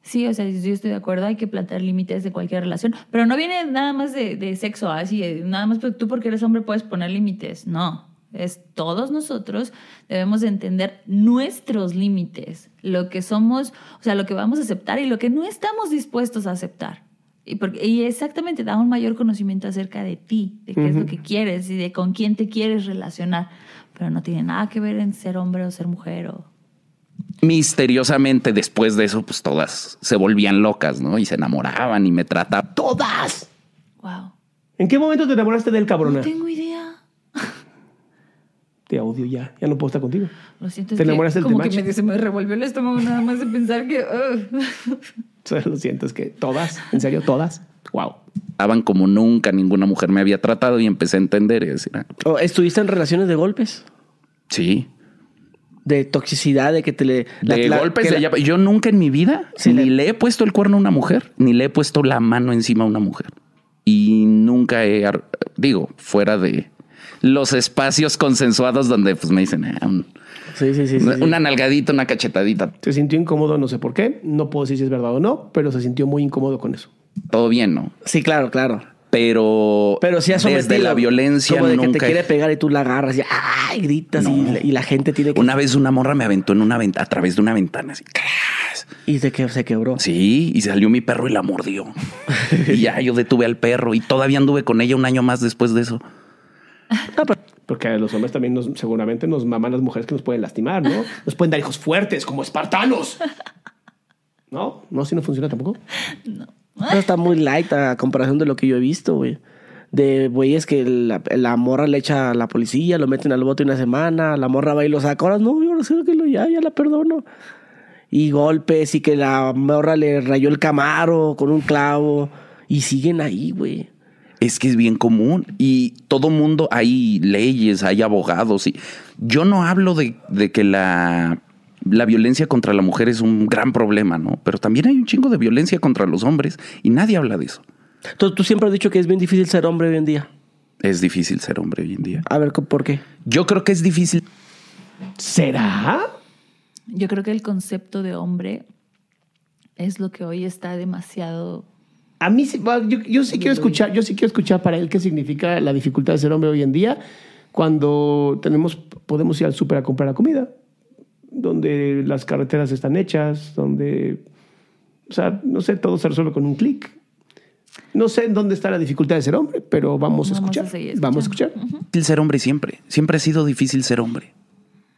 sí, o sea, yo estoy de acuerdo, hay que plantear límites de cualquier relación, pero no viene nada más de, de sexo, así, de- nada más pues, tú porque eres hombre puedes poner límites, no. Es todos nosotros debemos de entender nuestros límites, lo que somos, o sea, lo que vamos a aceptar y lo que no estamos dispuestos a aceptar. Y, porque, y exactamente da un mayor conocimiento acerca de ti, de qué es lo que quieres y de con quién te quieres relacionar. Pero no tiene nada que ver en ser hombre o ser mujer o, misteriosamente después de eso, pues todas se volvían locas, ¿no? Y se enamoraban y me trataban. ¡Todas! Wow. ¿En qué momento te enamoraste del cabrona? No tengo idea. Te odio ya, ya no puedo estar contigo. Lo siento. ¿Te enamoraste del Como que se me revolvió el estómago nada más de pensar que. Lo siento, es que todas, en serio, todas. Wow. Trataban como nunca ninguna mujer me había tratado y empecé a entender y decir, ah, ¿O ¿Estuviste en relaciones de golpes? sí, De toxicidad, de que te le... de la- golpes de la- Yo nunca en mi vida Sí, ni le- le he puesto el cuerno a una mujer, ni le he puesto la mano encima a una mujer. Y nunca he, digo, fuera de los espacios consensuados donde pues me dicen ah, un- Sí, sí, sí. sí, sí. una nalgadita, una cachetadita, Se sintió incómodo, no sé por qué. No puedo decir si es verdad o no, pero se sintió muy incómodo con eso. Todo bien, ¿no? Sí, claro, claro. Pero, Pero si has desde la violencia Como de que te nunca quiere pegar y tú la agarras y ¡ay! gritas y, No. la- y la gente tiene que... Una vez una morra me aventó en una venta a través de una ventana así. ¡cras! Y se, que, se quebró. Sí, y salió mi perro y la mordió. y ya yo detuve al perro y todavía anduve con ella un año más después de eso. Pero- Porque a los hombres también nos, seguramente nos maman las mujeres que nos pueden lastimar, ¿no? Nos pueden dar hijos fuertes, como espartanos. ¿No? ¿No? ¿Si no funciona tampoco? Eso está muy light a comparación de lo que yo he visto, güey. De güeyes que la, la morra le echa a la policía, lo meten al bote una semana, la morra va y lo saca. Ahora no, yo no sé que lo ya, ya la perdono. Y golpes y que la morra le rayó el camaro con un clavo. Y siguen ahí, güey. Es que es bien común y todo mundo, hay leyes, hay abogados y yo no hablo de, de que la, la violencia contra la mujer es un gran problema, ¿no? Pero también hay un chingo de violencia contra los hombres y nadie habla de eso. Tú, tú siempre has dicho que es bien difícil ser hombre hoy en día. Es difícil ser hombre hoy en día. A ver, ¿por qué? Yo creo que es difícil. ¿Será? Yo creo que el concepto de hombre es lo que hoy está demasiado. A mí yo, yo sí quiero escuchar, yo sí quiero escuchar para él qué significa la dificultad de ser hombre hoy en día cuando tenemos, podemos ir al súper a comprar la comida, donde las carreteras están hechas, donde, o sea, no sé, todo se resuelve con un clic. No sé en dónde está la dificultad de ser hombre, pero vamos a Vamos a escuchar. vamos a escuchar. difícil ser hombre siempre. Siempre ha sido difícil ser hombre.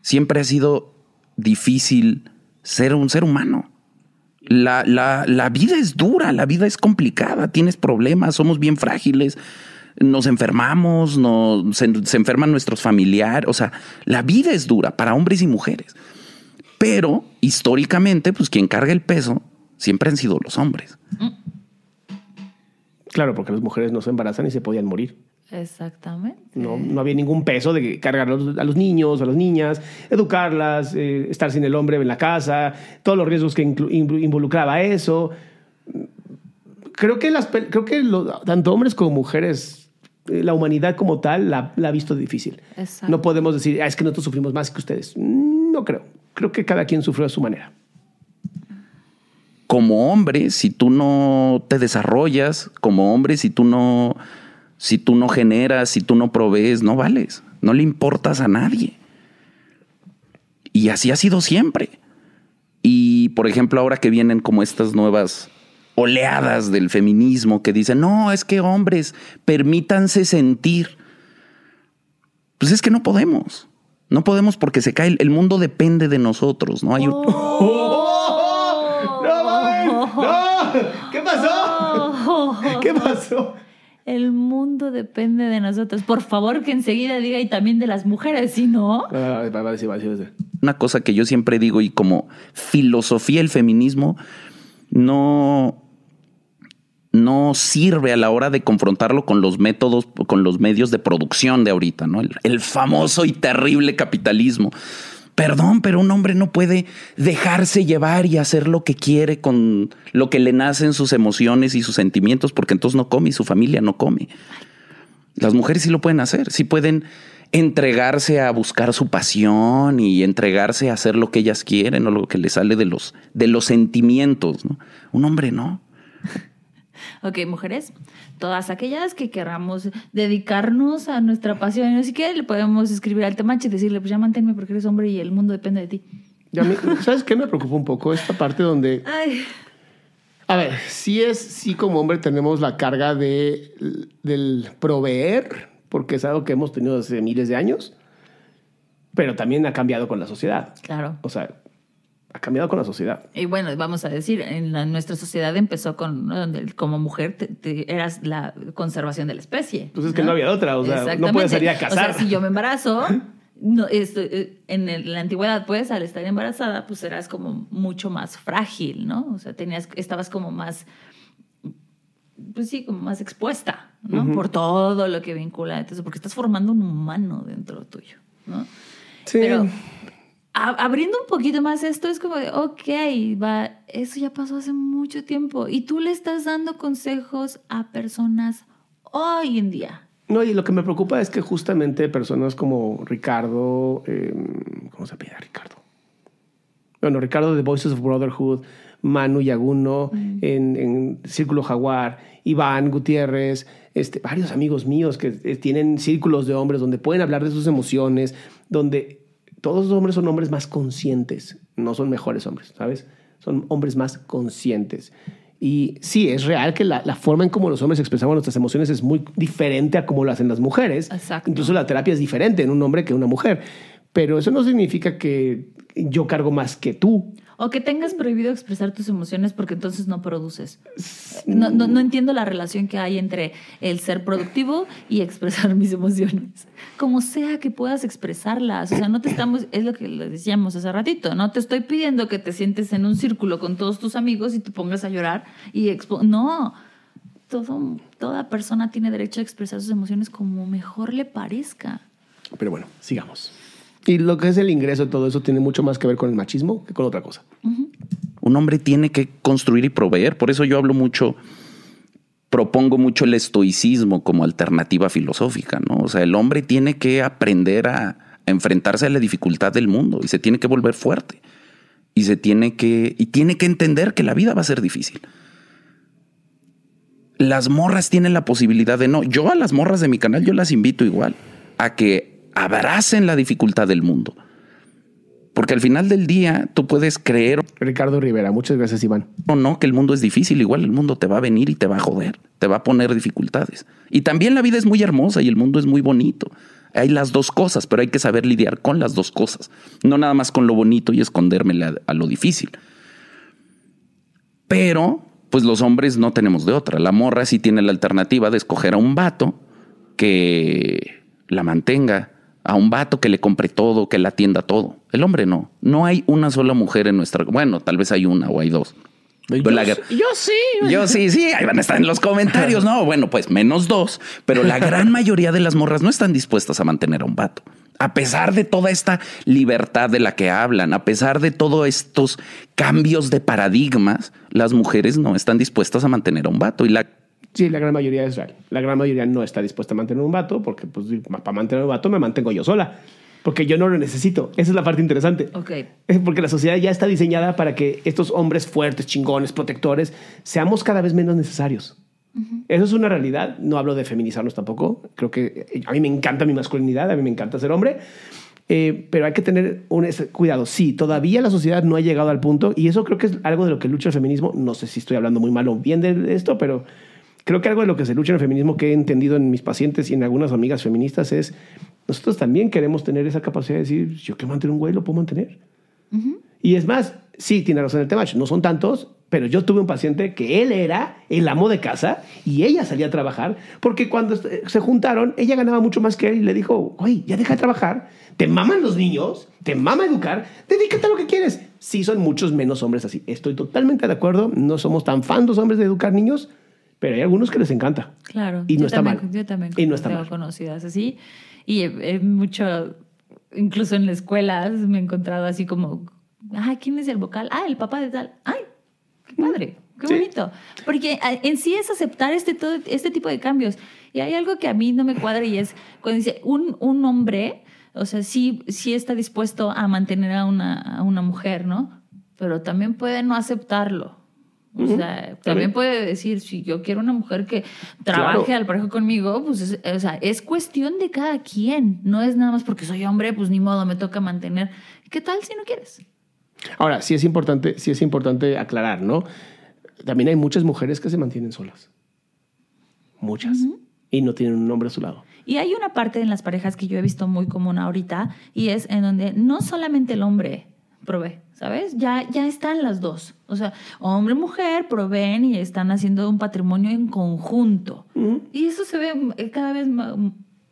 Siempre ha sido difícil ser un ser humano. La, la, la vida es dura, la vida es complicada, tienes problemas, somos bien frágiles. nos enfermamos, nos, se, se enferman nuestros familiares. O sea, la vida es dura para hombres y mujeres. Pero históricamente, pues quien carga el peso siempre han sido los hombres. Claro, porque las mujeres no se embarazan y se podían morir. Exactamente. No, no había ningún peso de cargar a los, niños, a las niñas, educarlas, eh, estar sin el hombre en la casa, todos los riesgos que involucraba eso. Creo que, las, creo que lo- tanto hombres como mujeres, eh, la humanidad como tal la, la ha visto difícil. Exacto. No podemos decir, "Ah, es que nosotros sufrimos más que ustedes. Mm, No creo. Creo que cada quien sufrió a su manera. como hombre, si tú no te desarrollas, como hombre, si tú no, si tú no generas, si tú no provees, no vales. No le importas a nadie. Y así ha sido siempre. Y por ejemplo, ahora que vienen como estas nuevas oleadas del feminismo que dicen, no, es que hombres, permítanse sentir. Pues es que no podemos. No podemos porque se cae, el- el mundo depende de nosotros, ¿no? Hay un- ¡No, mames! ¡No! ¿Qué pasó? ¿Qué pasó? El mundo depende de nosotros. Por favor, que enseguida diga y también de las mujeres, si no. Ah, va, va a decir, va a decir, va a decir. una cosa que yo siempre digo y como filosofía el feminismo no no sirve a la hora de confrontarlo con los métodos, con los medios de producción de ahorita, ¿no? El, famoso y terrible capitalismo. Perdón, pero un hombre no puede dejarse llevar y hacer lo que quiere con lo que le nacen sus emociones y sus sentimientos, porque entonces no come y su familia no come. Las mujeres sí lo pueden hacer, sí pueden entregarse a buscar su pasión y entregarse a hacer lo que ellas quieren o lo que les sale de los, de los sentimientos. Un hombre no. Ok, mujeres, todas aquellas que queramos dedicarnos a nuestra pasión y no sé qué, le podemos escribir al temache y decirle, pues ya manténme porque eres hombre y el mundo depende de ti. Ya me- ¿Sabes qué me preocupa un poco? Esta parte donde Ay, A ver, sí es, sí como hombre tenemos la carga de, del proveer, porque es algo que hemos tenido desde miles de años, pero también ha cambiado con la sociedad. claro. O sea, ha cambiado con la sociedad. Y bueno, vamos a decir, en la- nuestra sociedad empezó con, ¿no? donde como mujer te- te- eras la conservación de la especie. Pues es que no había otra, o sea, no puedes salir a O cazar. sea, si yo me embarazo, no, esto, eh, en el- la antigüedad, pues, al estar embarazada, pues eras como mucho más frágil, ¿no? O sea, tenías, estabas como más, pues sí, como más expuesta, ¿no? Por todo lo que vincula, entonces, porque estás formando un humano dentro tuyo, ¿no? Sí. Pero abriendo un poquito más esto, es como de, ok, va, eso ya pasó hace mucho tiempo. Y tú le estás dando consejos a personas hoy en día. No, y lo que me preocupa es que justamente personas como Ricardo, eh, ¿cómo se pide Ricardo? Bueno, Ricardo de Voices of Brotherhood, Manu Yaguno en, en Círculo Jaguar, Iván Gutiérrez, este, varios amigos míos que eh, tienen círculos de hombres donde pueden hablar de sus emociones, donde todos los hombres son hombres más conscientes, no son mejores hombres, ¿sabes? Son hombres más conscientes. Y sí, es real que la, la forma en cómo los hombres expresamos nuestras emociones es muy diferente a cómo lo hacen las mujeres. Exacto. Incluso la terapia es diferente en un hombre que en una mujer. Pero eso no significa que yo cargo más que tú. O que tengas prohibido expresar tus emociones porque entonces no produces. No, no, no entiendo la relación que hay entre el ser productivo y expresar mis emociones. Como sea que puedas expresarlas. O sea, no te estamos, es lo que le decíamos hace ratito, no te estoy pidiendo que te sientes en un círculo con todos tus amigos y te pongas a llorar y expo no. Todo, toda persona tiene derecho a expresar sus emociones como mejor le parezca. Pero bueno, sigamos. Y lo que es el ingreso, todo eso tiene mucho más que ver con el machismo que con otra cosa. Un hombre tiene que construir y proveer. Por eso yo hablo mucho, propongo mucho el estoicismo como alternativa filosófica, ¿no? O sea, el hombre tiene que aprender a, a enfrentarse a la dificultad del mundo y se tiene que volver fuerte. Y se tiene que, y tiene que entender que la vida va a ser difícil. Las morras tienen la posibilidad de no. Yo a las morras de mi canal, yo las invito igual a que abracen la dificultad del mundo. Porque al final del día tú puedes creer Ricardo Rivera, muchas gracias, Iván. o no que el mundo es difícil, igual el mundo te va a venir y te va a joder, te va a poner dificultades. Y también la vida es muy hermosa y el mundo es muy bonito. Hay las dos cosas, pero hay que saber lidiar con las dos cosas. No nada más con lo bonito y esconderme a, a lo difícil. Pero, pues los hombres no tenemos de otra. La morra sí tiene la alternativa de escoger a un vato que la mantenga, a un vato que le compre todo, que la atienda todo. El hombre no. No hay una sola mujer en nuestra... Bueno, tal vez hay una o hay dos. Yo, la- yo sí. Yo sí, sí, ahí van a estar en los comentarios. No, bueno, pues menos dos, pero la gran mayoría de las morras no están dispuestas a mantener a un vato. A pesar de toda esta libertad de la que hablan, a pesar de todos estos cambios de paradigmas, las mujeres no están dispuestas a mantener a un vato. Y la Sí, la gran mayoría es real. La gran mayoría no está dispuesta a mantener un vato porque, pues, para mantener un vato me mantengo yo sola. Porque yo no lo necesito. Esa es la parte interesante. Ok. Es porque la sociedad ya está diseñada para que estos hombres fuertes, chingones, protectores, seamos cada vez menos necesarios. Eso es una realidad. No hablo de feminizarnos tampoco. Creo que eh, a mí me encanta mi masculinidad, a mí me encanta ser hombre. Eh, pero hay que tener un cuidado. Sí, todavía la sociedad no ha llegado al punto, y eso creo que es algo de lo que lucha el feminismo. No sé si estoy hablando muy mal o bien de esto, pero creo que algo de lo que se lucha en el feminismo que he entendido en mis pacientes y en algunas amigas feministas es nosotros también queremos tener esa capacidad de decir, yo quiero mantener un güey, lo puedo mantener. Y es más, sí, tiene razón el tema, no son tantos, pero yo tuve un paciente que él era el amo de casa y ella salía a trabajar, porque cuando se juntaron, ella ganaba mucho más que él y le dijo, güey, ya deja de trabajar, te maman los niños, te mama educar, dedícate a lo que quieres. Sí, son muchos menos hombres así. Estoy totalmente de acuerdo, no somos tan fan los hombres de educar niños, pero hay algunos que les encanta. Claro. Y no yo está también, mal. Yo también Y no está tengo mal. conocidas así. Y he, he mucho, incluso en la escuela me he encontrado así como, ay, ¿quién es el vocal? Ah, el papá de tal. Ay, qué padre, qué Sí. bonito. Porque ah, en sí es aceptar este, todo, este tipo de cambios. Y hay algo que a mí no me cuadra y es cuando dice un, un hombre, o sea, sí, sí está dispuesto a mantener a una, a una mujer, ¿no? Pero también puede no aceptarlo. O sea, también puede decir, si yo quiero una mujer que trabaje Claro. al parejo conmigo, pues es, o sea, es cuestión de cada quien. No es nada más porque soy hombre, pues ni modo, me toca mantener. ¿Qué tal si no quieres? Ahora, sí es importante, sí es importante aclarar, ¿no? También hay muchas mujeres que se mantienen solas. Muchas. Y no tienen un hombre a su lado. Y hay una parte en las parejas que yo he visto muy común ahorita y es en donde no solamente el hombre provee, ¿sabes? Ya, ya están las dos. O sea, hombre y mujer proveen y están haciendo un patrimonio en conjunto. Y eso se ve eh, cada vez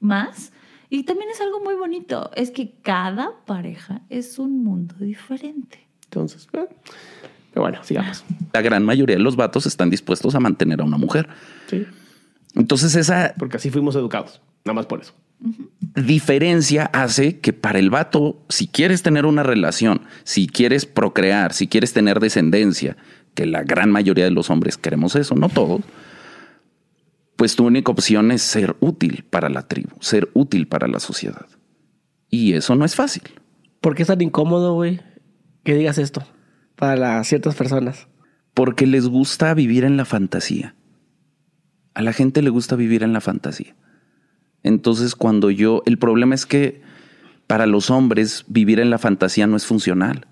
más. Y también es algo muy bonito. Es que cada pareja es un mundo diferente. Entonces, eh, pero bueno, sigamos. la gran mayoría de los vatos están dispuestos a mantener a una mujer. Sí. Entonces esa Porque así fuimos educados. Nada más por eso. Diferencia hace que para el vato, si quieres tener una relación, si quieres procrear, si quieres tener descendencia, que la gran mayoría de los hombres queremos eso, no todos, pues tu única opción es ser útil para la tribu, ser útil para la sociedad. Y eso no es fácil. ¿Por qué es tan incómodo, güey, que digas esto para las ciertas personas? Porque les gusta vivir en la fantasía. A la gente le gusta vivir en la fantasía. Entonces, cuando yo, el problema es que para los hombres vivir en la fantasía no es funcional.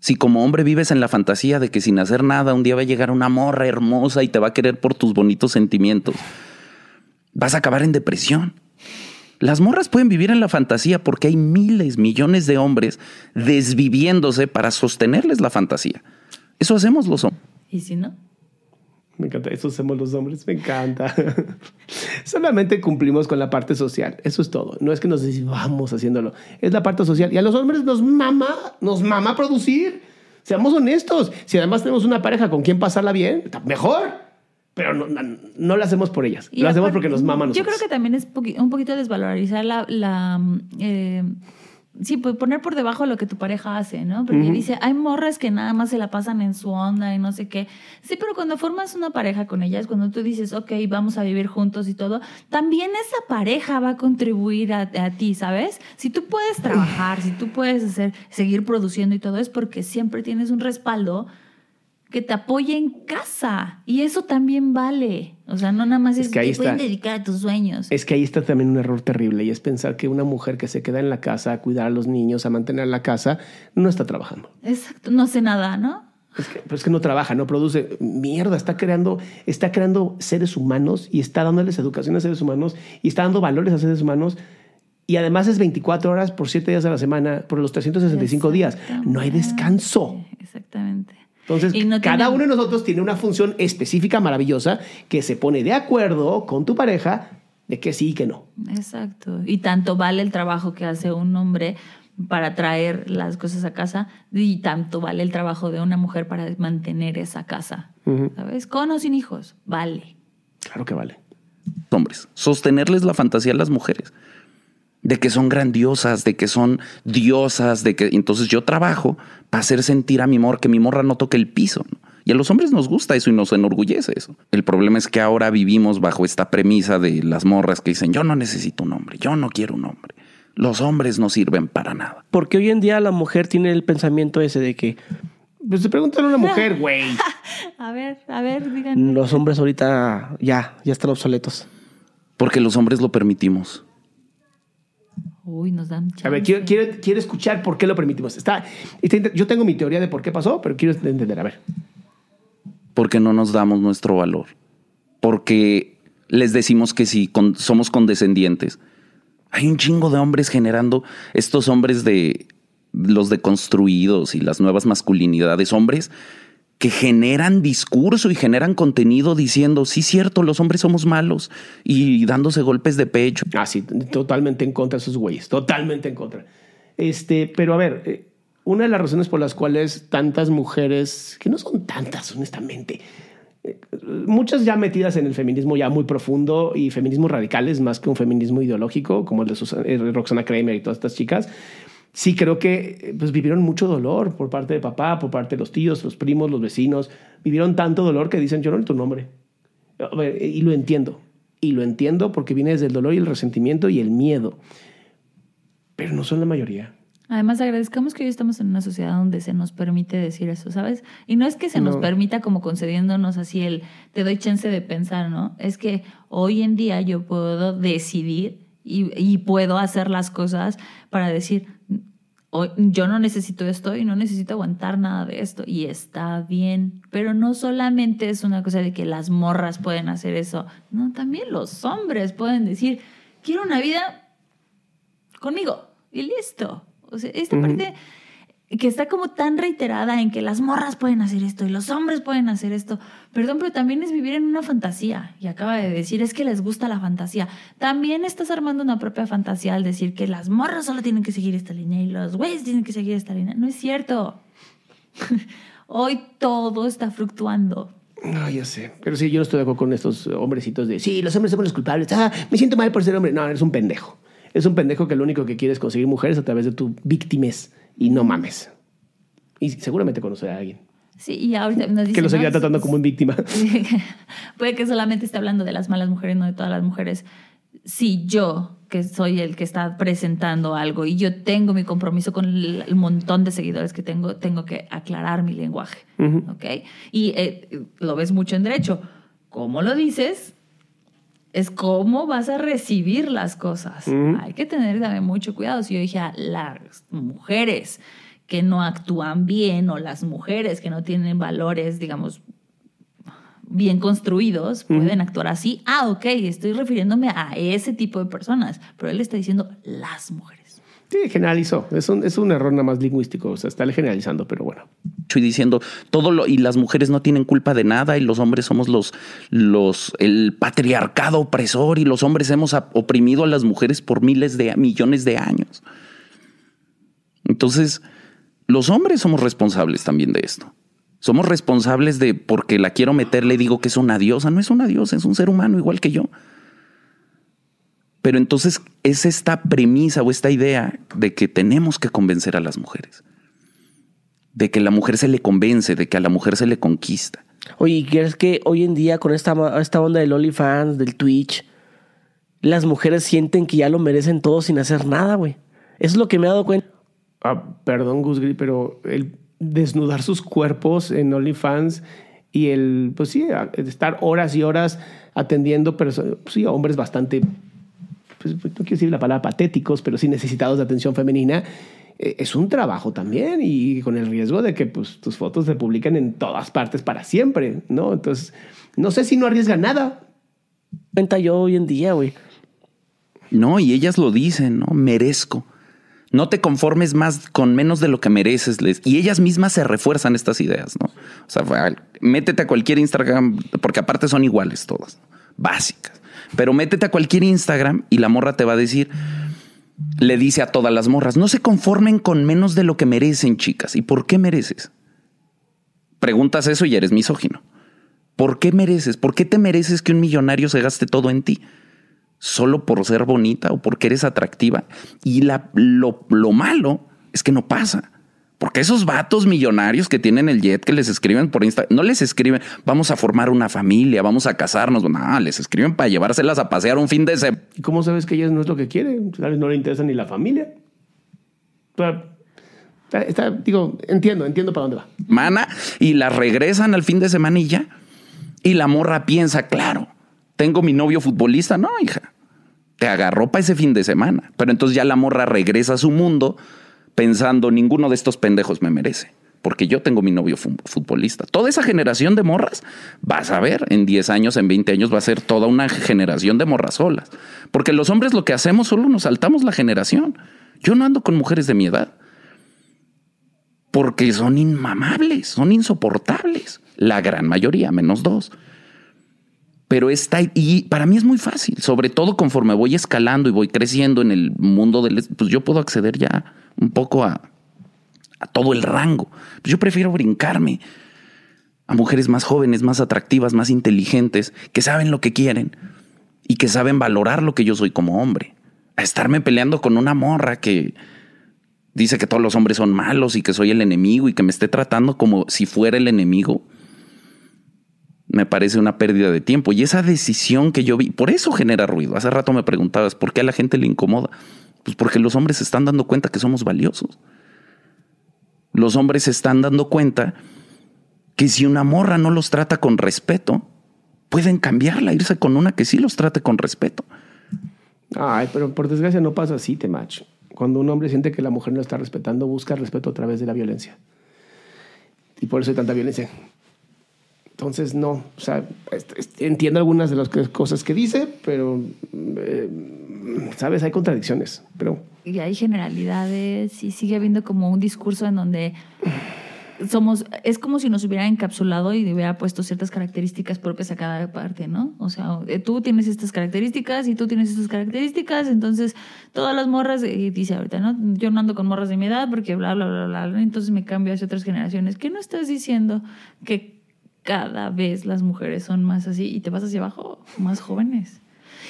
Si como hombre vives en la fantasía de que sin hacer nada un día va a llegar una morra hermosa y te va a querer por tus bonitos sentimientos, vas a acabar en depresión. Las morras pueden vivir en la fantasía porque hay miles, millones de hombres desviviéndose para sostenerles la fantasía. Eso hacemos los hombres. ¿Y si no? Me encanta. Eso hacemos los hombres. Me encanta. Solamente cumplimos con la parte social. Eso es todo. No es que nos vamos haciéndolo. Es la parte social. Y a los hombres nos mama, nos mama producir. Seamos honestos. Si además tenemos una pareja con quien pasarla bien, mejor. Pero no, no, no lo hacemos por ellas. Y Lo hacemos porque nos mama a Yo creo que también es un poquito desvalorizar la... la eh, sí, pues poner por debajo lo que tu pareja hace, ¿no? Porque dice, hay morras que nada más se la pasan en su onda y no sé qué. Sí, pero cuando formas una pareja con ellas, cuando tú dices, ok, vamos a vivir juntos y todo, también esa pareja va a contribuir a, a ti, ¿sabes? Si tú puedes trabajar, si tú puedes hacer, seguir produciendo y todo, es porque siempre tienes un respaldo que te apoye en casa. Y eso también vale. O sea, no nada más es, Es que ahí te pueden está. dedicar a tus sueños. Es que ahí está también un error terrible y es pensar que una mujer que se queda en la casa a cuidar a los niños, a mantener la casa, no está trabajando. Exacto. No sé nada, ¿no? Es que, pero es que no trabaja, no produce. Mierda, está creando, está creando seres humanos y está dándoles educación a seres humanos y está dando valores a seres humanos. Y además es 24 horas por 7 días a la semana, por los 365 días. No hay descanso. Exactamente. Entonces, no cada tienen- uno de nosotros tiene una función específica maravillosa que se pone de acuerdo con tu pareja de que sí y que no. Exacto. Y tanto vale el trabajo que hace un hombre para traer las cosas a casa y tanto vale el trabajo de una mujer para mantener esa casa. ¿Sabes? Con o sin hijos, vale. Claro que vale. Hombres, sostenerles la fantasía a las mujeres de que son grandiosas, de que son diosas, de que entonces yo trabajo para hacer sentir a mi amor que mi morra no toque el piso. Y a los hombres nos gusta eso y nos enorgullece eso. El problema es que ahora vivimos bajo esta premisa de las morras que dicen, yo no necesito un hombre, yo no quiero un hombre. Los hombres no sirven para nada. Porque hoy en día la mujer tiene el pensamiento ese de que Pues se preguntan a una mujer, güey. A ver, a ver, díganme. los hombres ahorita ya, ya están obsoletos. Porque los hombres lo permitimos. Uy, nos dan A ver, quiero, quiero, quiero escuchar por qué lo permitimos. Está, está yo tengo mi teoría de por qué pasó, pero quiero entender. A ver. Porque no nos damos nuestro valor. Porque les decimos que si con- somos condescendientes. Hay un chingo de hombres generando estos hombres de los deconstruidos y las nuevas masculinidades, hombres que generan discurso y generan contenido diciendo, sí, cierto, los hombres somos malos y dándose golpes de pecho. Ah, totalmente en contra de esos güeyes. Totalmente en contra. Este, pero a ver, eh, una de las razones por las cuales tantas mujeres, que no son tantas, honestamente, eh, muchas ya metidas en el feminismo ya muy profundo y feminismos radicales más que un feminismo ideológico, como el de eh, Roxana Kramer y todas estas chicas, sí creo que eh, pues, vivieron mucho dolor por parte de papá, por parte de los tíos, los primos, los vecinos. Vivieron tanto dolor que dicen, yo no tu nombre. Ver, Y lo entiendo. Y lo entiendo porque viene desde el dolor y el resentimiento y el miedo. Pero no son la mayoría. Además, agradezcamos que hoy estamos en una sociedad donde se nos permite decir eso, ¿sabes? Y no es que se nos No. permita como concediéndonos así el te doy chance de pensar, ¿no? Es que hoy en día yo puedo decidir y, y puedo hacer las cosas para decir, hoy, yo no necesito esto y no necesito aguantar nada de esto y está bien. Pero no solamente es una cosa de que las morras pueden hacer eso, no, también los hombres pueden decir, quiero una vida conmigo y listo. O sea, esta parte que está como tan reiterada en que las morras pueden hacer esto y los hombres pueden hacer esto. Perdón, pero también es vivir en una fantasía. Y acaba de decir, es que les gusta la fantasía. También estás armando una propia fantasía al decir que las morras solo tienen que seguir esta línea y los güeyes tienen que seguir esta línea. No es cierto. Hoy todo está fluctuando. No, ya sé. Pero sí, yo no estoy de acuerdo con estos hombrecitos de, sí, los hombres somos los culpables. Ah, me siento mal por ser hombre. No, eres un pendejo. Es un pendejo que lo único que quiere es conseguir mujeres a través de tu víctimas y no mames. Y seguramente conocerá a alguien Sí, y ahorita nos dice, que lo seguirá ¿no? tratando como un víctima. Puede que solamente esté hablando de las malas mujeres, no de todas las mujeres. Si yo, que soy el que está presentando algo y yo tengo mi compromiso con el, el montón de seguidores que tengo, tengo que aclarar mi lenguaje. ¿Ok? Y eh, lo ves mucho en derecho. ¿Cómo lo dices? Es cómo vas a recibir las cosas. Hay que tener también mucho cuidado. Si yo dije a las mujeres que no actúan bien o las mujeres que no tienen valores, digamos, bien construidos pueden actuar así. Ah, ok, estoy refiriéndome a ese tipo de personas, pero él está diciendo las mujeres. Sí, generalizó. Es un, es un error nada más lingüístico. O sea, está generalizando, pero bueno. y diciendo todo lo y las mujeres no tienen culpa de nada y los hombres somos los los el patriarcado opresor y los hombres hemos oprimido a las mujeres por miles de millones de años. Entonces, los hombres somos responsables también de esto. Somos responsables de porque la quiero meter, le digo que es una diosa. No es una diosa, es un ser humano igual que yo. Pero entonces es esta premisa o esta idea de que tenemos que convencer a las mujeres. De que la mujer se le convence, de que a la mujer se le conquista. Oye, ¿y ¿crees que hoy en día con esta, esta onda del OnlyFans, del Twitch, las mujeres sienten que ya lo merecen todo sin hacer nada, güey? Eso es lo que me he dado cuenta. Ah, perdón, Gus Gris, pero el desnudar sus cuerpos en OnlyFans y el, pues sí, estar horas y horas atendiendo pues sí, hombres bastante, pues no quiero decir la palabra patéticos, pero sí necesitados de atención femenina, eh, es un trabajo también y con el riesgo de que pues, tus fotos se publiquen en todas partes para siempre, ¿no? Entonces, no sé si no arriesga nada. Cuenta yo hoy en día, güey. No, y ellas lo dicen, ¿no? Merezco. No te conformes más con menos de lo que mereces. Les, y ellas mismas se refuerzan estas ideas, ¿no? O sea, métete a cualquier Instagram, porque aparte son iguales todas, básicas. Pero métete a cualquier Instagram y la morra te va a decir, le dice a todas las morras, no se conformen con menos de lo que merecen, chicas. ¿Y por qué mereces? Preguntas eso y eres misógino. ¿Por qué mereces? ¿Por qué te mereces que un millonario se gaste todo en ti? ¿Solo por ser bonita o porque eres atractiva? Y la, lo, lo malo es que no pasa. Porque esos vatos millonarios que tienen el jet que les escriben por Instagram, no les escriben, vamos a formar una familia, vamos a casarnos. No, les escriben para llevárselas a pasear un fin de semana. ¿Y cómo sabes que ella no es lo que quiere? Tal vez no le interesa ni la familia. Pero, está- está- digo, entiendo, entiendo para dónde va. Mana y las regresan al fin de semana y ya. Y la morra piensa, claro, tengo mi novio futbolista. No, hija, te agarró para ese fin de semana. Pero entonces ya la morra regresa a su mundo pensando, ninguno de estos pendejos me merece. Porque yo tengo mi novio fu- futbolista. Toda esa generación de morras, vas a ver, en 10 años, en 20 años, va a ser toda una generación de morras solas. Porque los hombres lo que hacemos solo nos saltamos la generación. Yo no ando con mujeres de mi edad porque son inmamables, son insoportables. La gran mayoría, menos dos. Pero está, y para mí es muy fácil, sobre todo conforme voy escalando y voy creciendo en el mundo del, pues yo puedo acceder ya un poco a, todo el rango. Pues yo prefiero brincarme a mujeres más jóvenes, más atractivas, más inteligentes, que saben lo que quieren y que saben valorar lo que yo soy como hombre. A estarme peleando con una morra que, dice que todos los hombres son malos y que soy el enemigo y que me esté tratando como si fuera el enemigo, me parece una pérdida de tiempo. Y esa decisión que yo vi, por eso genera ruido. Hace rato me preguntabas, ¿por qué a la gente le incomoda? Pues porque los hombres se están dando cuenta que somos valiosos. Los hombres se están dando cuenta que si una morra no los trata con respeto, pueden cambiarla, irse con una que sí los trate con respeto. Ay, pero por desgracia no pasa así, Temach. Cuando un hombre siente que la mujer no está respetando, busca respeto a través de la violencia. Y por eso hay tanta violencia. Entonces, no. O sea, entiendo algunas de las cosas que dice, pero, eh, ¿sabes? Hay contradicciones. Pero y hay generalidades y sigue habiendo como un discurso en donde somos, es como si nos hubiera encapsulado y hubiera puesto ciertas características propias a cada parte, ¿no? O sea, eh, tú tienes estas características y tú tienes estas características, entonces todas las morras, y dice ahorita, ¿no? Yo no ando con morras de mi edad porque bla, bla, bla, bla, bla, entonces me cambio hacia otras generaciones. ¿Qué no estás diciendo que cada vez las mujeres son más así y te vas hacia abajo, más jóvenes?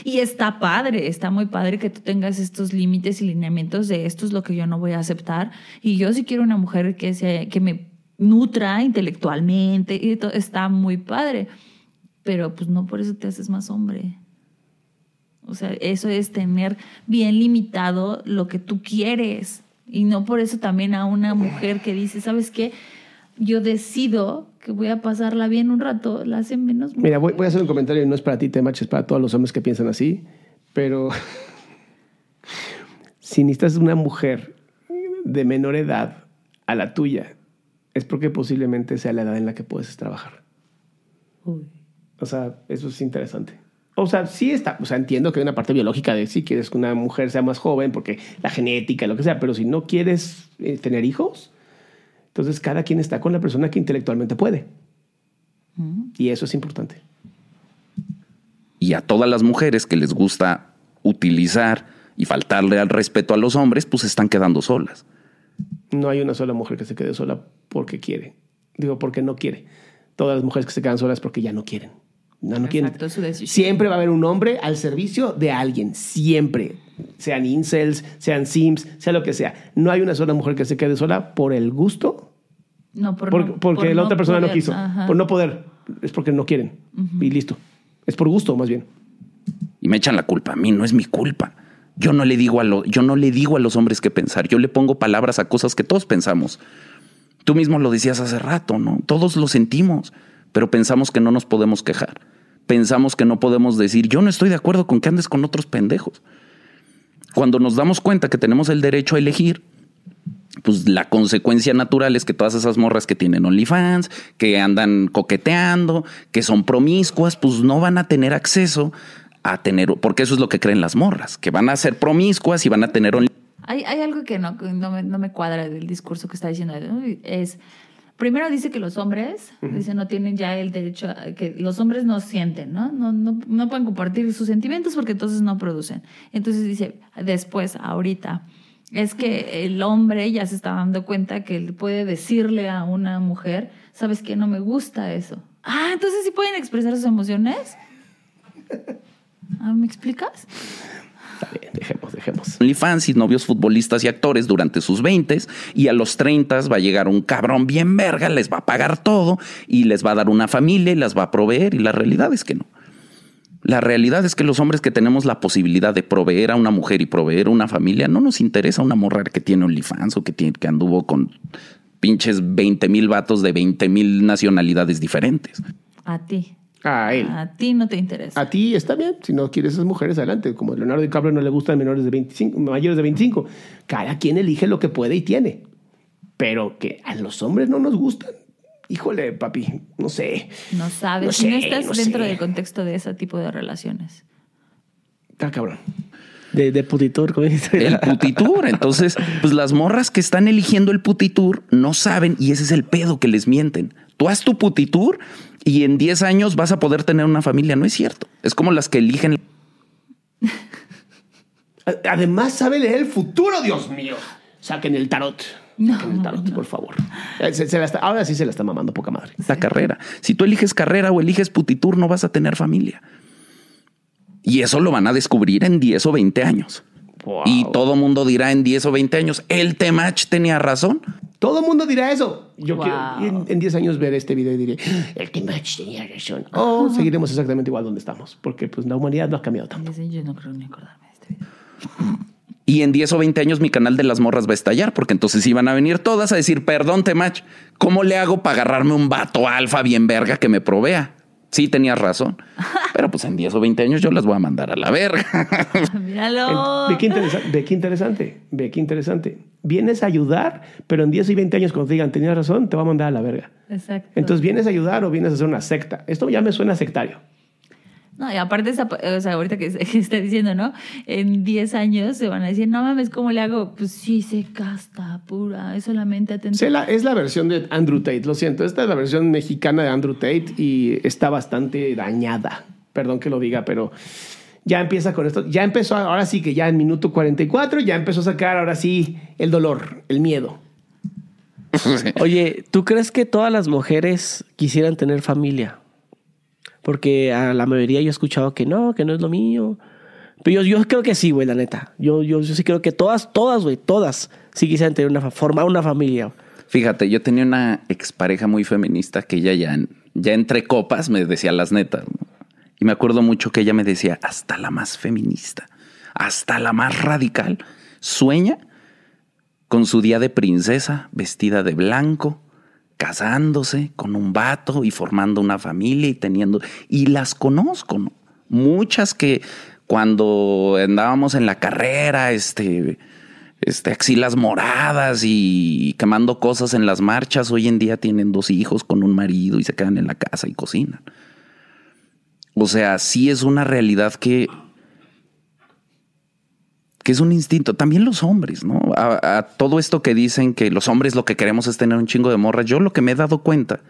Y está padre, está muy padre que tú tengas estos límites y lineamientos de esto es lo que yo no voy a aceptar. Y yo sí quiero una mujer que, se, que me nutra intelectualmente y todo, está muy padre. Pero pues no por eso te haces más hombre. O sea, eso es tener bien limitado lo que tú quieres. Y no por eso también a una mujer que dice, ¿sabes qué? Yo decido que voy a pasarla bien un rato, la hace menos. Mira, voy, voy a hacer un comentario, y no es para ti, Temach, es para todos los hombres que piensan así, pero si necesitas una mujer de menor edad a la tuya, es porque posiblemente sea la edad en la que puedes trabajar. O sea, eso es interesante. O sea, sí está, o sea, entiendo que hay una parte biológica de si quieres que una mujer sea más joven, porque la genética, lo que sea, pero si no quieres eh, tener hijos, entonces cada quien está con la persona que intelectualmente puede. Y eso es importante. y a todas las mujeres que les gusta utilizar y faltarle al respeto a los hombres, pues se están quedando solas. No hay una sola mujer que se quede sola porque quiere. Digo, porque no quiere. Todas las mujeres que se quedan solas porque ya no quieren. No, no quieren. Exacto, es su decisión. Siempre va a haber un hombre al servicio de alguien. Siempre. Sean incels, sean sims, sea lo que sea. No hay una sola mujer que se quede sola por el gusto, No, por por- no- porque por la otra persona no quiso. Ajá. Por no poder. Es porque no quieren. Y listo. Es por gusto, más bien. Y me echan la culpa a mí, no es mi culpa. Yo no le digo a lo- yo no le digo a los hombres qué pensar, yo le pongo palabras a cosas que todos pensamos. Tú mismo lo decías hace rato, ¿no? Todos lo sentimos, pero pensamos que no nos podemos quejar. Pensamos que no podemos decir, yo no estoy de acuerdo con que andes con otros pendejos. Cuando nos damos cuenta que tenemos el derecho a elegir, pues la consecuencia natural es que todas esas morras que tienen OnlyFans, que andan coqueteando, que son promiscuas, pues no van a tener acceso a tener, porque eso es lo que creen las morras, que van a ser promiscuas y van a tener OnlyFans. Hay, hay algo que no, no, me, no me cuadra del discurso que está diciendo. Es, Primero dice que los hombres, dice, no tienen ya el derecho, a, que los hombres no sienten, ¿no? No, no, no pueden compartir sus sentimientos porque entonces no producen. Entonces dice, después, ahorita, es que el hombre ya se está dando cuenta que él puede decirle a una mujer, ¿sabes qué? No me gusta eso. Ah, entonces sí pueden expresar sus emociones. Ah, ¿Me explicas? Dejemos, dejemos. OnlyFans y novios futbolistas y actores durante sus 20 y a los 30 va a llegar un cabrón bien verga, les va a pagar todo y les va a dar una familia y las va a proveer y la realidad es que no. La realidad es que los hombres que tenemos la posibilidad de proveer a una mujer y proveer a una familia, no nos interesa una morra que tiene OnlyFans o que, tiene, que anduvo con pinches 20 mil vatos de 20 mil nacionalidades diferentes. A ti. A él. A ti no te interesa. A ti está bien, si no quieres esas mujeres, adelante. Como Leonardo DiCaprio no le gustan menores de 25, mayores de 25. Cada quien elige lo que puede y tiene. Pero que a los hombres no nos gustan. Híjole, papi, no sé. No sabes, No si no sé, estás no dentro sé. del contexto de ese tipo de relaciones. Está cabrón. De, de putitur, como dice. El putitur. Entonces, pues las morras que están eligiendo el putitur no saben y ese es el pedo que les mienten. Tú haz tu putitur y en 10 años vas a poder tener una familia. No es cierto. Es como las que eligen Además, sabe leer el futuro, Dios mío. Saquen el tarot. No, Saquen el tarot, no. por favor. Eh, se- se la está- ahora sí se la está mamando poca madre. la carrera. Si tú eliges carrera o eliges putitur, no vas a tener familia. Y eso lo van a descubrir en 10 o 20 años. Wow. Y todo mundo dirá en 10 o 20 años, el Temach tenía razón. Todo el mundo dirá eso. Yo Wow. quiero en, en 10 años ver este video y diré, el Timach tenía razón. O seguiremos exactamente igual donde estamos. Porque pues la humanidad no ha cambiado tanto. Yo no creo ni acordarme de este video. Y en 10 o 20 años mi canal de las morras va a estallar, porque entonces iban a venir todas a decir, perdón, Temach, ¿cómo le hago para agarrarme un vato alfa bien verga que me provea? Sí, tenías razón. Pero pues en 10 o 20 años yo las voy a mandar a la verga. Míralo. Ve qué, interesa- ve qué interesante. Ve qué interesante. Vienes a ayudar, pero en 10 y 20 años cuando te digan, tenías razón, te va a mandar a la verga. Exacto. Entonces, ¿vienes a ayudar o vienes a hacer una secta? Esto ya me suena sectario. No, y aparte, esa, o sea, ahorita que, que está diciendo, ¿no? En 10 años se van a decir, no mames, ¿cómo le hago? Pues sí, se casta pura, es solamente atento. Sí, la- es la versión de Andrew Tate, lo siento. Esta es la versión mexicana de Andrew Tate y está bastante dañada. Perdón que lo diga, pero ya empieza con esto. Ya empezó, ahora sí que ya en minuto 44, ya empezó a sacar ahora sí el dolor, el miedo. Oye, ¿tú crees que todas las mujeres quisieran tener familia? Porque a la mayoría yo he escuchado que no, que no es lo mío. Pero yo, creo que sí, güey, la neta. Yo, sí creo que todas, todas, güey, todas sí quisieran tener una, formar una familia. Fíjate, yo tenía una expareja muy feminista que ella ya, ya entre copas me decía las netas. Y me acuerdo mucho que ella me decía, hasta la más feminista, hasta la más radical, sueña con su día de princesa, vestida de blanco, casándose con un vato y formando una familia y teniendo... Y las conozco, ¿no? Muchas que cuando andábamos en la carrera, este, este, axilas moradas y quemando cosas en las marchas, hoy en día tienen dos hijos con un marido y se quedan en la casa y cocinan. O sea, sí es una realidad que, que es un instinto. También los hombres, ¿no? A, todo esto que dicen que los hombres lo que queremos es tener un chingo de morras. Yo lo que me he dado cuenta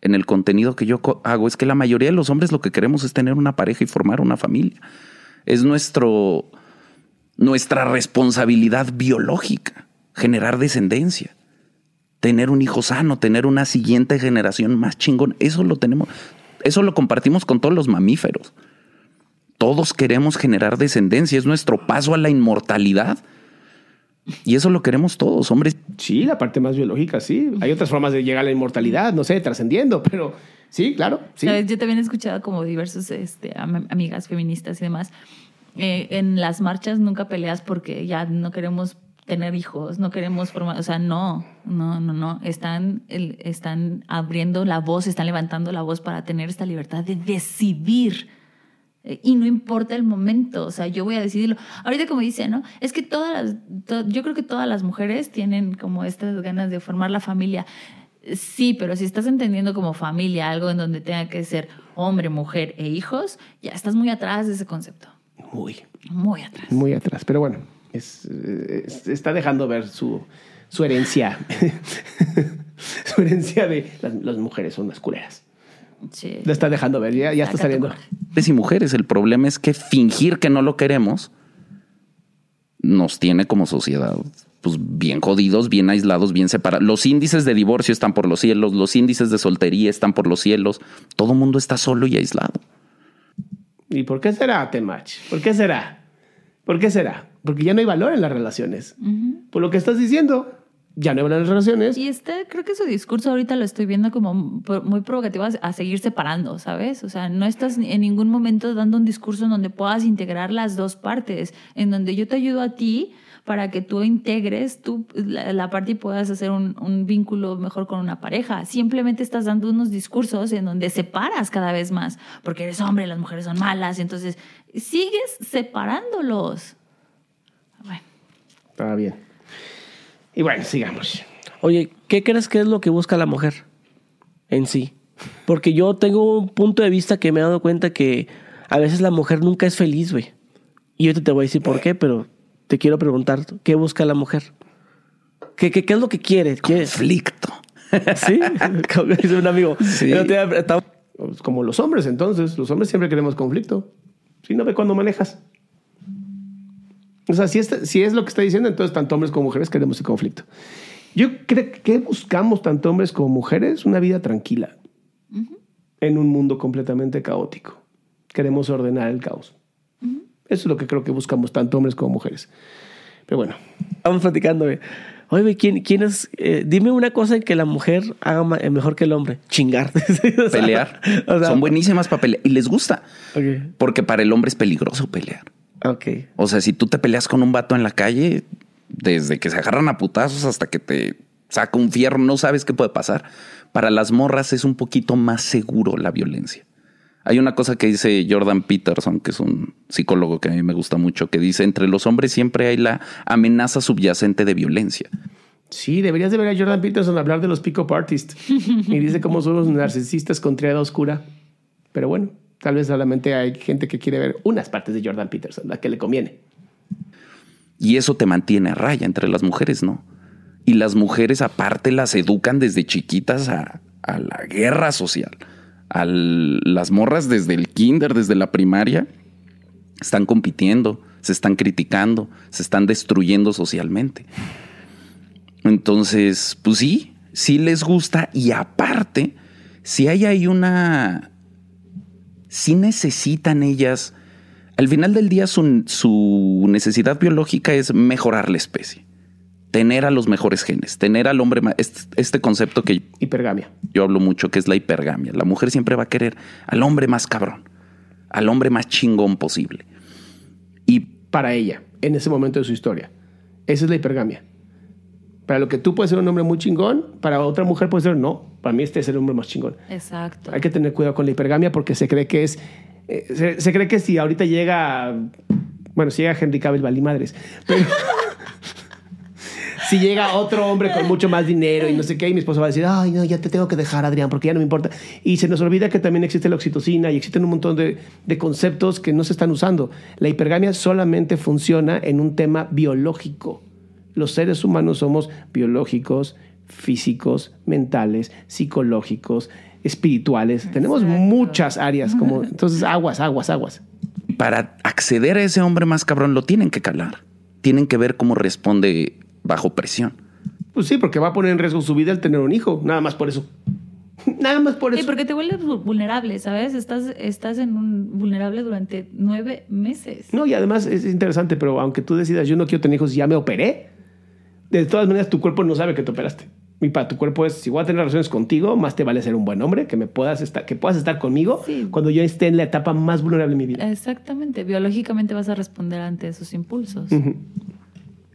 en el contenido que yo hago es que la mayoría de los hombres lo que queremos es tener una pareja y formar una familia. Es nuestro, nuestra responsabilidad biológica, generar descendencia, tener un hijo sano, tener una siguiente generación más chingón. Eso lo tenemos, eso lo compartimos con todos los mamíferos. Todos queremos generar descendencia, es nuestro paso a la inmortalidad. Y eso lo queremos todos, hombres. Sí, la parte más biológica, sí. Hay otras formas de llegar a la inmortalidad, no sé, trascendiendo, pero sí, claro, sí. ¿Sabes? Yo también he escuchado como diversos este, am- amigas feministas y demás. eh, en las marchas nunca peleas porque ya no queremos tener hijos, no queremos formar, o sea, no, no, no, no, están, el- están abriendo la voz, están levantando la voz para tener esta libertad de decidir. Eh, Y no importa el momento, o sea, yo voy a decidirlo. Ahorita como dice, ¿no? Es que todas las, to- yo creo que todas las mujeres tienen como estas ganas de formar la familia. Sí, pero si estás entendiendo como familia algo en donde tenga que ser hombre, mujer e hijos, ya estás muy atrás de ese concepto. Muy, Muy atrás. muy atrás. Pero bueno, es, es- está dejando ver su, su herencia. su herencia de las, las mujeres son más culeras. Sí. Lo está dejando ver, ya, ya está saliendo. Hombres y mujeres, el problema es que fingir que no lo queremos nos tiene como sociedad pues bien jodidos, bien aislados, bien separados. Los índices de divorcio están por los cielos, los índices de soltería están por los cielos. Todo el mundo está solo y aislado. ¿Y por qué será, Temach? ¿Por qué será? ¿Por qué será? Porque ya no hay valor en las relaciones. Por lo que estás diciendo, ya no en las relaciones. Y este, creo que su discurso ahorita lo estoy viendo como muy provocativo a, seguir separando, ¿sabes? O sea, no estás en ningún momento dando un discurso en donde puedas integrar las dos partes, en donde yo te ayudo a ti para que tú integres tú, la, la parte y puedas hacer un, un vínculo mejor con una pareja. Simplemente estás dando unos discursos en donde separas cada vez más, porque eres hombre, las mujeres son malas, entonces sigues separándolos. Bueno. Está bien. Y bueno, sigamos. Oye, ¿qué crees que es lo que busca la mujer en sí? Porque yo tengo un punto de vista que me he dado cuenta que a veces la mujer nunca es feliz, güey. Y yo te voy a decir por qué, pero te quiero preguntar, ¿qué busca la mujer? ¿Qué, qué, qué es lo que quiere? Conflicto. ¿Sí? Como dice un amigo. Sí. Pues Como los hombres, entonces. Los hombres siempre queremos conflicto. Si no ve cuando manejas. O sea, si es, si es lo que está diciendo, entonces tanto hombres como mujeres queremos el conflicto. Yo creo que buscamos tanto hombres como mujeres una vida tranquila en un mundo completamente caótico. Queremos ordenar el caos. Eso es lo que creo que buscamos tanto hombres como mujeres. Pero bueno, Estábamos platicando, güey. Oye, ¿quién, quién es? eh, dime una cosa en que la mujer haga eh, mejor que el hombre. Chingar. O sea, Pelear. o sea, Son buenísimas para pelear. Y les gusta. Ok. Porque para el hombre es peligroso pelear. Ok. O sea, si tú te peleas con un vato en la calle, desde que se agarran a putazos hasta que te saca un fierro, no sabes qué puede pasar. Para las morras es un poquito más seguro la violencia. Hay una cosa que dice Jordan Peterson, que es un psicólogo que a mí me gusta mucho, que dice, entre los hombres siempre hay la amenaza subyacente de violencia. sí, deberías de ver a Jordan Peterson hablar de los pick-up artists. y dice cómo son los narcisistas con triada oscura. Pero bueno, tal vez solamente hay gente que quiere ver unas partes de Jordan Peterson, la que le conviene. Y eso te mantiene a raya entre las mujeres, ¿no? Y las mujeres aparte las educan desde chiquitas a, a la guerra social. A las morras desde el kinder, desde la primaria, están compitiendo, se están criticando, se están destruyendo socialmente. Entonces, pues sí, sí les gusta y aparte, si hay ahí una... Si necesitan ellas al final del día su, su necesidad biológica es mejorar la especie, tener a los mejores genes, tener al hombre más, este, este concepto que Hipergamia. yo hablo mucho, que es la hipergamia. La mujer siempre va a querer al hombre más cabrón, al hombre más chingón posible. Y Para ella, en ese momento de su historia. Esa es la hipergamia. Para lo que tú puedes ser un hombre muy chingón, para otra mujer puede ser no. Para mí este es el hombre más chingón. Exacto. Hay que tener cuidado con la hipergamia porque se cree que es. eh, se, se cree que si ahorita llega. Bueno, si llega Henry Cavill, valí madres. Pero. si llega otro hombre con mucho más dinero y no sé qué, y mi esposa va a decir, ay, no, ya te tengo que dejar, Adrián, porque ya no me importa. Y se nos olvida que también existe la oxitocina y existen un montón de, de conceptos que no se están usando. La hipergamia solamente funciona en un tema biológico. Los seres humanos somos biológicos, físicos, mentales, psicológicos, espirituales. Tenemos muchas áreas como entonces aguas, aguas, aguas. para acceder a ese hombre más cabrón lo tienen que calar. Tienen que ver cómo responde bajo presión. Pues sí, porque va a poner en riesgo su vida el tener un hijo, nada más por eso. Nada más por Y eso. porque te vuelves vu- vulnerable, ¿sabes? Estás, estás en un vulnerable durante nueve meses. No, y además es interesante, pero aunque tú decidas yo no quiero tener hijos, ya me operé. De todas maneras, tu cuerpo no sabe que te operaste. Y para tu cuerpo es, si voy a tener relaciones contigo, más te vale ser un buen hombre, que me puedas estar, que puedas estar conmigo Sí. cuando yo esté en la etapa más vulnerable de mi vida. Exactamente. Biológicamente vas a responder ante esos impulsos.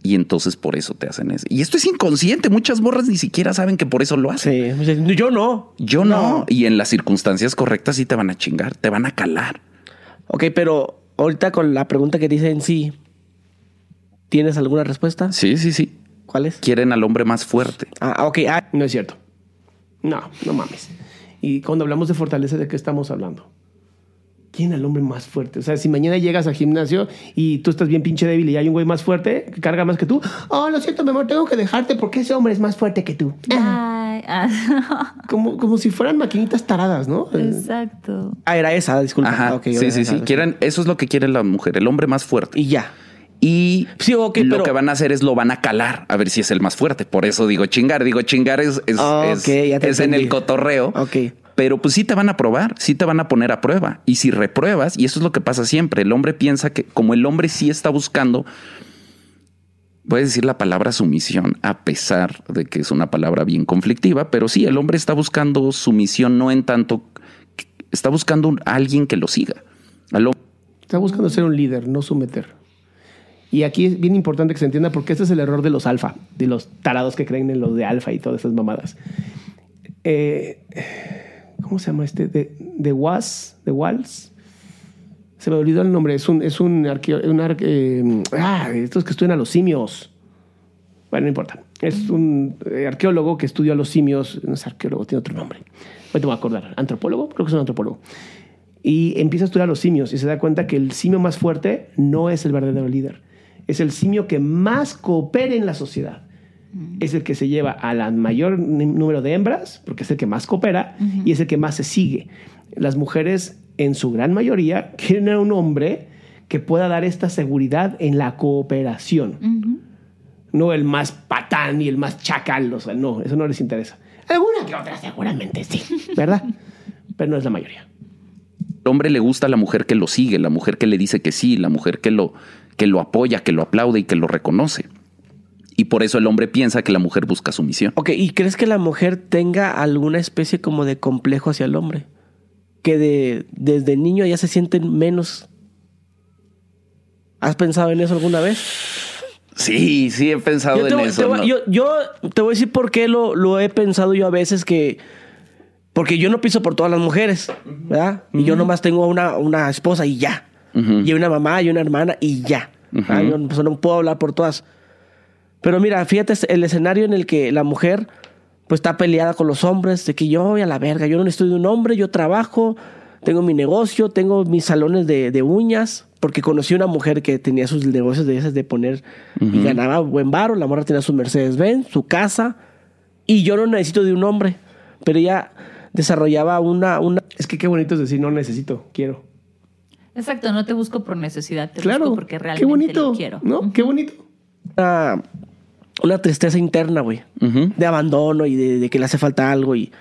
Y entonces por eso te hacen eso. Y esto es inconsciente. Muchas morras ni siquiera saben que por eso lo hacen. Sí. Yo no. Yo no. Y en las circunstancias correctas sí te van a chingar, te van a calar. Ok, pero ahorita con la pregunta que dice en sí, ¿tienes alguna respuesta? Sí, sí, sí. ¿Cuál es? Quieren al hombre más fuerte. Ah, ok. Ah, No es cierto. No, no mames. Y cuando hablamos de fortaleza, ¿de qué estamos hablando? ¿Quién al hombre más fuerte? O sea, si mañana llegas al gimnasio y tú estás bien pinche débil y hay un güey más fuerte que carga más que tú, oh, lo siento, mi amor, tengo que dejarte porque ese hombre es más fuerte que tú. Ay, ah, Como, como si fueran maquinitas taradas, ¿no? Exacto. Ah, era esa, disculpa. Ajá. Ok, sí, sí, esa. sí. Quieren, eso es lo que quiere la mujer, el hombre más fuerte. Y ya. Y Sí, ok, lo pero- que van a hacer es lo van a calar a ver si es el más fuerte. Por eso digo chingar. Digo, chingar es, es, Ah, es- en el cotorreo. Ok. Pero pues sí te van a probar, sí te van a poner a prueba. Y si repruebas, y eso es lo que pasa siempre, el hombre piensa que como el hombre sí está buscando, voy a decir la palabra sumisión, a pesar de que es una palabra bien conflictiva, pero sí, el hombre está buscando sumisión no en tanto, está buscando a alguien que lo siga. Al Está buscando ser un líder, no someter. Y aquí es bien importante que se entienda porque este es el error de los alfa, de los tarados que creen en los de alfa y todas esas mamadas. Eh, ¿Cómo se llama este? De, de Was, de Walls. Se me olvidó el nombre. Es un, es un arqueo, un arque- eh, ah, estos que estudian a los simios. Bueno, no importa. Es un eh, arqueólogo que estudió a los simios. No es arqueólogo, tiene otro nombre. Ahorita me voy a acordar. ¿Antropólogo? Creo que es un antropólogo. Y empieza a estudiar a los simios y se da cuenta que el simio más fuerte no es el verdadero líder. Es el simio que más coopera en la sociedad. Es el que se lleva a la mayor número de hembras, porque es el que más coopera, y es el que más se sigue. Las mujeres, en su gran mayoría, quieren a un hombre que pueda dar esta seguridad en la cooperación. No el más patán y el más chacal. O sea, no, eso no les interesa. Alguna que otra seguramente sí, ¿verdad? Pero no es la mayoría. el hombre le gusta a la mujer que lo sigue, la mujer que le dice que sí, la mujer que lo, que lo apoya, que lo aplaude y que lo reconoce. Y por eso el hombre piensa que la mujer busca sumisión. Ok, ¿y crees que la mujer tenga alguna especie como de complejo hacia el hombre? Que de, desde niño ya se sienten menos. ¿Has pensado en eso alguna vez? Sí, sí he pensado Yo en voy- eso. te voy- ¿no? yo, yo te voy a decir por qué lo, lo he pensado yo a veces que... Porque yo no pienso por todas las mujeres, ¿verdad? Y yo nomás tengo una, una esposa y ya. Y una mamá y una hermana y ya. Ujú. Ah, Yo pues, no puedo hablar por todas. Pero mira, fíjate el escenario en el que la mujer pues está peleada con los hombres, de que yo voy a la verga, yo no necesito de un hombre, yo trabajo, tengo mi negocio, tengo mis salones de, de uñas, porque conocí una mujer que tenía sus negocios de esas de poner y ganaba buen varo, la morra tenía su Mercedes-Benz, su casa, y yo no necesito de un hombre, pero ella desarrollaba una, una Es que qué bonito es decir, no necesito, quiero. Exacto, no te busco por necesidad, te claro. busco porque realmente qué bonito. lo quiero. ¿No? Qué bonito. una, una tristeza interna, güey. De abandono y de, de que le hace falta algo. Y,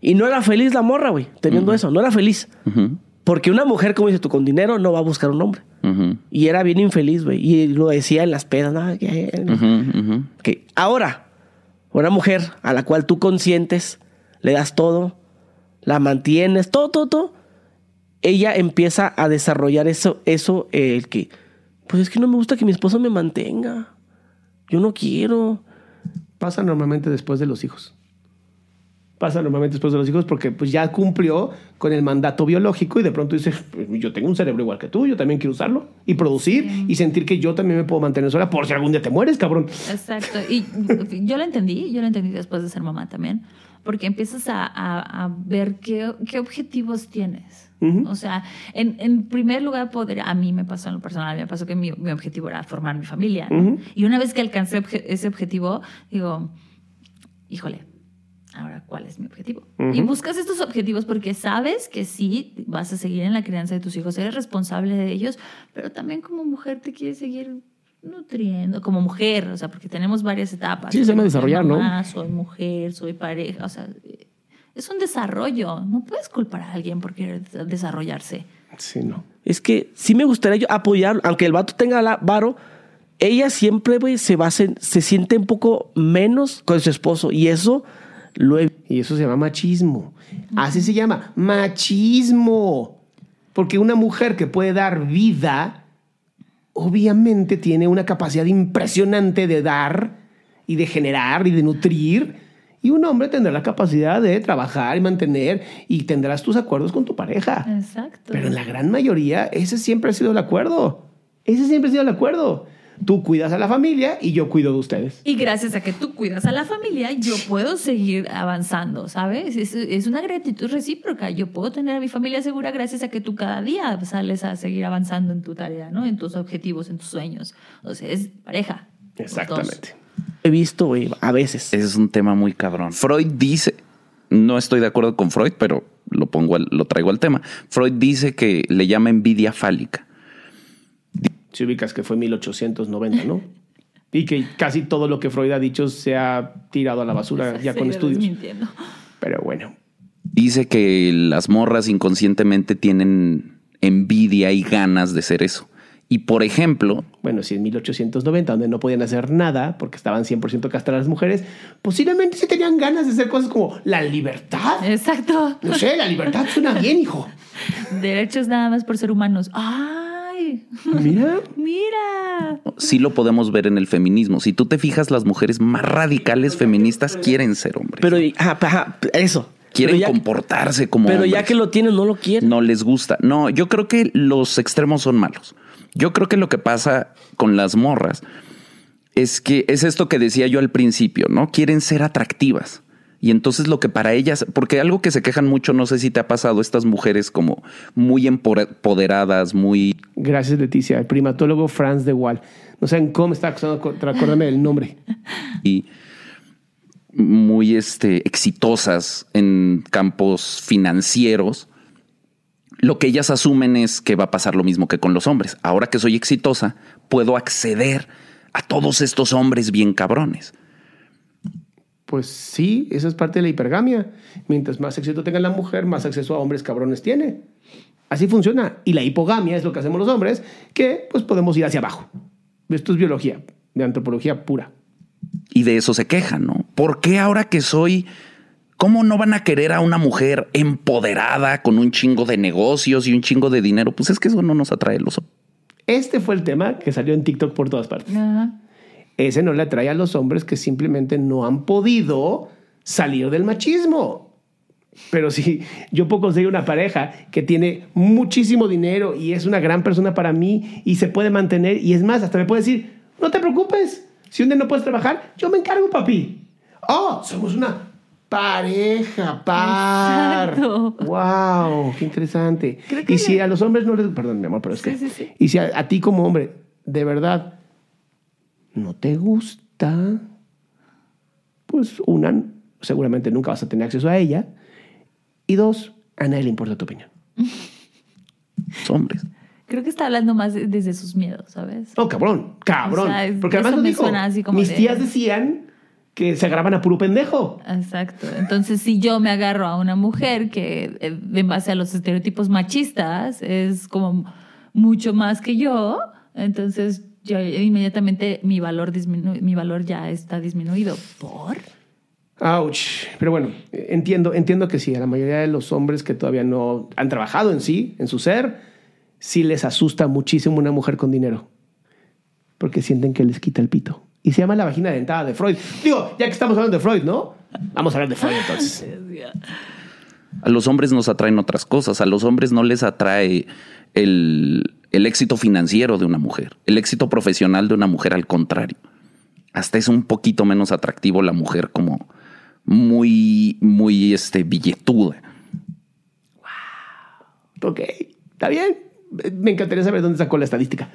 y no era feliz la morra, güey, teniendo eso. No era feliz. Porque una mujer, como dices tú, con dinero no va a buscar un hombre. Y era bien infeliz, güey. Y lo decía en las pedas. ¿no? Que ahora, una mujer a la cual tú consientes, le das todo, la mantienes, todo, todo, todo, ella empieza a desarrollar eso, eso, eh, el que, pues es que no me gusta que mi esposo me mantenga. Yo no quiero. Pasa normalmente después de los hijos. Pasa normalmente después de los hijos porque pues ya cumplió con el mandato biológico y de pronto dice, "Pues, yo tengo un cerebro igual que tú, yo también quiero usarlo y producir y sentir que yo también me puedo mantener sola por si algún día te mueres, cabrón. Exacto. Y yo lo entendí, yo lo entendí después de ser mamá también, porque empiezas a, a- a ver qué, qué objetivos tienes. Ujú. O sea, en, en primer lugar, poder, a mí me pasó en lo personal, me pasó que mi, mi objetivo era formar mi familia. ¿no? Ujú. Y una vez que alcancé obje- ese objetivo, digo, híjole, ahora cuál es mi objetivo. Y buscas estos objetivos porque sabes que sí vas a seguir en la crianza de tus hijos, eres responsable de ellos, pero también como mujer te quieres seguir nutriendo, como mujer, o sea, porque tenemos varias etapas. Sí, se llama Soy desarrollar, ¿no? Soy mujer, soy pareja, o sea, es un desarrollo. No puedes culpar a alguien por querer desarrollarse. Sí, no. Es que sí me gustaría yo apoyar, aunque el vato tenga la varo, ella siempre, güey, se va a se siente un poco menos con su esposo. Y eso lo he Y eso se llama machismo. Así se llama, machismo. Porque una mujer que puede dar vida, obviamente tiene una capacidad impresionante de dar y de generar y de nutrir. Y un hombre tendrá la capacidad de trabajar y mantener y tendrás tus acuerdos con tu pareja. Exacto. Pero en la gran mayoría, ese siempre ha sido el acuerdo. Ese siempre ha sido el acuerdo. Tú cuidas a la familia y yo cuido de ustedes. Y gracias a que tú cuidas a la familia, yo puedo seguir avanzando, ¿sabes? Es, es una gratitud recíproca. Yo puedo tener a mi familia segura gracias a que tú cada día sales a seguir avanzando en tu tarea, ¿no? En tus objetivos, en tus sueños. O sea, es pareja. Exactamente. He visto, güey, a veces. Es un tema muy cabrón. Freud dice, no estoy de acuerdo con Freud, pero lo pongo, al- lo traigo al tema. Freud dice que le llama envidia fálica. Si ubicas que fue 1890, ¿no? Y que casi todo lo que Freud ha dicho se ha tirado a la basura ya con estudios. Pero bueno, Dice que las morras inconscientemente tienen envidia y ganas de ser eso. Y por ejemplo, bueno, si en 1890, donde no podían hacer nada porque estaban 100% castradas las mujeres, posiblemente sí tenían ganas de hacer cosas como la libertad. Exacto. No sé, la libertad suena bien, hijo. Derechos nada más por ser humanos. Mira, ¡Mira! sí lo podemos ver en el feminismo. Si tú te fijas, las mujeres más radicales feministas quieren ser hombres. Pero, ajá, ajá, eso. quieren ya, comportarse como Pero ya que lo tienen, no lo quieren. no les gusta. No, yo creo que los extremos son malos. Yo creo que lo que pasa con las morras es que es esto que decía yo al principio, ¿no? Quieren ser atractivas. Y entonces lo que para ellas, porque algo que se quejan mucho, no sé si te ha pasado, estas mujeres como muy empoderadas, muy gracias Leticia, el primatólogo Franz de Waal. No saben cómo está acusando, acuérdame del nombre. y muy este, exitosas en campos financieros, lo que ellas asumen es que va a pasar lo mismo que con los hombres. Ahora que soy exitosa, puedo acceder a todos estos hombres bien cabrones. Pues sí, esa es parte de la hipergamia. Mientras más éxito tenga la mujer, más acceso a hombres cabrones tiene. Así funciona. Y la hipogamia es lo que hacemos los hombres, que pues podemos ir hacia abajo. Esto es biología, de antropología pura. Y de eso se quejan, ¿no? ¿Por qué ahora que soy... ¿Cómo no van a querer a una mujer empoderada con un chingo de negocios y un chingo de dinero? Pues es que eso no nos atrae los hombres. Este fue el tema que salió en TikTok por todas partes. Ajá. Ese no le atrae a los hombres que simplemente no han podido salir del machismo. Pero si yo puedo conseguir una pareja que tiene muchísimo dinero y es una gran persona para mí y se puede mantener y es más, hasta me puede decir, no te preocupes, si un día no puedes trabajar, yo me encargo, papi. Oh, somos una pareja, par. Exacto. Wow, qué interesante. Creo que Y si a los hombres no les, perdón, mi amor, pero es Sí, que sí, sí. y si a, a ti como hombre, de verdad, no te gusta, pues una, seguramente nunca vas a tener acceso a ella. Y dos, a nadie le importa tu opinión. Los hombres. Creo que está hablando más de- desde sus miedos, ¿sabes? No, cabrón, cabrón. O sea, es- Porque además lo me dijo. así como Mis de- tías decían que se agarraban a puro pendejo. Exacto. Entonces, si yo me agarro a una mujer que, eh, en base a los estereotipos machistas, es como mucho más que yo, entonces yo inmediatamente mi valor disminu mi valor ya está disminuido. ¿Por? Ouch. Pero bueno, entiendo, entiendo que sí, a la mayoría de los hombres que todavía no han trabajado en sí, en su ser, sí les asusta muchísimo una mujer con dinero. Porque sienten que les quita el pito. Y se llama la vagina dentada de Freud. Digo, ya que estamos hablando de Freud, ¿no? Vamos a hablar de Freud entonces. A los hombres nos atraen otras cosas. A los hombres no les atrae el, el éxito financiero de una mujer. El éxito profesional de una mujer, al contrario. Hasta es un poquito menos atractivo la mujer como muy, muy este, billetuda. Ok, está bien. Me encantaría saber dónde sacó la estadística.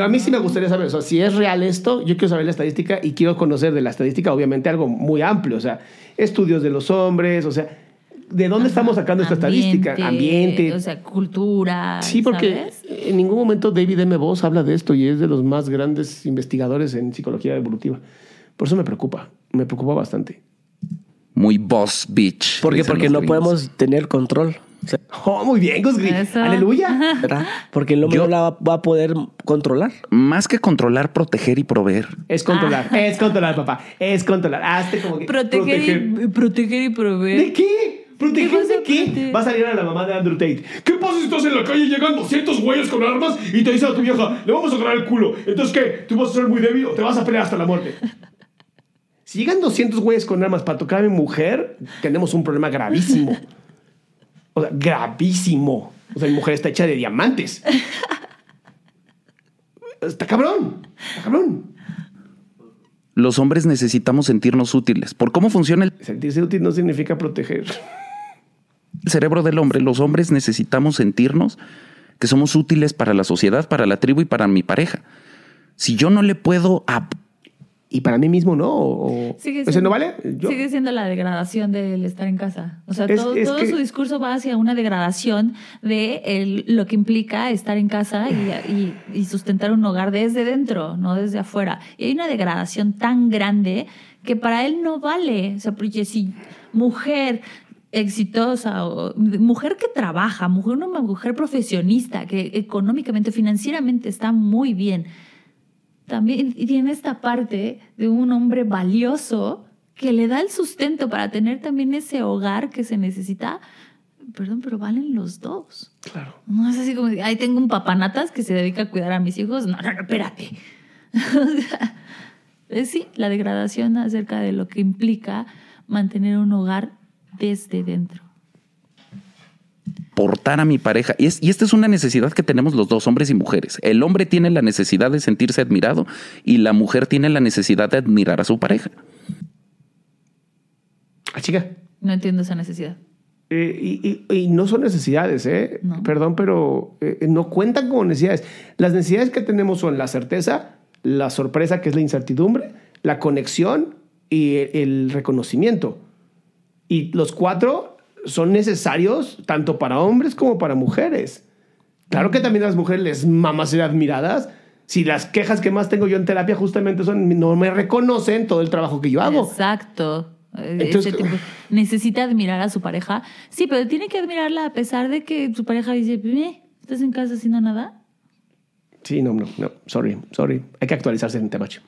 A mí sí me gustaría saber, o si es real esto, yo quiero saber la estadística y quiero conocer de la estadística, obviamente, algo muy amplio, o sea, estudios de los hombres, o sea, ¿de dónde estamos sacando esta estadística? Ambiente. O sea, cultura. sí, porque ¿sabes? en ningún momento David M. Voss habla de esto y es de los más grandes investigadores en psicología evolutiva. Por eso me preocupa, me preocupa bastante. Muy boss bitch. Porque, dicen porque no gringos. podemos tener control. O sea, Oh, muy bien, Gus. Aleluya. ¿verdad? Porque el hombre Yo- no la va, va a poder controlar. Más que controlar, proteger y proveer. Es controlar, Ah. es controlar, papá. Es controlar. Hazte como que. Proteger, y, proteger y proveer. ¿De qué? ¿Proteger ¿Qué vas de a qué? proteger? Va a salir a la mamá de Andrew Tate. ¿Qué pasa si estás en la calle y llegan 200 güeyes con armas y te dicen a tu vieja, le vamos a agarrar el culo? Entonces, ¿qué? ¿Tú vas a ser muy débil o te vas a pelear hasta la muerte? Si llegan 200 güeyes con armas para tocar a mi mujer, tenemos un problema gravísimo. O sea, gravísimo. O sea, mi mujer está hecha de diamantes. Está cabrón. Está cabrón. Los hombres necesitamos sentirnos útiles. Por cómo funciona el Sentirse útil no significa proteger. Cerebro del hombre, los hombres necesitamos sentirnos que somos útiles para la sociedad, para la tribu y para mi pareja. Si yo no le puedo ap- y para mí mismo no. O, Sigue ¿Ese siendo- no vale? Yo- Sigue siendo la degradación del estar en casa. O sea, Es- todo, es todo que- su discurso va hacia una degradación de el- lo que implica estar en casa y, y- y sustentar un hogar desde dentro, no desde afuera. Y hay una degradación tan grande que para él no vale. O sea, porque si mujer exitosa o mujer que trabaja, mujer, una mujer profesionista que económicamente, financieramente está muy bien, también tiene esta parte de un hombre valioso que le da el sustento para tener también ese hogar que se necesita. Perdón, pero valen los dos. Claro. No es así como, ay, tengo un papanatas que se dedica a cuidar a mis hijos. No, no, no, espérate. O sea, es sí, la degradación acerca de lo que implica mantener un hogar desde dentro. portar a mi pareja. Y, es- y esta es una necesidad que tenemos los dos, hombres y mujeres. El hombre tiene la necesidad de sentirse admirado y la mujer tiene la necesidad de admirar a su pareja. Ah, chica. No entiendo esa necesidad. Eh, y, y- y no son necesidades, ¿eh? No. Perdón, pero eh, no cuentan como necesidades. Las necesidades que tenemos son la certeza, la sorpresa, que es la incertidumbre, la conexión y el, el reconocimiento. Y los cuatro son necesarios tanto para hombres como para mujeres. Claro que también a las mujeres les mama ser admiradas. Si las quejas que más tengo yo en terapia justamente son no me reconocen todo el trabajo que yo hago. Exacto. Eh, Entonces- ese tipo- necesita admirar a su pareja. Sí, pero tiene que admirarla a pesar de que su pareja dice, "Eh, ¿estás en casa haciendo nada? Sí, no, no, no. Sorry, sorry. Hay que actualizarse en Temacho.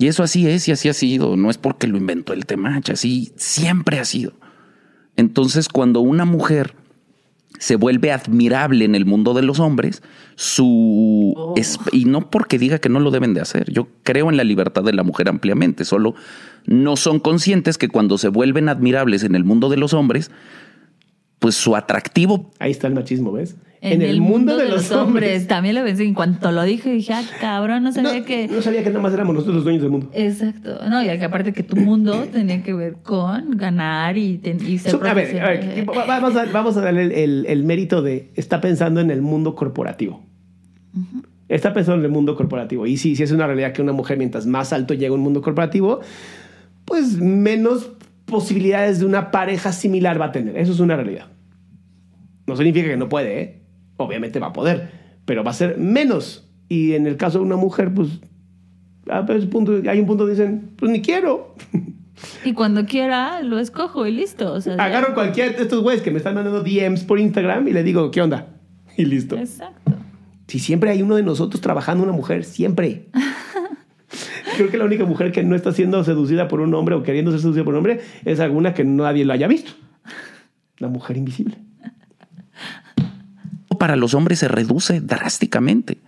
Y eso así es y así ha sido. No es porque lo inventó el Temach, así siempre ha sido. Entonces, cuando una mujer se vuelve admirable en el mundo de los hombres, su es- y no porque diga que no lo deben de hacer. Yo creo en la libertad de la mujer ampliamente, solo no son conscientes que cuando se vuelven admirables en el mundo de los hombres, pues su atractivo Ahí está el machismo, ¿ves? En, el, mundo, de, los hombres. También lo pensé. En cuanto lo dije, dije, ah, cabrón, no sabía No, que... no sabía que nada más éramos nosotros los dueños del mundo. Exacto. No, y que aparte que tu mundo tenía que ver con ganar y, ten- y ser So- a ver, a ver, vamos, a, vamos a darle el, el- el mérito de está pensando en el mundo corporativo. Está pensando en el mundo corporativo. Y sí, sí es una realidad que una mujer, mientras más alto llega a un mundo corporativo, pues menos posibilidades de una pareja similar va a tener. Eso es una realidad. No significa que no puede, ¿eh? Obviamente va a poder, pero va a ser menos. Y en el caso de una mujer, pues a veces punto, hay un punto donde dicen, pues ni quiero. Y cuando quiera, lo escojo y listo. O sea, ya- Agarro cualquiera de estos güeyes que me están mandando DMs por Instagram y le digo, ¿qué onda? Y listo. Exacto. Si siempre hay uno de nosotros trabajando una mujer, siempre. Creo que la única mujer que no está siendo seducida por un hombre o queriendo ser seducida por un hombre es alguna que nadie lo haya visto. La mujer invisible. Para los hombres se reduce drásticamente.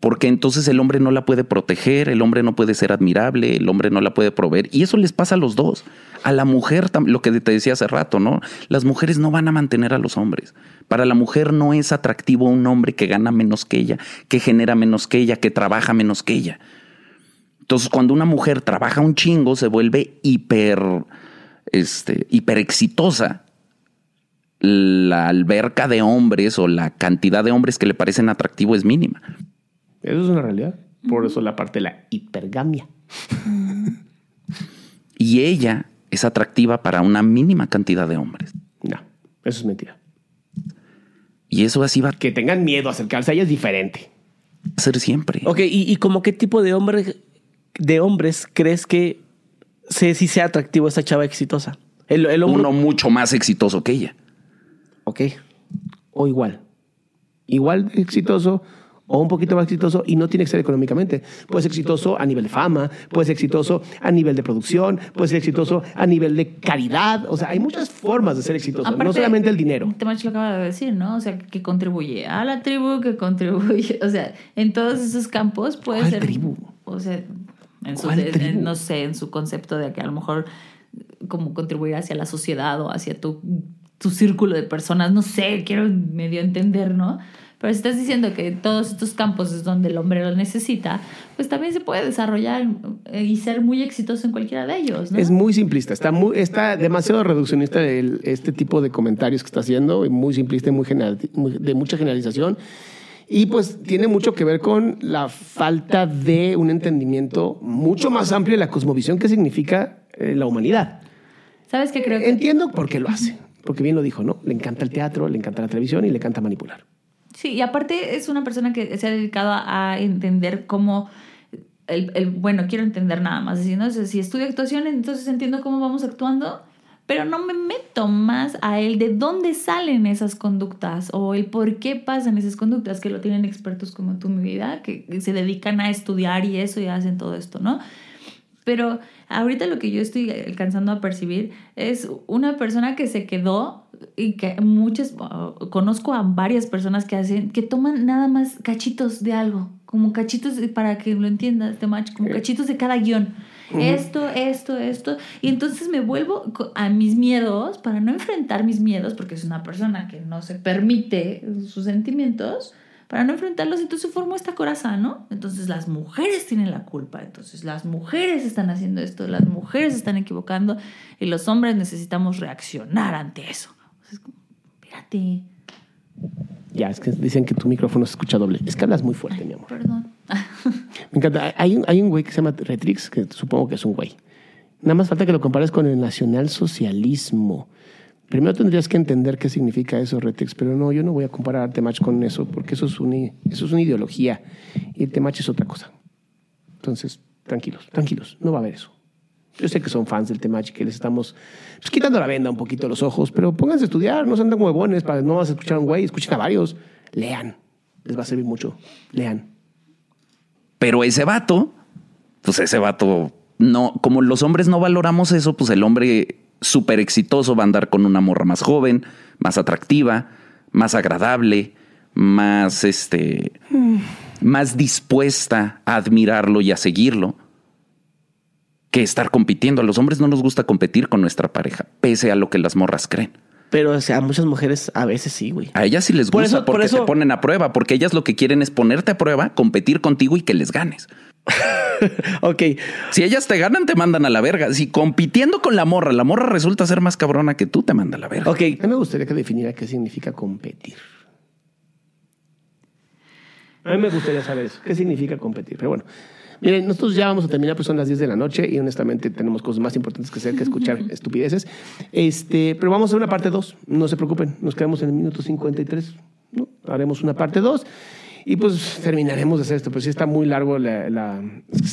Porque entonces el hombre no la puede proteger, el hombre no puede ser admirable, el hombre no la puede proveer. Y eso les pasa a los dos. A la mujer, lo que te decía hace rato, ¿no? Las mujeres no van a mantener a los hombres. Para la mujer no es atractivo un hombre que gana menos que ella, que genera menos que ella, que trabaja menos que ella. Entonces, cuando una mujer trabaja un chingo, se vuelve hiper, este, hiper exitosa la alberca de hombres o la cantidad de hombres que le parecen atractivos es mínima. Eso es una realidad. Por eso la parte de la hipergamia. Y ella es atractiva para una mínima cantidad de hombres. No, eso es mentira. Y eso así va Que tengan miedo a acercarse a ella es diferente. ser siempre. Ok, ¿y, y como qué tipo de hombre, de hombres crees que sé si sea atractivo esta chava exitosa? El, el hombre. Uno mucho más exitoso que ella. Ok. O igual. Igual de exitoso o un poquito más exitoso y no tiene que ser económicamente. Puede ser exitoso a nivel de fama, puede ser exitoso a nivel de producción, puede ser exitoso a nivel de caridad. O sea, hay muchas formas de ser exitoso, no solamente el dinero. Temach lo acaba de decir, ¿no? O sea, que contribuye a la tribu, que contribuye, o sea, en todos esos campos puede ¿Cuál ser. tribu? O sea, en su, ¿Cuál en- tribu? no sé, en su concepto de que a lo mejor como contribuir hacia la sociedad o hacia tu, tu círculo de personas, no sé, quiero medio entender, ¿no? Pero si estás diciendo que todos estos campos es donde el hombre lo necesita, pues también se puede desarrollar y ser muy exitoso en cualquiera de ellos, ¿no? Es muy simplista, está, muy, está demasiado reduccionista el- este tipo de comentarios que está haciendo, muy simplista y muy general- de mucha generalización. Y pues tiene mucho que ver con la falta de un entendimiento mucho más amplio de la cosmovisión que significa eh, la humanidad. ¿Sabes qué creo que Entiendo por qué lo hace, porque bien lo dijo, ¿no? Le encanta el teatro, le encanta la televisión y le encanta manipular. Sí, y aparte es una persona que se ha dedicado a entender cómo, el, el- bueno, quiero entender nada más, decir, ¿no? Si estudio actuación, entonces entiendo cómo vamos actuando, pero no me meto más a él de dónde salen esas conductas o el por qué pasan esas conductas, que lo tienen expertos como tú, mi vida, que se dedican a estudiar y eso y hacen todo esto, ¿no? Pero ahorita lo que yo estoy alcanzando a percibir es una persona que se quedó y que muchas, uh, conozco a varias personas que hacen, que toman nada más cachitos de algo, como cachitos, de- para que lo entiendas, este match, como cachitos de cada guion. Esto, esto, esto. Y entonces me vuelvo a mis miedos, para no enfrentar mis miedos, porque es una persona que no se permite sus sentimientos, para no enfrentarlos, entonces formó esta coraza, ¿no? Entonces las mujeres tienen la culpa, entonces las mujeres están haciendo esto, las mujeres se están equivocando y los hombres necesitamos reaccionar ante eso. O sea, es como, espérate, Ya, es que dicen que tu micrófono se escucha doble. Es que hablas muy fuerte, mi amor. perdón. Me encanta. Hay un, hay un güey que se llama Retrix, que supongo que es un güey. Nada más falta que lo compares con el nacionalsocialismo. Primero tendrías que entender qué significa eso, Retrix, pero no, yo no voy a comparar Arte Match con eso, porque eso es, una, eso es una ideología y el Temach es otra cosa. Entonces, tranquilos, tranquilos, no va a haber eso. Yo sé que son fans del Temach que les estamos pues, quitando la venda un poquito los ojos, pero pónganse a estudiar, no se anden como huevones, para no vas a escuchar a un güey, escuchen a varios, lean, les va a servir mucho, lean. Pero ese vato, pues ese vato, no, como los hombres no valoramos eso, pues el hombre súper exitoso va a andar con una morra más joven, más atractiva, más agradable, más este, más dispuesta a admirarlo y a seguirlo que estar compitiendo. A los hombres no nos gusta competir con nuestra pareja, pese a lo que las morras creen. Pero o sea, a muchas mujeres a veces sí, güey. A ellas sí les Por gusta por porque eso- te ponen a prueba, porque ellas lo que quieren es ponerte a prueba, competir contigo y que les ganes. Ok. Si ellas te ganan, te mandan a la verga. Si compitiendo con la morra, la morra resulta ser más cabrona que tú, te manda a la verga. Ok. A mí me gustaría que definiera qué significa competir. A mí me gustaría saber eso. ¿Qué significa competir? Pero bueno, miren, nosotros ya vamos a terminar, pues son las 10 de la noche y honestamente tenemos cosas más importantes que hacer que escuchar estupideces. Este, pero vamos a hacer una parte 2. No se preocupen, nos quedamos en el minuto 53. ¿no? Haremos una parte 2 y pues terminaremos de hacer esto. Pero sí está muy largo. La, la-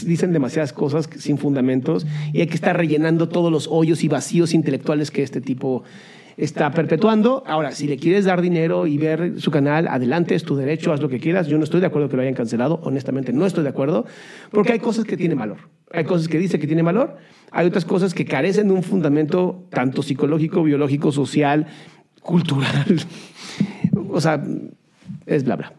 dicen demasiadas cosas sin fundamentos y hay que estar rellenando todos los hoyos y vacíos intelectuales que este tipo está perpetuando. Ahora, si le quieres dar dinero y ver su canal, adelante, es tu derecho, haz lo que quieras. Yo no estoy de acuerdo que lo hayan cancelado, honestamente no estoy de acuerdo, porque hay cosas que tienen valor. Hay cosas que dice que tienen valor, hay otras cosas que carecen de un fundamento tanto psicológico, biológico, social, cultural. o sea, es bla bla.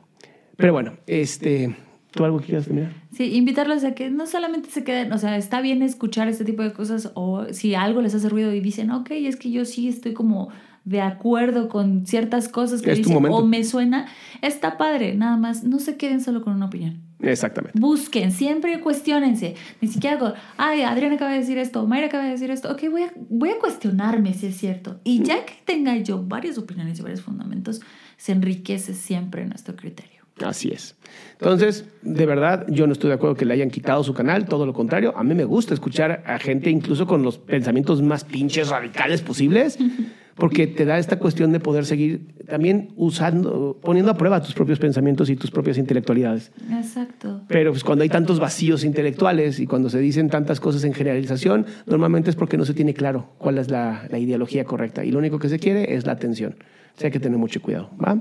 Pero bueno, este, ¿tú algo que quieras terminar? Sí, invitarlos a que no solamente se queden, o sea, está bien escuchar este tipo de cosas o si algo les hace ruido y dicen, ok, es que yo sí estoy como de acuerdo con ciertas cosas que dicen o me suena, está padre, nada más, no se queden solo con una opinión. Exactamente. Busquen, siempre cuestionense. Ni siquiera con, ay, Adriana acaba de decir esto, Mayra acaba de decir esto. Ok, voy a, voy a cuestionarme si es cierto. Y ya que tenga yo varias opiniones y varios fundamentos, se enriquece siempre nuestro criterio. Así es. Entonces, de verdad, yo no estoy de acuerdo que le hayan quitado su canal, todo lo contrario. A mí me gusta escuchar a gente incluso con los pensamientos más pinches radicales posibles, porque te da esta cuestión de poder seguir también usando, poniendo a prueba tus propios pensamientos y tus propias intelectualidades. Exacto. Pero pues cuando hay tantos vacíos intelectuales y cuando se dicen tantas cosas en generalización, normalmente es porque no se tiene claro cuál es la, la ideología correcta. Y lo único que se quiere es la atención. O sea, hay que tener mucho cuidado. ¿va?